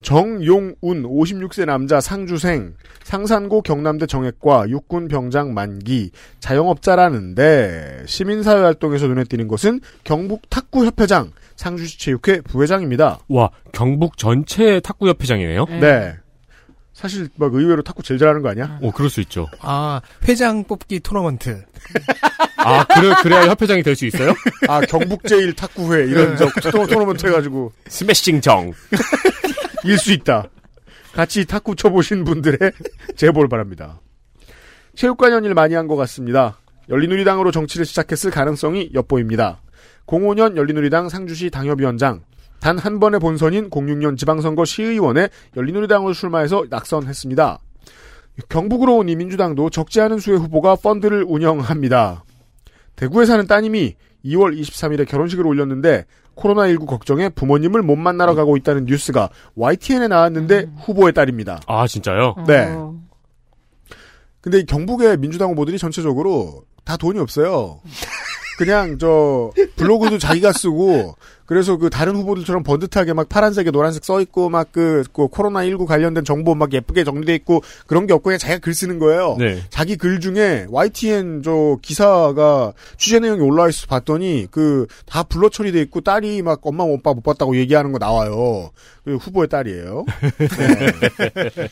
[SPEAKER 2] 정용운 56세 남자 상주생 상산고 경남대 정액과 육군 병장 만기 자영업자라는데 시민사회 활동에서 눈에 띄는 것은 경북 탁구 협회장 상주시 체육회 부회장입니다.
[SPEAKER 6] 와 경북 전체 탁구 협회장이네요.
[SPEAKER 2] 네. 사실 막 의외로 탁구 제일 잘하는 거 아니야?
[SPEAKER 6] 오 그럴 수 있죠.
[SPEAKER 5] 아 회장 뽑기 토너먼트.
[SPEAKER 6] 아 그래 그래야 협회장이 될 수 있어요?
[SPEAKER 2] 아 경북 제일 탁구회 이런 저 토- 토너먼트 해가지고
[SPEAKER 6] 스매싱 정.
[SPEAKER 2] 일 수 있다. 같이 탁구 쳐보신 분들의 제보를 바랍니다. 체육관 연일 많이 한 것 같습니다. 열린우리당으로 정치를 시작했을 가능성이 엿보입니다. 05년 열린우리당 상주시 당협위원장, 단 한 번의 본선인 06년 지방선거 시의원에 열린우리당으로 출마해서 낙선했습니다. 경북으로 온 이 민주당도 적지 않은 수의 후보가 펀드를 운영합니다. 대구에 사는 따님이 2월 23일에 결혼식을 올렸는데 코로나19 걱정에 부모님을 못 만나러 가고 있다는 뉴스가 YTN에 나왔는데 후보의 딸입니다.
[SPEAKER 6] 아 진짜요?
[SPEAKER 2] 네. 근데 이 경북의 민주당 후보들이 전체적으로 다 돈이 없어요. 그냥 저 블로그도 자기가 쓰고 그래서 그 다른 후보들처럼 번듯하게 막 파란색에 노란색 써 있고 막그 코로나 19 관련된 정보 막 예쁘게 정리돼 있고 그런 게 없고 그냥 자기가 글 쓰는 거예요.
[SPEAKER 6] 네.
[SPEAKER 2] 자기 글 중에 YTN 저 기사가 취재 내용이 올라와 있어 봤더니 그 다 불러 처리돼 있고 딸이 막 엄마 오빠 못 봤다고 얘기하는 거 나와요. 그 후보의 딸이에요. 네.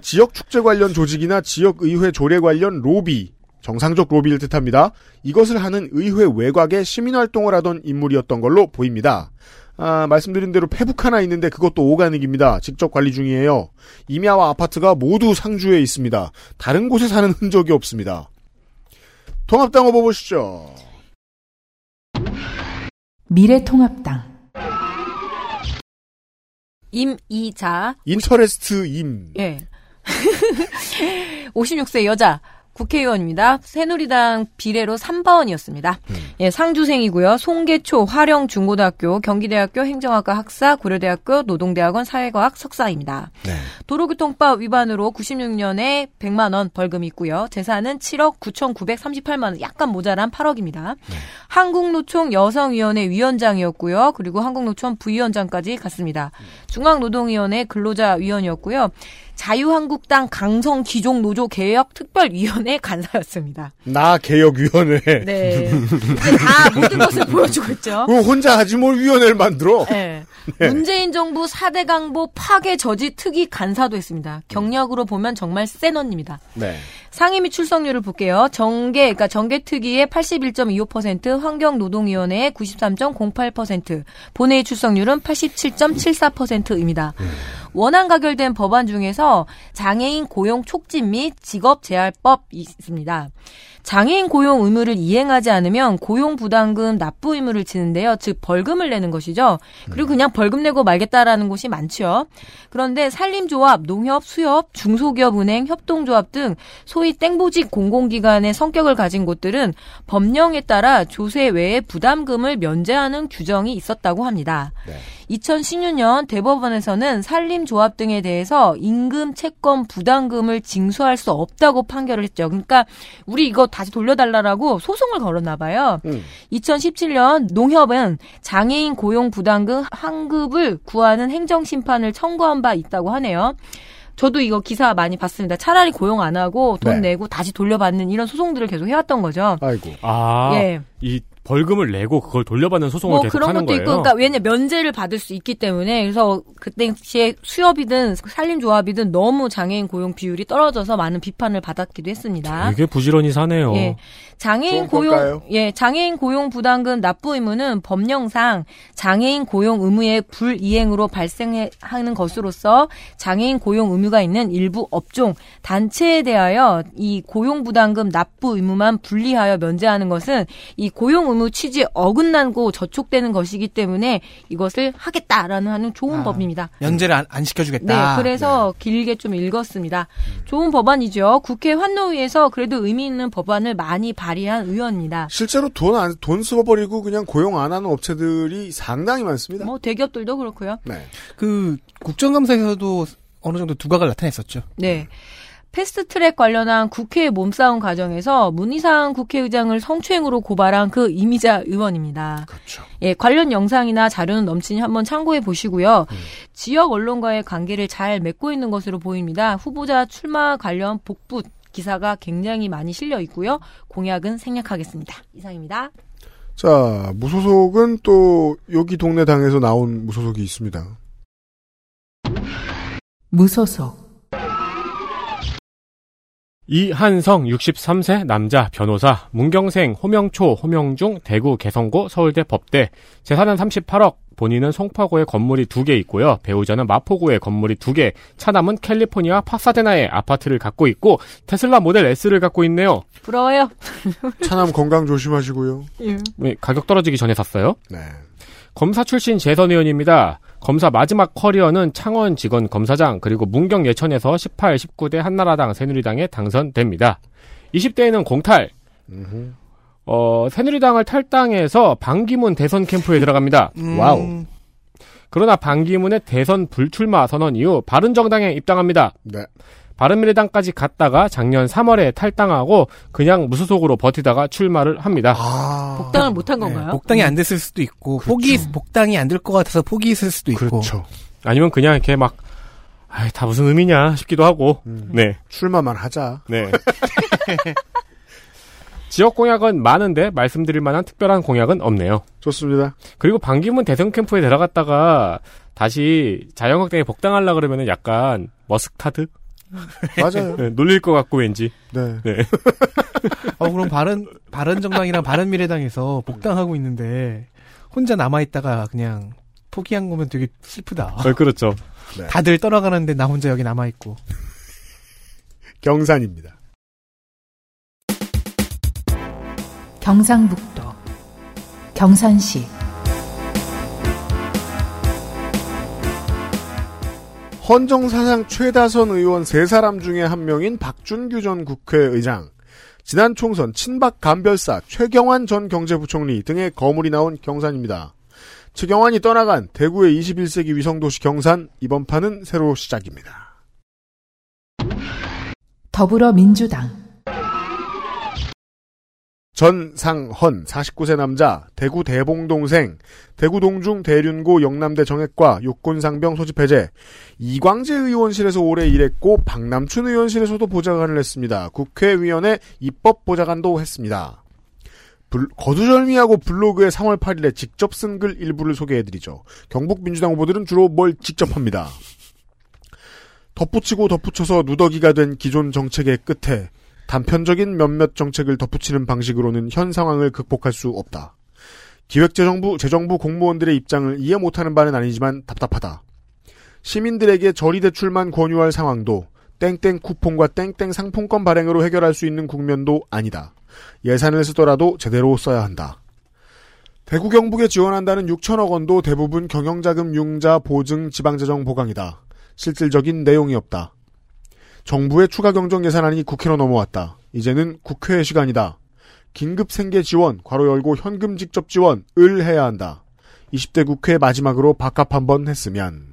[SPEAKER 2] 지역 축제 관련 조직이나 지역 의회 조례 관련 로비 정상적 로비를 뜻합니다. 이것을 하는 의회 외곽에 시민활동을 하던 인물이었던 걸로 보입니다. 아, 말씀드린 대로 페북 하나 있는데 그것도 오가닉입니다. 직접 관리 중이에요. 임야와 아파트가 모두 상주에 있습니다. 다른 곳에 사는 흔적이 없습니다. 통합당 후보 보시죠.
[SPEAKER 3] 미래통합당
[SPEAKER 4] 임이자
[SPEAKER 2] 인터레스트 임.
[SPEAKER 4] 예. 56세 여자 국회의원입니다. 새누리당 비례로 3바원이었습니다. 예, 상주생이고요. 송계초 화령중고등학교 경기대학교 행정학과 학사 고려대학교 노동대학원 사회과학 석사입니다. 도로교통법 위반으로 96년에 100만 원 벌금이 있고요. 재산은 7억 9,938만 원, 약간 모자란 8억입니다. 한국노총 여성위원회 위원장이었고요. 그리고 한국노총 부위원장까지 갔습니다. 중앙노동위원회 근로자위원이었고요. 자유한국당 강성 기종 노조 개혁 특별위원회 간사였습니다.
[SPEAKER 2] 나 개혁위원회.
[SPEAKER 4] 네. 다 모든 것을 보여주고 있죠.
[SPEAKER 2] 혼자 하지 뭘 위원회를 만들어?
[SPEAKER 4] 네.
[SPEAKER 2] 네.
[SPEAKER 4] 문재인 정부 4대 강보 파괴 저지 특위 간사도 했습니다. 경력으로 보면 정말 센 언니입니다.
[SPEAKER 2] 네.
[SPEAKER 4] 상임위 출석률을 볼게요. 정계, 그러니까 정계특위의 81.25%, 환경노동위원회의 93.08%, 본회의 출석률은 87.74%입니다. 원안 가결된 법안 중에서 장애인 고용 촉진 및 직업 재활법이 있습니다. 장애인 고용 의무를 이행하지 않으면 고용 부담금 납부 의무를 지는데요. 즉 벌금을 내는 것이죠. 그리고 그냥 벌금 내고 말겠다라는 곳이 많죠. 그런데 산림조합, 농협, 수협, 중소기업 은행, 협동조합 등 소위 땡보직 공공기관의 성격을 가진 곳들은 법령에 따라 조세 외에 부담금을 면제하는 규정이 있었다고 합니다. 2016년 대법원에서는 산림조합 등에 대해서 임금 채권 부담금을 징수할 수 없다고 판결을 했죠. 그러니까 우리 이거 다시 돌려달라라고 소송을 걸었나 봐요. 2017년 농협은 장애인 고용 부담금 환급을 구하는 행정 심판을 청구한 바 있다고 하네요. 저도 이거 기사 많이 봤습니다. 차라리 고용 안 하고 돈
[SPEAKER 2] 네.
[SPEAKER 4] 내고 다시 돌려받는 이런 소송들을 계속 해왔던 거죠.
[SPEAKER 2] 아이고.
[SPEAKER 6] 아,
[SPEAKER 4] 예.
[SPEAKER 6] 이 벌금을 내고 그걸 돌려받는 소송을
[SPEAKER 4] 뭐
[SPEAKER 6] 계속
[SPEAKER 4] 그런
[SPEAKER 6] 하는
[SPEAKER 4] 것도
[SPEAKER 6] 거예요.
[SPEAKER 4] 있고, 그러니까 왜냐 면제를 받을 수 있기 때문에 그래서 그 당시에 수협이든 산림조합이든 너무 장애인 고용 비율이 떨어져서 많은 비판을 받았기도 했습니다.
[SPEAKER 6] 되게 부지런히 사네요.
[SPEAKER 4] 예. 장애인. 고용 예, 장애인 고용 부담금 납부 의무는 법령상 장애인 고용 의무의 불이행으로 발생하는 것으로서 장애인 고용 의무가 있는 일부 업종 단체에 대하여 이 고용 부담금 납부 의무만 분리하여 면제하는 것은 이 고용 의무 취지에 어긋나고 저촉되는 것이기 때문에 이것을 하겠다라는 하는 좋은
[SPEAKER 5] 아,
[SPEAKER 4] 법입니다.
[SPEAKER 5] 연재를 안, 안
[SPEAKER 4] 네,
[SPEAKER 5] 시켜주겠다.
[SPEAKER 4] 그래서 길게 좀 읽었습니다. 좋은 법안이죠. 국회 환노위에서 그래도 의미 있는 법안을 많이 발의한 의원입니다.
[SPEAKER 2] 실제로 돈, 안, 돈 써버리고 그냥 고용 안 하는 업체들이 상당히 많습니다.
[SPEAKER 4] 뭐 대기업들도 그렇고요.
[SPEAKER 2] 네.
[SPEAKER 5] 그 국정감사에서도 어느 정도 두각을 나타냈었죠.
[SPEAKER 4] 네. 패스트트랙 관련한 국회 몸싸움 과정에서 문희상 국회의장을 성추행으로 고발한 그 이미자 의원입니다.
[SPEAKER 2] 그렇죠.
[SPEAKER 4] 예, 관련 영상이나 자료는 넘치니 한번 참고해 보시고요. 지역 언론과의 관계를 잘 맺고 있는 것으로 보입니다. 후보자 출마 관련 복붙 기사가 굉장히 많이 실려 있고요. 공약은 생략하겠습니다. 이상입니다.
[SPEAKER 2] 자, 무소속은 또 여기 동네 당에서 나온 무소속이 있습니다.
[SPEAKER 3] 무소속
[SPEAKER 6] 이한성 63세 남자 변호사 문경생 호명초 호명중 대구 개성고 서울대 법대 재산은 38억 본인은 송파구에 건물이 두 개 있고요. 배우자는 마포구에 건물이 두 개, 차남은 캘리포니아 파사데나에 아파트를 갖고 있고 테슬라 모델 S를 갖고 있네요.
[SPEAKER 4] 부러워요.
[SPEAKER 2] 차남 건강 조심하시고요.
[SPEAKER 4] 예.
[SPEAKER 6] 왜, 가격 떨어지기 전에 샀어요?
[SPEAKER 2] 네.
[SPEAKER 6] 검사 출신 재선 의원입니다. 검사 마지막 커리어는 창원 직원 검사장 그리고 문경 예천에서 18, 19대 한나라당 새누리당에 당선됩니다. 20대에는 공탈. 어, 새누리당을 탈당해서 반기문 대선 캠프에 들어갑니다.
[SPEAKER 5] 음.
[SPEAKER 2] 와우.
[SPEAKER 6] 그러나 반기문의 대선 불출마 선언 이후 바른정당에 입당합니다.
[SPEAKER 2] 네.
[SPEAKER 6] 바른미래당까지 갔다가 작년 3월에 탈당하고 그냥 무소속으로 버티다가 출마를 합니다.
[SPEAKER 4] 복당을 못한 건가요?
[SPEAKER 5] 네, 복당이 안 됐을 수도 있고 포기 복당이 안 될 것 같아서 포기했을 수도 있고.
[SPEAKER 2] 그렇죠.
[SPEAKER 6] 아니면 그냥 이렇게 막, 아이, 다 무슨 의미냐 싶기도 하고, 네.
[SPEAKER 2] 출마만 하자.
[SPEAKER 6] 네. 지역 공약은 많은데 말씀드릴 만한 특별한 공약은 없네요.
[SPEAKER 2] 좋습니다.
[SPEAKER 6] 그리고 반기문 대선 캠프에 들어갔다가 다시 자유한국당에 복당하려 그러면은 약간 머스타드?
[SPEAKER 2] 맞아요.
[SPEAKER 6] 네, 놀릴 것 같고 왠지.
[SPEAKER 2] 네.
[SPEAKER 5] 어 그럼 바른 바른 정당이랑 바른 미래당에서 복당하고 있는데 혼자 남아 있다가 그냥 포기한 거면 되게 슬프다.
[SPEAKER 6] 어, 그렇죠.
[SPEAKER 2] 네.
[SPEAKER 5] 다들 떠나가는데 나 혼자 여기 남아 있고.
[SPEAKER 2] 경산입니다.
[SPEAKER 3] 경상북도 경산시
[SPEAKER 2] 헌정사상 최다선 의원 세 사람 중에 한 명인 박준규 전 국회의장, 지난 총선 친박 간별사 최경환 전 경제부총리 등의 거물이 나온 경산입니다. 최경환이 떠나간 대구의 21세기 위성도시 경산 이번 판은 새로 시작입니다.
[SPEAKER 3] 더불어민주당
[SPEAKER 2] 전상헌 49세 남자 대구 대봉동생 대구 동중 대륜고 영남대 정액과 육군상병 소집 해제 이광재 의원실에서 오래 일했고 박남춘 의원실에서도 보좌관을 했습니다. 국회의원회 입법 보좌관도 했습니다. 불- 거두절미하고 블로그에 3월 8일에 직접 쓴 글 일부를 소개해드리죠. 경북 민주당 후보들은 주로 뭘 직접 합니다. 덧붙이고 덧붙여서 누더기가 된 기존 정책의 끝에 단편적인 몇몇 정책을 덧붙이는 방식으로는 현 상황을 극복할 수 없다. 기획재정부, 재정부 공무원들의 입장을 이해 못하는 바는 아니지만 답답하다. 시민들에게 저리대출만 권유할 상황도 땡땡 쿠폰과 땡땡 상품권 발행으로 해결할 수 있는 국면도 아니다. 예산을 쓰더라도 제대로 써야 한다. 대구 경북에 지원한다는 6천억 원도 대부분 경영자금 융자 보증 지방재정 보강이다. 실질적인 내용이 없다. 정부의 추가 경정 예산안이 국회로 넘어왔다. 이제는 국회의 시간이다. 긴급 생계 지원, 괄호 열고 현금 직접 지원을 해야 한다. 20대 국회 마지막으로 밥값 한번 했으면.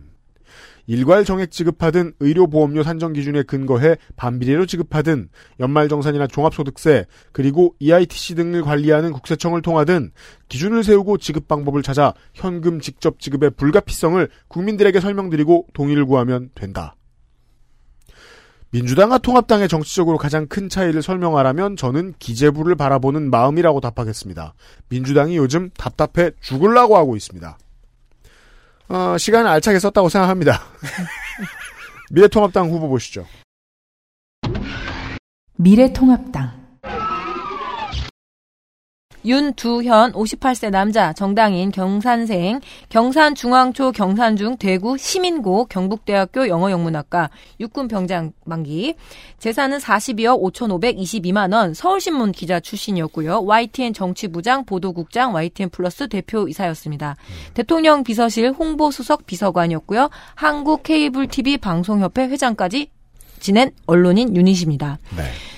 [SPEAKER 2] 일괄 정액 지급하든 의료보험료 산정 기준에 근거해 반비례로 지급하든 연말정산이나 종합소득세 그리고 EITC 등을 관리하는 국세청을 통하든 기준을 세우고 지급 방법을 찾아 현금 직접 지급의 불가피성을 국민들에게 설명드리고 동의를 구하면 된다. 민주당과 통합당의 정치적으로 가장 큰 차이를 설명하라면 저는 기재부를 바라보는 마음이라고 답하겠습니다. 민주당이 요즘 답답해 죽을라고 하고 있습니다. 어, 시간을 알차게 썼다고 생각합니다. 미래통합당 후보 보시죠.
[SPEAKER 3] 미래통합당
[SPEAKER 4] 윤두현 58세 남자 정당인 경산생 경산중앙초 경산중 대구 시민고 경북대학교 영어영문학과 육군병장 만기 재산은 42억 5,522만 원 서울신문 기자 출신이었고요. YTN 정치부장 보도국장 YTN 플러스 대표이사였습니다. 대통령 비서실 홍보수석 비서관이었고요. 한국 케이블 TV 방송협회 회장까지 지낸 언론인 유닛입니다.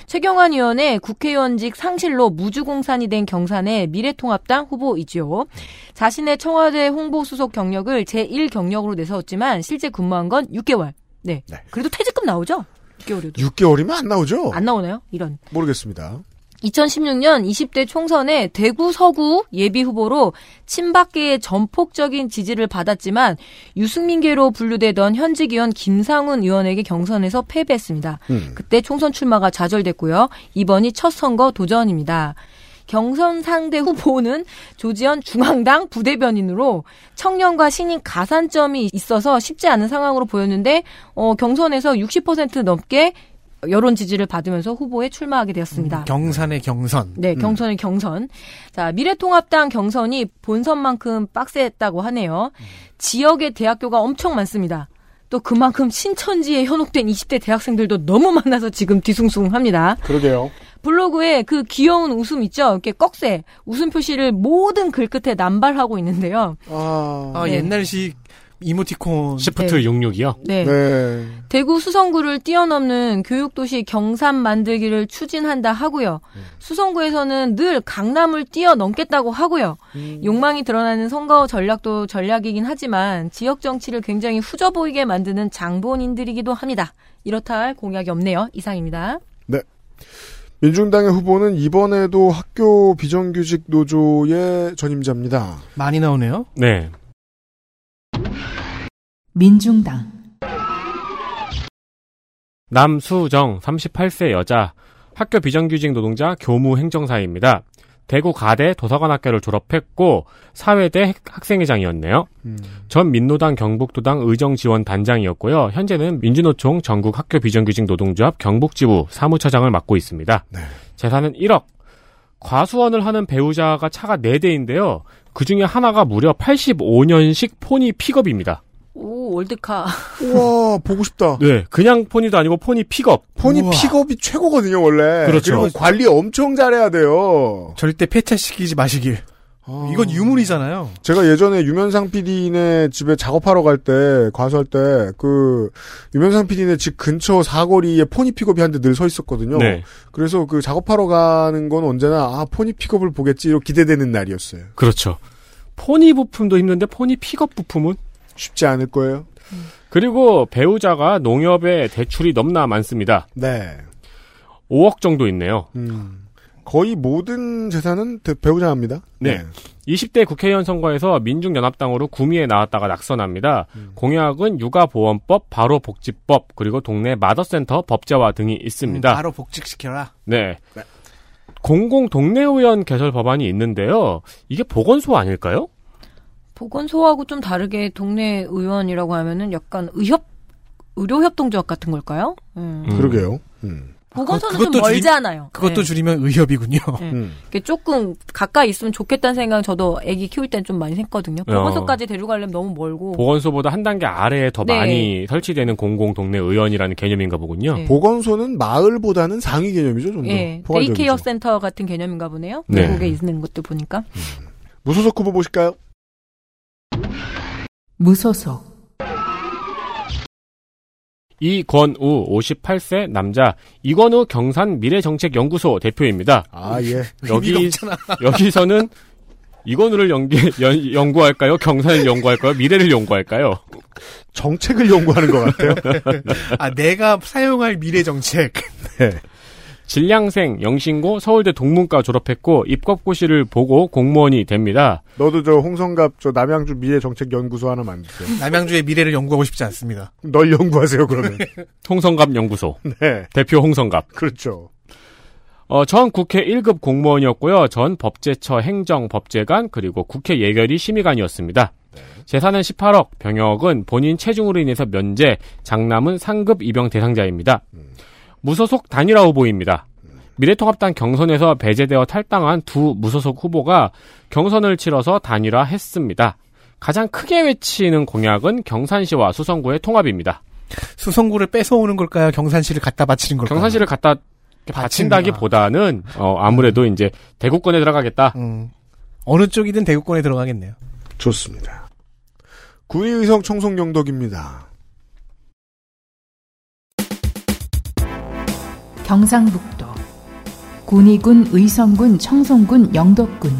[SPEAKER 4] 최경환 의원의 국회의원직 상실로 무주공산이 된 경산의 미래통합당 후보이죠. 자신의 청와대 홍보수석 경력을 제1 경력으로 내세웠지만 실제 근무한 건 6개월. 네. 그래도 퇴직금 나오죠? 6개월에도.
[SPEAKER 2] 6개월이면 안 나오죠?
[SPEAKER 4] 안 나오나요? 이런.
[SPEAKER 2] 모르겠습니다.
[SPEAKER 4] 2016년 20대 총선에 대구 서구 예비 후보로 친박계의 전폭적인 지지를 받았지만 유승민계로 분류되던 현직 의원 김상훈 의원에게 경선에서 패배했습니다.
[SPEAKER 13] 음.
[SPEAKER 4] 그때 총선 출마가 좌절됐고요. 이번이 첫 선거 도전입니다. 경선 상대 후보는 조지현 중앙당 부대변인으로 청년과 신인 가산점이 있어서 쉽지 않은 상황으로 보였는데 어, 경선에서 60% 넘게 여론 지지를 받으면서 후보에 출마하게 되었습니다.
[SPEAKER 5] 경산의 경선.
[SPEAKER 4] 네, 경선의 경선. 자, 미래통합당 경선이 본선만큼 빡셌다고 하네요. 지역의 대학교가 엄청 많습니다. 또 그만큼 신천지에 현혹된 20대 대학생들도 너무 많아서 지금 뒤숭숭합니다.
[SPEAKER 2] 그러게요.
[SPEAKER 4] 블로그에 그 귀여운 웃음 있죠? 이렇게 꺽쇠, 웃음 표시를 모든 글 끝에 남발하고 있는데요.
[SPEAKER 2] 아,
[SPEAKER 5] 아,
[SPEAKER 4] 네.
[SPEAKER 5] 옛날식 이모티콘.
[SPEAKER 6] 시프트
[SPEAKER 4] 네.
[SPEAKER 6] 66이요?
[SPEAKER 4] 네. 대구 수성구를 뛰어넘는 교육도시 경산 만들기를 추진한다 하고요. 수성구에서는 늘 강남을 뛰어넘겠다고 하고요. 욕망이 드러나는 선거 전략도 전략이긴 하지만 지역 정치를 굉장히 후져 보이게 만드는 장본인들이기도 합니다. 이렇다 할 공약이 없네요. 이상입니다.
[SPEAKER 2] 네. 민중당의 후보는 이번에도 학교 비정규직 노조의 전임자입니다.
[SPEAKER 5] 많이 나오네요.
[SPEAKER 6] 네.
[SPEAKER 3] 민중당
[SPEAKER 6] 남수정 38세 여자 학교 비정규직 노동자 교무 행정사입니다. 대구 가대 도서관 학교를 졸업했고 사회대 학생회장이었네요. 전 민노당 경북도당 의정지원 단장이었고요. 현재는 민주노총 전국 학교 비정규직 노동조합 경북지부 사무처장을 맡고 있습니다. 재산은 1억. 과수원을 하는 배우자가 차가 4대인데요. 그 중에 하나가 무려 85년식 포니 픽업입니다.
[SPEAKER 4] 오, old car.
[SPEAKER 2] 우와, 보고 싶다.
[SPEAKER 6] 네, 그냥 포니도 아니고 포니 픽업.
[SPEAKER 2] 포니 픽업이 최고거든요, 원래.
[SPEAKER 6] 그렇죠.
[SPEAKER 2] 그리고 관리 엄청 잘해야 돼요.
[SPEAKER 5] 절대 폐차시키지 마시길. 이건 유물이잖아요.
[SPEAKER 2] 제가 예전에 유면상 PD네 집에 작업하러 갈 때, 과수할 때, 그, 유면상 PD네 집 근처 사거리에 포니 픽업이 한 대 늘 서 있었거든요.
[SPEAKER 6] 네.
[SPEAKER 2] 그래서 그 작업하러 가는 건 언제나, 아, 포니 픽업을 보겠지, 이렇게 기대되는 날이었어요.
[SPEAKER 6] 그렇죠. 포니 부품도 힘든데 포니 픽업 부품은
[SPEAKER 2] 쉽지 않을 거예요.
[SPEAKER 6] 그리고 배우자가 농협에 대출이 넘나 많습니다.
[SPEAKER 2] 네.
[SPEAKER 6] 5억 정도 있네요.
[SPEAKER 2] 음. 거의 모든 재산은 대- 배우자입니다.
[SPEAKER 6] 네. 20대 국회의원 선거에서 민중연합당으로 구미에 나왔다가 낙선합니다. 공약은 육아보험법, 바로복지법, 그리고 동네 마더센터 법제화 등이 있습니다.
[SPEAKER 5] 음, 바로 복직시켜라.
[SPEAKER 6] 네. 공공 동네 의원 개설 법안이 있는데요. 이게 보건소 아닐까요?
[SPEAKER 4] 보건소하고 좀 다르게 동네 의원이라고 하면은 약간 의협, 의료협동조합 같은 걸까요? 음.
[SPEAKER 2] 그러게요.
[SPEAKER 4] 보건소는
[SPEAKER 5] 그것도
[SPEAKER 4] 좀
[SPEAKER 5] 줄이-
[SPEAKER 4] 멀잖아요.
[SPEAKER 5] 그것도
[SPEAKER 4] 네.
[SPEAKER 5] 줄이면 의협이군요.
[SPEAKER 4] 네.
[SPEAKER 2] 음.
[SPEAKER 4] 조금 가까이 있으면 좋겠다는 생각 저도 아기 키울 땐 좀 많이 했거든요.
[SPEAKER 6] 어.
[SPEAKER 4] 보건소까지 데려가려면 너무 멀고.
[SPEAKER 6] 보건소보다 한 단계 아래에 더
[SPEAKER 4] 네.
[SPEAKER 6] 많이 설치되는 공공 동네 의원이라는 개념인가 보군요.
[SPEAKER 4] 네.
[SPEAKER 2] 보건소는 마을보다는 상위 개념이죠, 좀 더.
[SPEAKER 4] 예,
[SPEAKER 2] 포괄적이죠.
[SPEAKER 4] day care 센터 같은 개념인가 보네요.
[SPEAKER 6] 네.
[SPEAKER 4] 미국에 있는 것들 보니까.
[SPEAKER 2] 무소속 후보 보실까요?
[SPEAKER 3] 무소속
[SPEAKER 6] 이권우 58세 남자 이권우 경산 미래정책연구소 대표입니다.
[SPEAKER 2] 아 예.
[SPEAKER 6] 여기. 여기서는 이권우를 연기, 연, 연구할까요? 경산을 연구할까요? 미래를 연구할까요?
[SPEAKER 2] 정책을 연구하는 것 같아요.
[SPEAKER 5] 아, 내가 사용할 미래 정책.
[SPEAKER 2] 네.
[SPEAKER 6] 진량생 영신고 서울대 동문과 졸업했고 입법고시를 보고 공무원이 됩니다.
[SPEAKER 2] 너도 저 홍성갑 저 남양주 미래정책연구소 하나 만드세요.
[SPEAKER 5] 남양주의 미래를 연구하고 싶지 않습니다.
[SPEAKER 2] 널 연구하세요 그러면.
[SPEAKER 6] 홍성갑 연구소.
[SPEAKER 2] 네.
[SPEAKER 6] 대표 홍성갑.
[SPEAKER 2] 그렇죠.
[SPEAKER 6] 어, 전 국회 1급 공무원이었고요. 전 법제처 행정법제관 그리고 국회 예결위 심의관이었습니다. 재산은 18억, 병역은 본인 체중으로 인해서 면제, 장남은 상급 입영 대상자입니다. 무소속 단일화 후보입니다. 미래통합당 경선에서 배제되어 탈당한 두 무소속 후보가 경선을 치러서 단일화했습니다. 가장 크게 외치는 공약은 경산시와 수성구의 통합입니다.
[SPEAKER 5] 수성구를 뺏어오는 걸까요? 경산시를 갖다 바치는 걸까요?
[SPEAKER 6] 경산시를 갖다 바친다기보다는 어, 아무래도 이제 대구권에 들어가겠다.
[SPEAKER 5] 음. 어느 쪽이든 대구권에 들어가겠네요.
[SPEAKER 2] 좋습니다. 군의의성 청송 영덕입니다.
[SPEAKER 3] 경상북도 군의군, 의성군, 청송군, 영덕군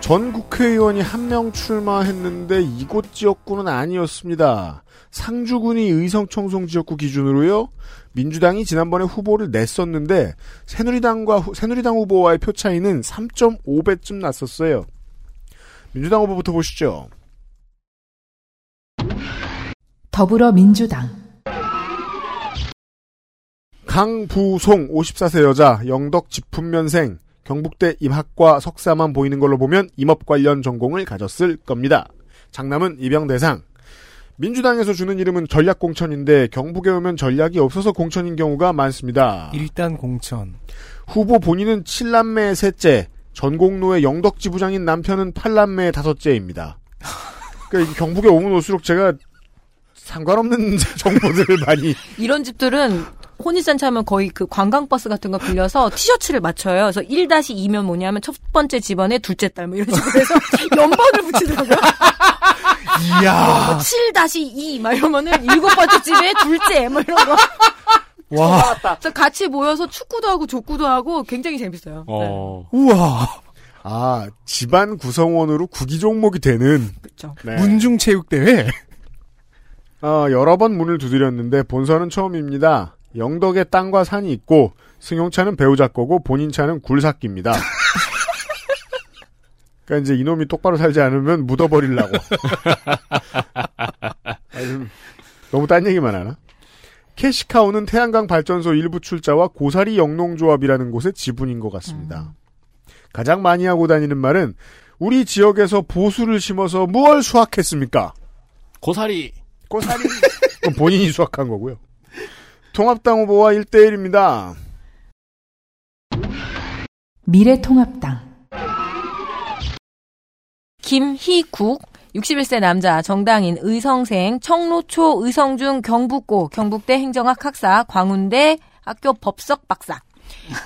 [SPEAKER 2] 전 국회의원이 한 명 출마했는데 이곳 지역구는 아니었습니다. 상주군이 의성 청송 지역구 기준으로요. 민주당이 지난번에 후보를 냈었는데 새누리당과 후- 새누리당 후보와의 표 차이는 3.5배쯤 났었어요. 민주당 후보부터 보시죠.
[SPEAKER 3] 더불어민주당
[SPEAKER 2] 강부송 54세 여자 영덕 지품면생 경북대 임학과 석사만 보이는 걸로 보면 임업 관련 전공을 가졌을 겁니다. 장남은 입영 대상. 민주당에서 주는 이름은 전략공천인데 경북에 오면 전략이 없어서 공천인 경우가 많습니다.
[SPEAKER 5] 일단 공천.
[SPEAKER 2] 후보 본인은 7남매의 셋째, 전공로의 영덕지 부장인 남편은 8남매의 다섯째입니다. 그러니까 경북에 오면 올수록 제가 상관없는 정보들을 많이
[SPEAKER 4] 이런 집들은 혼인잔치 하면 거의 그 관광버스 같은 거 빌려서 티셔츠를 맞춰요. 그래서 1-2면 뭐냐면 첫 번째 집안의 둘째 딸 뭐 이런 식으로 해서 연번을 붙이더라고요.
[SPEAKER 5] 이야.
[SPEAKER 4] 7-2 막 이러면은 일곱 번째 집에 둘째 뭐 이런 거.
[SPEAKER 5] 와.
[SPEAKER 4] 그래서 같이 모여서 축구도 하고 족구도 하고 굉장히 재밌어요.
[SPEAKER 6] 어.
[SPEAKER 5] 우와.
[SPEAKER 2] 아, 집안 구성원으로 구기 종목이 되는.
[SPEAKER 4] 그렇죠.
[SPEAKER 5] 문중 체육 대회.
[SPEAKER 2] 어, 여러 번 문을 두드렸는데 본선은 처음입니다. 영덕에 땅과 산이 있고 승용차는 배우자 거고 본인 차는 굴삭기입니다. 그러니까 이제 이놈이 똑바로 살지 않으면 묻어버리려고. 너무 딴 얘기만 하나? 캐시카우는 태양광 발전소 일부 출자와 고사리 영농조합이라는 곳의 지분인 것 같습니다. 가장 많이 하고 다니는 말은 우리 지역에서 보수를 심어서 무얼 수확했습니까?
[SPEAKER 6] 고사리.
[SPEAKER 2] 고사리. 본인이 수확한 거고요. 통합당 후보와 1대1입니다.
[SPEAKER 3] 미래통합당
[SPEAKER 4] 김희국 61세 남자 정당인 의성생 청로초 의성중 경북고 경북대 행정학 학사 광운대 학교 법석 박사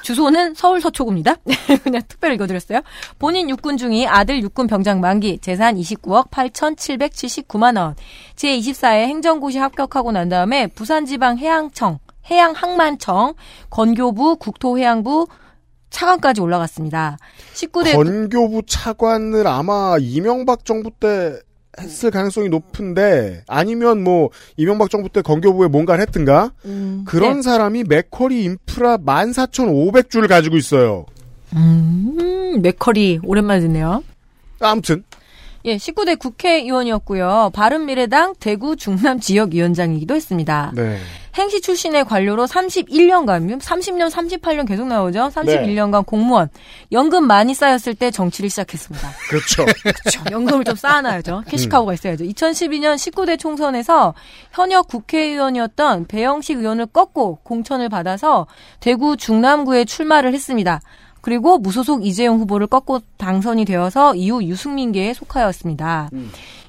[SPEAKER 4] 주소는 서울 서초구입니다. 그냥 특별히 읽어드렸어요. 본인 육군 중이 아들 육군 병장 만기, 재산 29억 8,779만 원. 제24회 행정고시 합격하고 난 다음에 부산지방 해양청, 해양항만청, 건교부, 국토해양부, 차관까지 올라갔습니다. 19대
[SPEAKER 2] 건교부 차관을 아마 이명박 정부 때 했을 가능성이 높은데 아니면 뭐 이명박 정부 때 건교부에 뭔가를 했든가 그런
[SPEAKER 4] 네.
[SPEAKER 2] 사람이 맥커리 인프라 14,500주를 가지고 있어요.
[SPEAKER 4] 음, 맥커리 오랜만에 듣네요.
[SPEAKER 2] 아무튼
[SPEAKER 4] 예, 19대 국회의원이었고요. 바른미래당 대구 중남 지역위원장이기도 했습니다.
[SPEAKER 2] 네.
[SPEAKER 4] 행시 출신의 관료로 31년간, 30년, 38년 계속 나오죠? 31년간 공무원. 연금 많이 쌓였을 때 정치를 시작했습니다.
[SPEAKER 2] 그렇죠.
[SPEAKER 4] 그렇죠. 연금을 좀 쌓아놔야죠. 캐시카우가 있어야죠. 2012년 19대 총선에서 현역 국회의원이었던 배영식 의원을 꺾고 공천을 받아서 대구 중남구에 출마를 했습니다. 그리고 무소속 이재용 후보를 꺾고 당선이 되어서 이후 유승민계에 속하였습니다.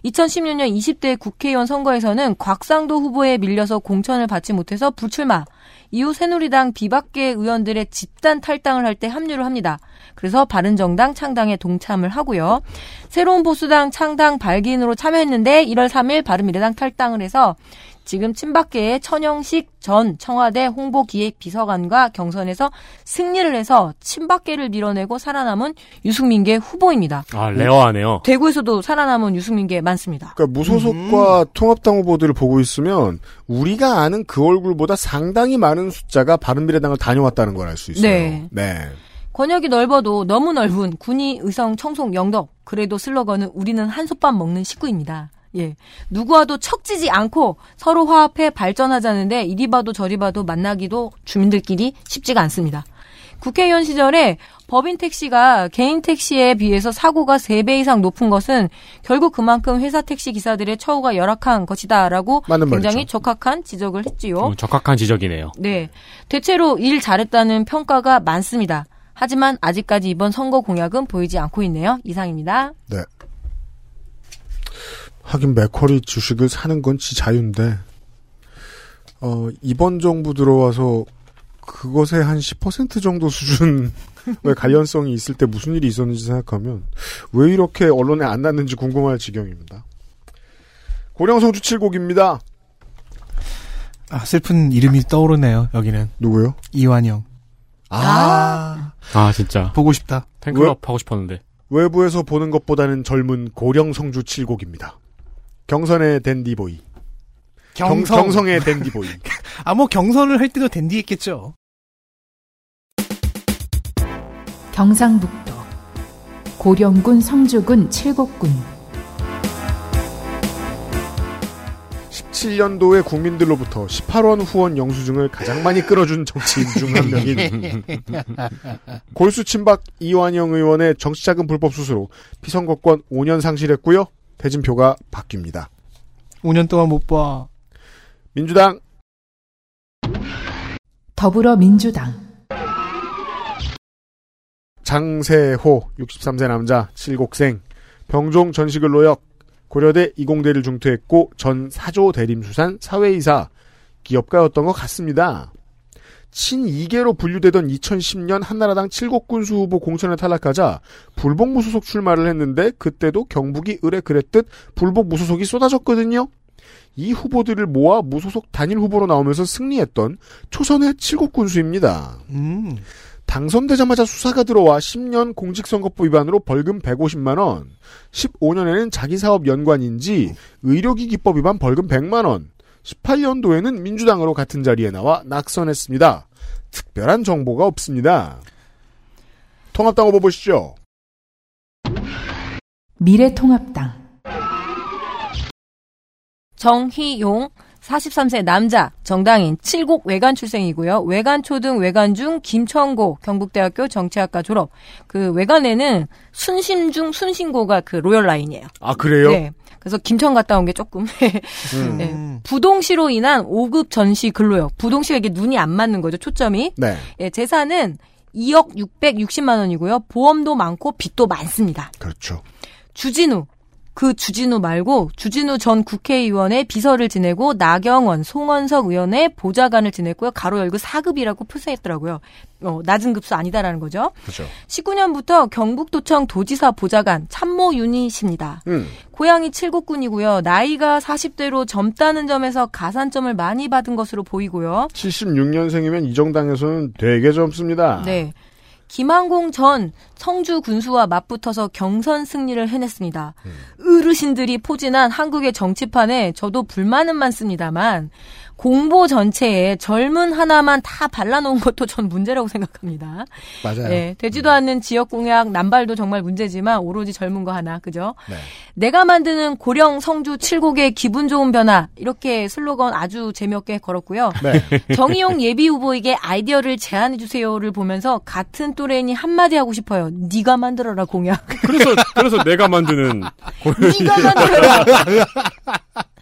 [SPEAKER 4] 2016년 20대 국회의원 선거에서는 곽상도 후보에 밀려서 공천을 받지 못해서 불출마. 이후 새누리당 비박계 의원들의 집단 탈당을 할 때 합류를 합니다. 그래서 바른정당 창당에 동참을 하고요. 새로운 보수당 창당 발기인으로 참여했는데 1월 3일 바른미래당 탈당을 해서 지금 친박계의 천영식 전 청와대 홍보기획비서관과 경선에서 승리를 해서 친박계를 밀어내고 살아남은 유승민계 후보입니다.
[SPEAKER 6] 아, 레어하네요.
[SPEAKER 4] 대구에서도 살아남은 유승민계 많습니다.
[SPEAKER 2] 그러니까 무소속과 통합당 후보들을 보고 있으면 우리가 아는 그 얼굴보다 상당히 많은 숫자가 바른미래당을 다녀왔다는 걸 알 수 있어요.
[SPEAKER 4] 네.
[SPEAKER 2] 네.
[SPEAKER 4] 권역이 넓어도 너무 넓은 군위, 의성, 청송, 영덕. 그래도 슬로건은 우리는 한솥밥 먹는 식구입니다. 예. 누구와도 척지지 않고 서로 화합해 발전하자는데 이리 봐도 저리 봐도 만나기도 주민들끼리 쉽지가 않습니다. 국회의원 시절에 법인 택시가 개인 택시에 비해서 사고가 3배 이상 높은 것은 결국 그만큼 회사 택시 기사들의 처우가 열악한 것이다라고 굉장히. 적합한 지적을 했지요.
[SPEAKER 6] 어, 적합한 지적이네요.
[SPEAKER 4] 네. 대체로 일 잘했다는 평가가 많습니다. 하지만 아직까지 이번 선거 공약은 보이지 않고 있네요. 이상입니다.
[SPEAKER 2] 네. 하긴 맥커리 주식을 사는 건 지 자유인데, 어, 이번 정부 들어와서 그것의 한 10% 정도 수준의 관련성이 있을 때 무슨 일이 있었는지 생각하면 왜 이렇게 언론에 안 났는지 궁금할 지경입니다. 고령성주 7곡입니다.
[SPEAKER 5] 아, 슬픈 이름이 떠오르네요, 여기는.
[SPEAKER 2] 누구요?
[SPEAKER 5] 이완영.
[SPEAKER 2] 아.
[SPEAKER 6] 아, 진짜.
[SPEAKER 5] 보고 싶다.
[SPEAKER 6] 팬클럽 하고 싶었는데.
[SPEAKER 2] 외부에서 보는 것보다는 젊은 고령 성주 7곡입니다. 경선의 댄디보이. 경,
[SPEAKER 5] 경성.
[SPEAKER 2] 경성 의 댄디보이.
[SPEAKER 5] 아, 뭐 경선을 할 때도 댄디했겠죠.
[SPEAKER 3] 경상북도 고령군 성주군 칠곡군
[SPEAKER 2] 17년도에 국민들로부터 18원 후원 영수증을 가장 많이 끌어준 정치인 중 한 명인 골수 친박 이완영 의원의 정치자금 불법 수수로 피선거권 5년 상실했고요. 대진표가 바뀝니다.
[SPEAKER 5] 5년 동안 못 봐.
[SPEAKER 2] 민주당
[SPEAKER 3] 더불어민주당
[SPEAKER 2] 장세호 63세 남자 7곡생 병종 전식을 노역 고려대 이공대를 중퇴했고 전 사조 대림수산 사회이사 기업가였던 것 같습니다. 친이계로 분류되던 2010년 한나라당 칠곡군수 후보 공천에 탈락하자 불복 무소속 출마를 했는데 그때도 경북이 의뢰 그랬듯 불복 무소속이 쏟아졌거든요. 이 후보들을 모아 무소속 단일 후보로 나오면서 승리했던 초선의 칠곡군수입니다.
[SPEAKER 5] 음.
[SPEAKER 2] 당선되자마자 수사가 들어와 10년 공직선거법 위반으로 벌금 150만 원, 15년에는 자기 사업 연관인지 의료기 기법 위반 벌금 100만 원, 18년도에는 민주당으로 같은 자리에 나와 낙선했습니다. 특별한 정보가 없습니다. 통합당 후보 보시죠.
[SPEAKER 3] 미래통합당
[SPEAKER 4] 정희용 43세 남자 정당인 칠곡 외관 출생이고요. 외관 초등 외관 중 김천고 경북대학교 정치학과 졸업. 그 외관에는 순심 중 순신고가 그 로열 라인이에요.
[SPEAKER 2] 아 그래요?
[SPEAKER 4] 네. 그래서 김천 갔다 온 게 조금
[SPEAKER 2] 음.
[SPEAKER 4] 네. 부동시로 인한 5급 전시 근로역. 부동시가 이게 눈이 안 맞는 거죠. 초점이.
[SPEAKER 2] 네.
[SPEAKER 4] 예, 재산은 2억 660만 원이고요. 보험도 많고 빚도 많습니다.
[SPEAKER 2] 그렇죠.
[SPEAKER 4] 주진우. 그 주진우 말고 주진우 전 국회의원의 비서를 지내고 나경원, 송원석 의원의 보좌관을 지냈고요. 가로 열고 4급이라고 표시했더라고요. 어, 낮은 급수 아니다라는 거죠.
[SPEAKER 2] 그렇죠.
[SPEAKER 4] 19년부터 경북도청 도지사 보좌관 참모 유닛입니다.
[SPEAKER 2] 음.
[SPEAKER 4] 고향이 칠곡군이고요. 나이가 40대로 젊다는 점에서 가산점을 많이 받은 것으로 보이고요.
[SPEAKER 2] 76년생이면 이 정당에서는 되게 젊습니다.
[SPEAKER 4] 네. 김항공 전 성주 군수와 맞붙어서 경선 승리를 해냈습니다. 어르신들이 포진한 한국의 정치판에 저도 불만은 많습니다만 공보 전체에 젊은 하나만 다 발라놓은 것도 전 문제라고 생각합니다.
[SPEAKER 2] 맞아요.
[SPEAKER 4] 네, 되지도 않는 지역 공약 남발도 정말 문제지만 오로지 젊은 거 하나 그죠?
[SPEAKER 2] 네.
[SPEAKER 4] 내가 만드는 고령 성주 칠곡의 기분 좋은 변화 이렇게 슬로건 아주 재미없게 걸었고요.
[SPEAKER 2] 네.
[SPEAKER 4] 정의용 예비 후보에게 아이디어를 제안해 주세요를 보면서 같은 또래니 한마디 하고 싶어요. 네가 만들어라 공약.
[SPEAKER 6] 그래서 그래서 내가 만드는
[SPEAKER 4] 네가 만들어라.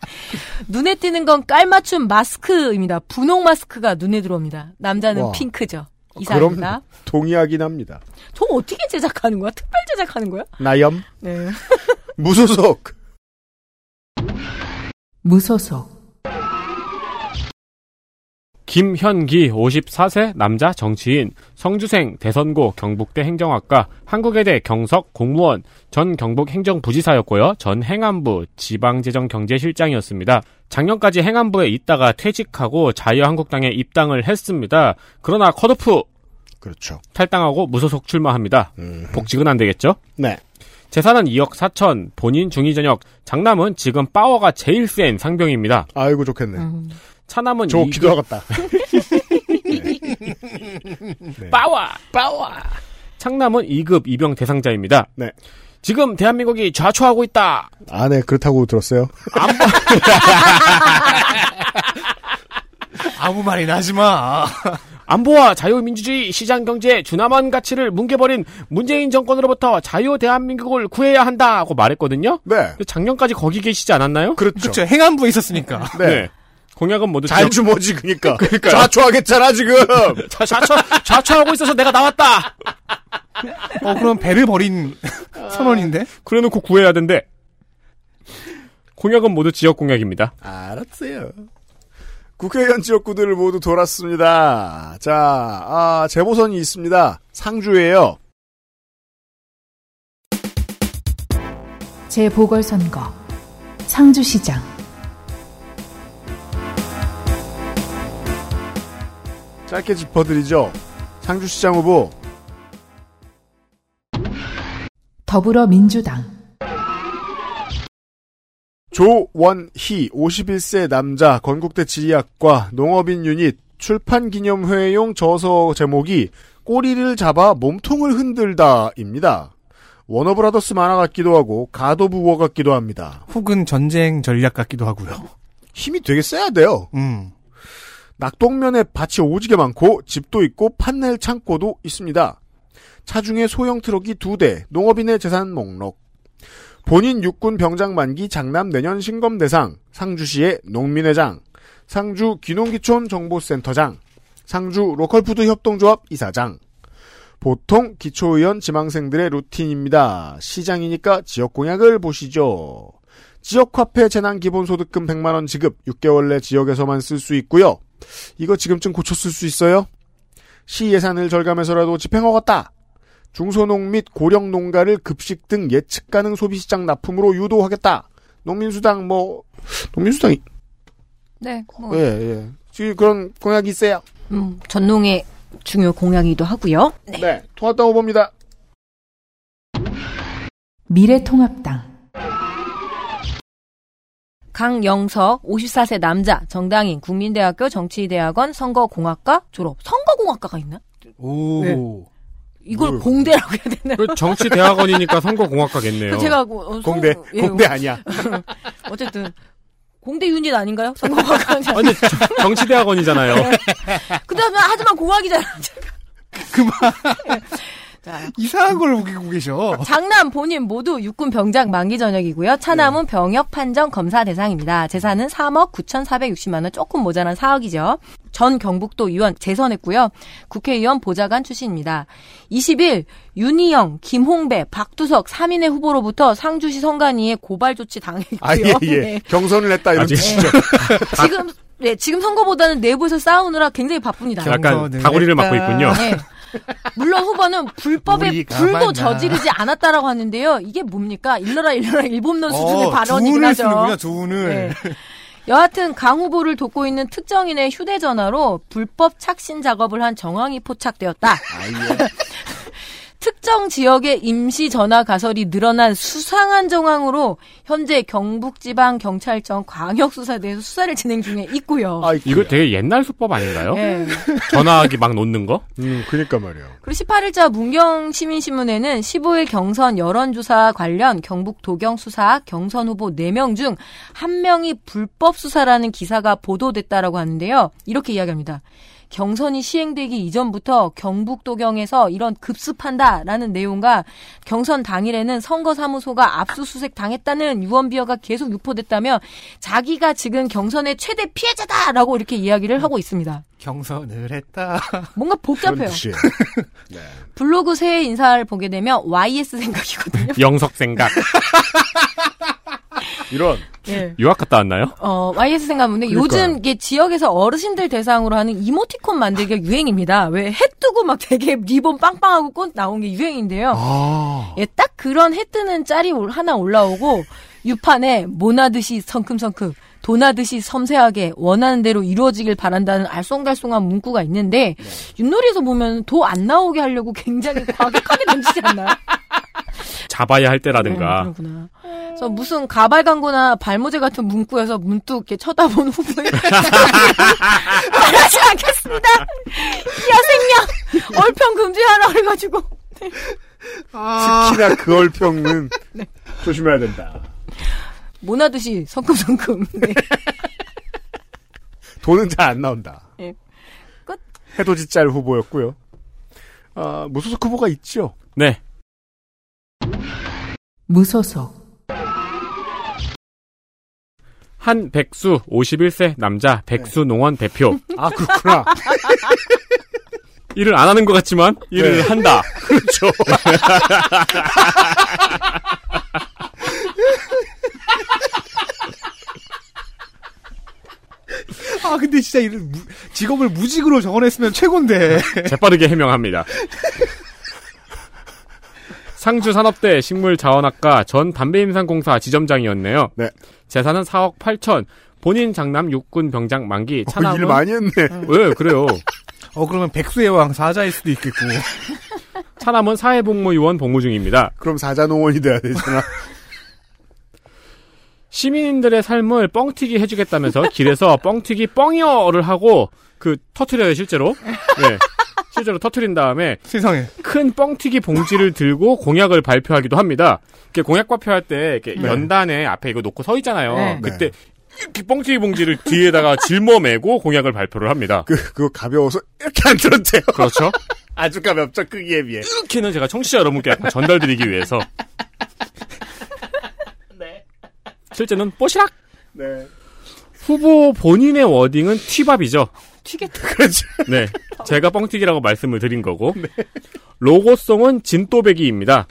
[SPEAKER 4] 눈에 띄는 건 깔맞춤 마스크입니다. 분홍 마스크가 눈에 들어옵니다. 남자는
[SPEAKER 2] 와.
[SPEAKER 4] 핑크죠.
[SPEAKER 2] 그럼
[SPEAKER 4] 이상입니다.
[SPEAKER 2] 동의하긴 합니다.
[SPEAKER 4] 저 어떻게 제작하는 거야? 특별 제작하는 거야?
[SPEAKER 2] 나염
[SPEAKER 4] 네.
[SPEAKER 2] 무소속
[SPEAKER 3] 무소속
[SPEAKER 6] 김현기 54세 남자 정치인 성주생 대선고 경북대 행정학과 한국외대 경석 공무원 전 경북 행정부지사였고요. 전 행안부 지방재정경제실장이었습니다. 작년까지 행안부에 있다가 퇴직하고 자유한국당에 입당을 했습니다. 그러나 컷오프
[SPEAKER 2] 그렇죠.
[SPEAKER 6] 탈당하고 무소속 출마합니다. 복직은 안 되겠죠?
[SPEAKER 2] 네.
[SPEAKER 6] 재산은 2억 4천, 본인 중위 전역, 장남은 지금 파워가 제일 센 상병입니다.
[SPEAKER 2] 아이고 좋겠네.
[SPEAKER 6] 차남은
[SPEAKER 2] 좋기도
[SPEAKER 6] 이급-
[SPEAKER 2] 하겠다.
[SPEAKER 6] 파워! 파워! 장남은 2급 입영 대상자입니다.
[SPEAKER 2] 네.
[SPEAKER 6] 지금 대한민국이 좌초하고 있다.
[SPEAKER 2] 아, 네, 그렇다고 들었어요.
[SPEAKER 5] 아무 말이나 하지 마.
[SPEAKER 6] 안보와 자유민주주의 시장경제 준엄한 가치를 뭉개버린 문재인 정권으로부터 자유 대한민국을 구해야 한다고 말했거든요.
[SPEAKER 2] 네.
[SPEAKER 6] 작년까지 거기 계시지 않았나요?
[SPEAKER 2] 그렇죠.
[SPEAKER 5] 그렇죠. 행안부에 있었으니까.
[SPEAKER 6] 네. 공약은 모두
[SPEAKER 2] 잘
[SPEAKER 6] 지역-
[SPEAKER 2] 주모지, 그니까.
[SPEAKER 6] 그러니까요.
[SPEAKER 2] 좌초하겠잖아, 지금.
[SPEAKER 6] 자, 좌초, 좌초하고 있어서 내가 나왔다.
[SPEAKER 5] 어, 그럼 배를 버린 선언인데?
[SPEAKER 6] 그래놓고 구해야 된대. 공약은 모두 지역 공약입니다.
[SPEAKER 2] 알았어요. 국회의원 지역구들을 모두 돌았습니다. 자, 아, 재보선이 있습니다. 상주예요.
[SPEAKER 3] 재보궐선거 상주시장
[SPEAKER 2] 짧게 짚어드리죠. 상주시장 후보
[SPEAKER 3] 더불어민주당
[SPEAKER 2] 조원희 51세 남자 건국대 지리학과 농업인 유닛 출판 기념회용 저서 제목이 꼬리를 잡아 몸통을 흔들다입니다. 워너브라더스 만화 같기도 하고 God of War 같기도 합니다.
[SPEAKER 5] 혹은 전쟁 전략 같기도 하고요.
[SPEAKER 2] 힘이 되게 세야 돼요.
[SPEAKER 5] 음.
[SPEAKER 2] 낙동면에 밭이 오지게 많고 집도 있고 판넬 창고도 있습니다. 차중에 소형 트럭이 두 대, 농업인의 재산 목록. 본인 육군 병장 만기 장남 내년 신검 대상, 상주시의 농민회장, 상주 귀농귀촌 정보센터장, 상주 로컬푸드 협동조합 이사장. 보통 기초의원 지망생들의 루틴입니다. 시장이니까 지역 공약을 보시죠. 지역화폐 재난 기본소득금 100만원 지급 6개월 내 지역에서만 쓸 수 있고요. 이거 지금쯤 고쳤을 수 있어요? 시 예산을 절감해서라도 집행하겠다. 중소농 및 고령 농가를 급식 등 예측 가능 소비시장 납품으로 유도하겠다. 농민수당 뭐 농민수당이
[SPEAKER 4] 네. 뭐,
[SPEAKER 2] 예 예. 지금 그런 공약이 있어요.
[SPEAKER 4] 음, 전농의 중요 공약이기도 하고요.
[SPEAKER 2] 네. 통합당 후보입니다.
[SPEAKER 3] 미래통합당
[SPEAKER 4] 강영석 54세 남자 정당인 국민대학교 정치대학원 선거공학과 졸업. 선거공학과가 있나?
[SPEAKER 5] 오.
[SPEAKER 4] 네. 이걸
[SPEAKER 6] 뭘.
[SPEAKER 4] 공대라고 해야 되나요?
[SPEAKER 6] 그 정치 대학원이니까 선거 공학과겠네요.
[SPEAKER 4] 그 제가 그, 어,
[SPEAKER 2] 공대,
[SPEAKER 4] 예,
[SPEAKER 2] 공대 아니야.
[SPEAKER 4] 어쨌든 공대 유닛 아닌가요? 선거 공학과.
[SPEAKER 6] 아니 정치 대학원이잖아요.
[SPEAKER 4] 근데 하지만 공학이잖아.
[SPEAKER 5] 이상한 걸 우기고 계셔.
[SPEAKER 4] 장남 본인 모두 육군 병장 만기 전역이고요. 차남은 병역 판정 검사 대상입니다. 재산은 3억 9,460만 원 조금 모자란 4억이죠. 전 경북도 의원 재선했고요. 국회의원 보좌관 출신입니다. 20일 윤희영, 김홍배, 박두석 3인의 후보로부터 상주시 선관위에 고발 조치 당했고요.
[SPEAKER 2] 아, 예, 예.
[SPEAKER 4] 네.
[SPEAKER 2] 경선을 했다, 이런
[SPEAKER 6] 아직-
[SPEAKER 2] 뜻이죠.
[SPEAKER 4] 지금 네, 지금 선거보다는 내부에서 싸우느라 굉장히 바쁩니다.
[SPEAKER 6] 약간 다구리를 맡고 있군요.
[SPEAKER 4] 네. 물론 후보는
[SPEAKER 5] 우리가
[SPEAKER 4] 불도. 저지르지 않았다라고 하는데요. 이게 뭡니까? 일러라 일러라 일본론 수준의
[SPEAKER 5] 어,
[SPEAKER 4] 발언이긴 하죠.
[SPEAKER 5] 쓰는군요, 두운을.
[SPEAKER 4] 네. 여하튼 강 후보를 돕고 있는 특정인의 휴대전화로 불법 착신 작업을 한 정황이 포착되었다. 특정 지역의 임시 전화 가설이 늘어난 수상한 정황으로 현재 경북지방경찰청 광역수사대에서 수사를 진행 중에 있고요.
[SPEAKER 6] 이거 되게 옛날 수법 아닌가요?
[SPEAKER 4] 예.
[SPEAKER 6] 전화하기 막 놓는 거?
[SPEAKER 2] 음, 그니까 말이야.
[SPEAKER 4] 그리고 18일자 문경시민신문에는 15일 경선 여론조사 관련 경북 도경 수사 경선 후보 4명 중 1명이 불법 수사라는 기사가 보도됐다라고 하는데요. 이렇게 이야기합니다. 경선이 시행되기 이전부터 경북 도경에서 이런 급습한다라는 내용과 경선 당일에는 선거사무소가 압수수색 당했다는 유언비어가 계속 유포됐다며 자기가 지금 경선의 최대 피해자다라고 이렇게 이야기를 하고 있습니다.
[SPEAKER 5] 경선을 했다.
[SPEAKER 4] 뭔가 복잡해요. 블로그 새해 인사를 보게 되면 YS 생각이거든요.
[SPEAKER 6] 영석 생각.
[SPEAKER 2] 이런.
[SPEAKER 4] 예.
[SPEAKER 6] 유학 갔다 왔나요?
[SPEAKER 4] 어, YS 생각문에 요즘 이게 지역에서 어르신들 대상으로 하는 이모티콘 만들기가 유행입니다. 왜 해 뜨고 막 되게 리본 빵빵하고 꽃 나온 게 유행인데요.
[SPEAKER 2] 아.
[SPEAKER 4] 예, 딱 그런 해 뜨는 짤이 올- 하나 올라오고 유판에 모나듯이 성큼성큼 도나듯이 섬세하게 원하는 대로 이루어지길 바란다는 알쏭달쏭한 문구가 있는데 윷놀이에서 보면 도 안 나오게 하려고 굉장히 과격하게 던지지 않나요?
[SPEAKER 6] 잡아야 할 때라든가.
[SPEAKER 4] 네, 그렇구나. 그래서 무슨 가발 광고나 발모제 같은 문구에서 문득 이렇게 쳐다본 후보에 말하지 않겠습니다. 야생양 얼평 금지하라 그래가지고
[SPEAKER 2] 특히나 그 얼평은
[SPEAKER 4] 네.
[SPEAKER 2] 조심해야 된다.
[SPEAKER 4] 모나듯이 성큼성큼. 네.
[SPEAKER 2] 돈은 잘 안 나온다.
[SPEAKER 4] 예. 끝.
[SPEAKER 2] 해돋이 짤 후보였고요. 아, 무소속 후보가 있죠.
[SPEAKER 6] 네.
[SPEAKER 3] 무소속
[SPEAKER 6] 한 백수 51세 남자 백수 농원 대표.
[SPEAKER 2] 아 그렇구나.
[SPEAKER 6] 일을 안 하는 것 같지만 일을
[SPEAKER 2] 네.
[SPEAKER 6] 한다. 그렇죠.
[SPEAKER 5] 아 근데 진짜 이런 무- 직업을 무직으로 정원했으면 최고인데.
[SPEAKER 6] 재빠르게 해명합니다. 상주 산업대 식물자원학과 전 담배임상공사 지점장이었네요. 재산은 4억 8천. 본인 장남 육군 병장 만기.
[SPEAKER 2] 어,
[SPEAKER 6] 차남은
[SPEAKER 2] 일 많이 했네.
[SPEAKER 6] 왜 그래요?
[SPEAKER 5] 어 그러면 백수의 왕 사자일 수도 있겠고.
[SPEAKER 6] 차남은 사회복무요원 복무 중입니다.
[SPEAKER 2] 그럼 사자농원이 돼야 되잖아.
[SPEAKER 6] 시민들의 삶을 뻥튀기 해주겠다면서 길에서 뻥튀기 뻥이어를 하고 그 터트려요 실제로. 네. 실제로 터트린 다음에
[SPEAKER 5] 세상에
[SPEAKER 6] 큰 뻥튀기 봉지를 들고 공약을 발표하기도 합니다. 이렇게 공약 발표할 때 이렇게
[SPEAKER 2] 네.
[SPEAKER 6] 연단에 앞에 이거 놓고 서 있잖아요.
[SPEAKER 2] 네.
[SPEAKER 6] 그때 이렇게 뻥튀기 봉지를 뒤에다가 짊어매고 공약을 발표를 합니다.
[SPEAKER 2] 그 그거 가벼워서 이렇게 안 들었대요.
[SPEAKER 6] 그렇죠.
[SPEAKER 2] 아주 가볍죠 크기에 비해.
[SPEAKER 6] 이렇게는 제가 청취자 여러분께 약간 전달드리기 위해서. 실제는 뽀시락.
[SPEAKER 2] 네.
[SPEAKER 6] 후보 본인의 워딩은 튀밥이죠.
[SPEAKER 4] 튀겠다.
[SPEAKER 2] 그렇죠.
[SPEAKER 6] 네. 제가 뻥튀기라고 말씀을 드린 거고. 로고송은 진또배기입니다.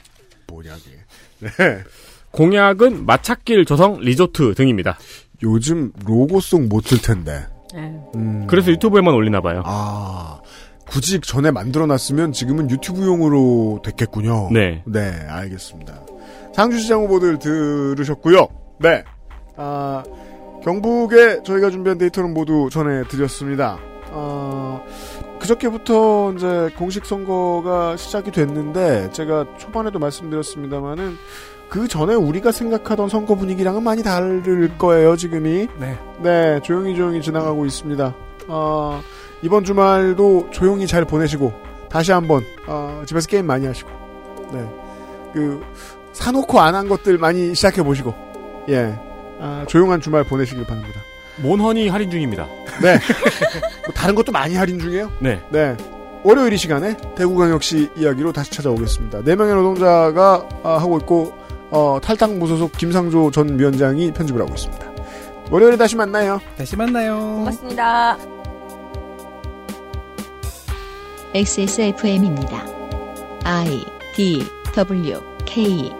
[SPEAKER 2] 뭐냐 그게. 네.
[SPEAKER 6] 공약은 마찻길 조성 리조트 등입니다.
[SPEAKER 2] 요즘 로고송 못 틀 텐데. 음.
[SPEAKER 6] 그래서 유튜브에만 올리나 봐요.
[SPEAKER 2] 아. 굳이 전에 만들어놨으면 지금은 유튜브용으로 됐겠군요.
[SPEAKER 6] 네.
[SPEAKER 2] 네, 알겠습니다. 상주시장 후보들 들으셨고요. 네. 아, 경북에 저희가 준비한 데이터는 모두 전해드렸습니다. 아, 그저께부터 이제 공식 선거가 시작이 됐는데 제가 초반에도 말씀드렸습니다만은 그 전에 우리가 생각하던 선거 분위기랑은 많이 다를 거예요 지금이.
[SPEAKER 5] 네.
[SPEAKER 2] 네, 조용히 조용히 지나가고 있습니다. 아, 이번 주말도 조용히 잘 보내시고 다시 한번 아, 집에서 게임 많이 하시고, 네, 그 사놓고 안 한 것들 많이 시작해 보시고, 예, 아, 조용한 주말 보내시길 바랍니다.
[SPEAKER 6] 몬허니 할인 중입니다.
[SPEAKER 2] 네, 뭐 다른 것도 많이 할인 중이에요.
[SPEAKER 6] 네.
[SPEAKER 2] 네. 월요일 이 시간에 대구광역시 이야기로 다시 찾아오겠습니다. 네 명의 노동자가 아, 하고 있고 어, 탈당 무소속 김상조 전 위원장이 편집을 하고 있습니다. 월요일에 다시 만나요.
[SPEAKER 5] 다시 만나요.
[SPEAKER 4] 고맙습니다.
[SPEAKER 1] XSFM입니다. I D W K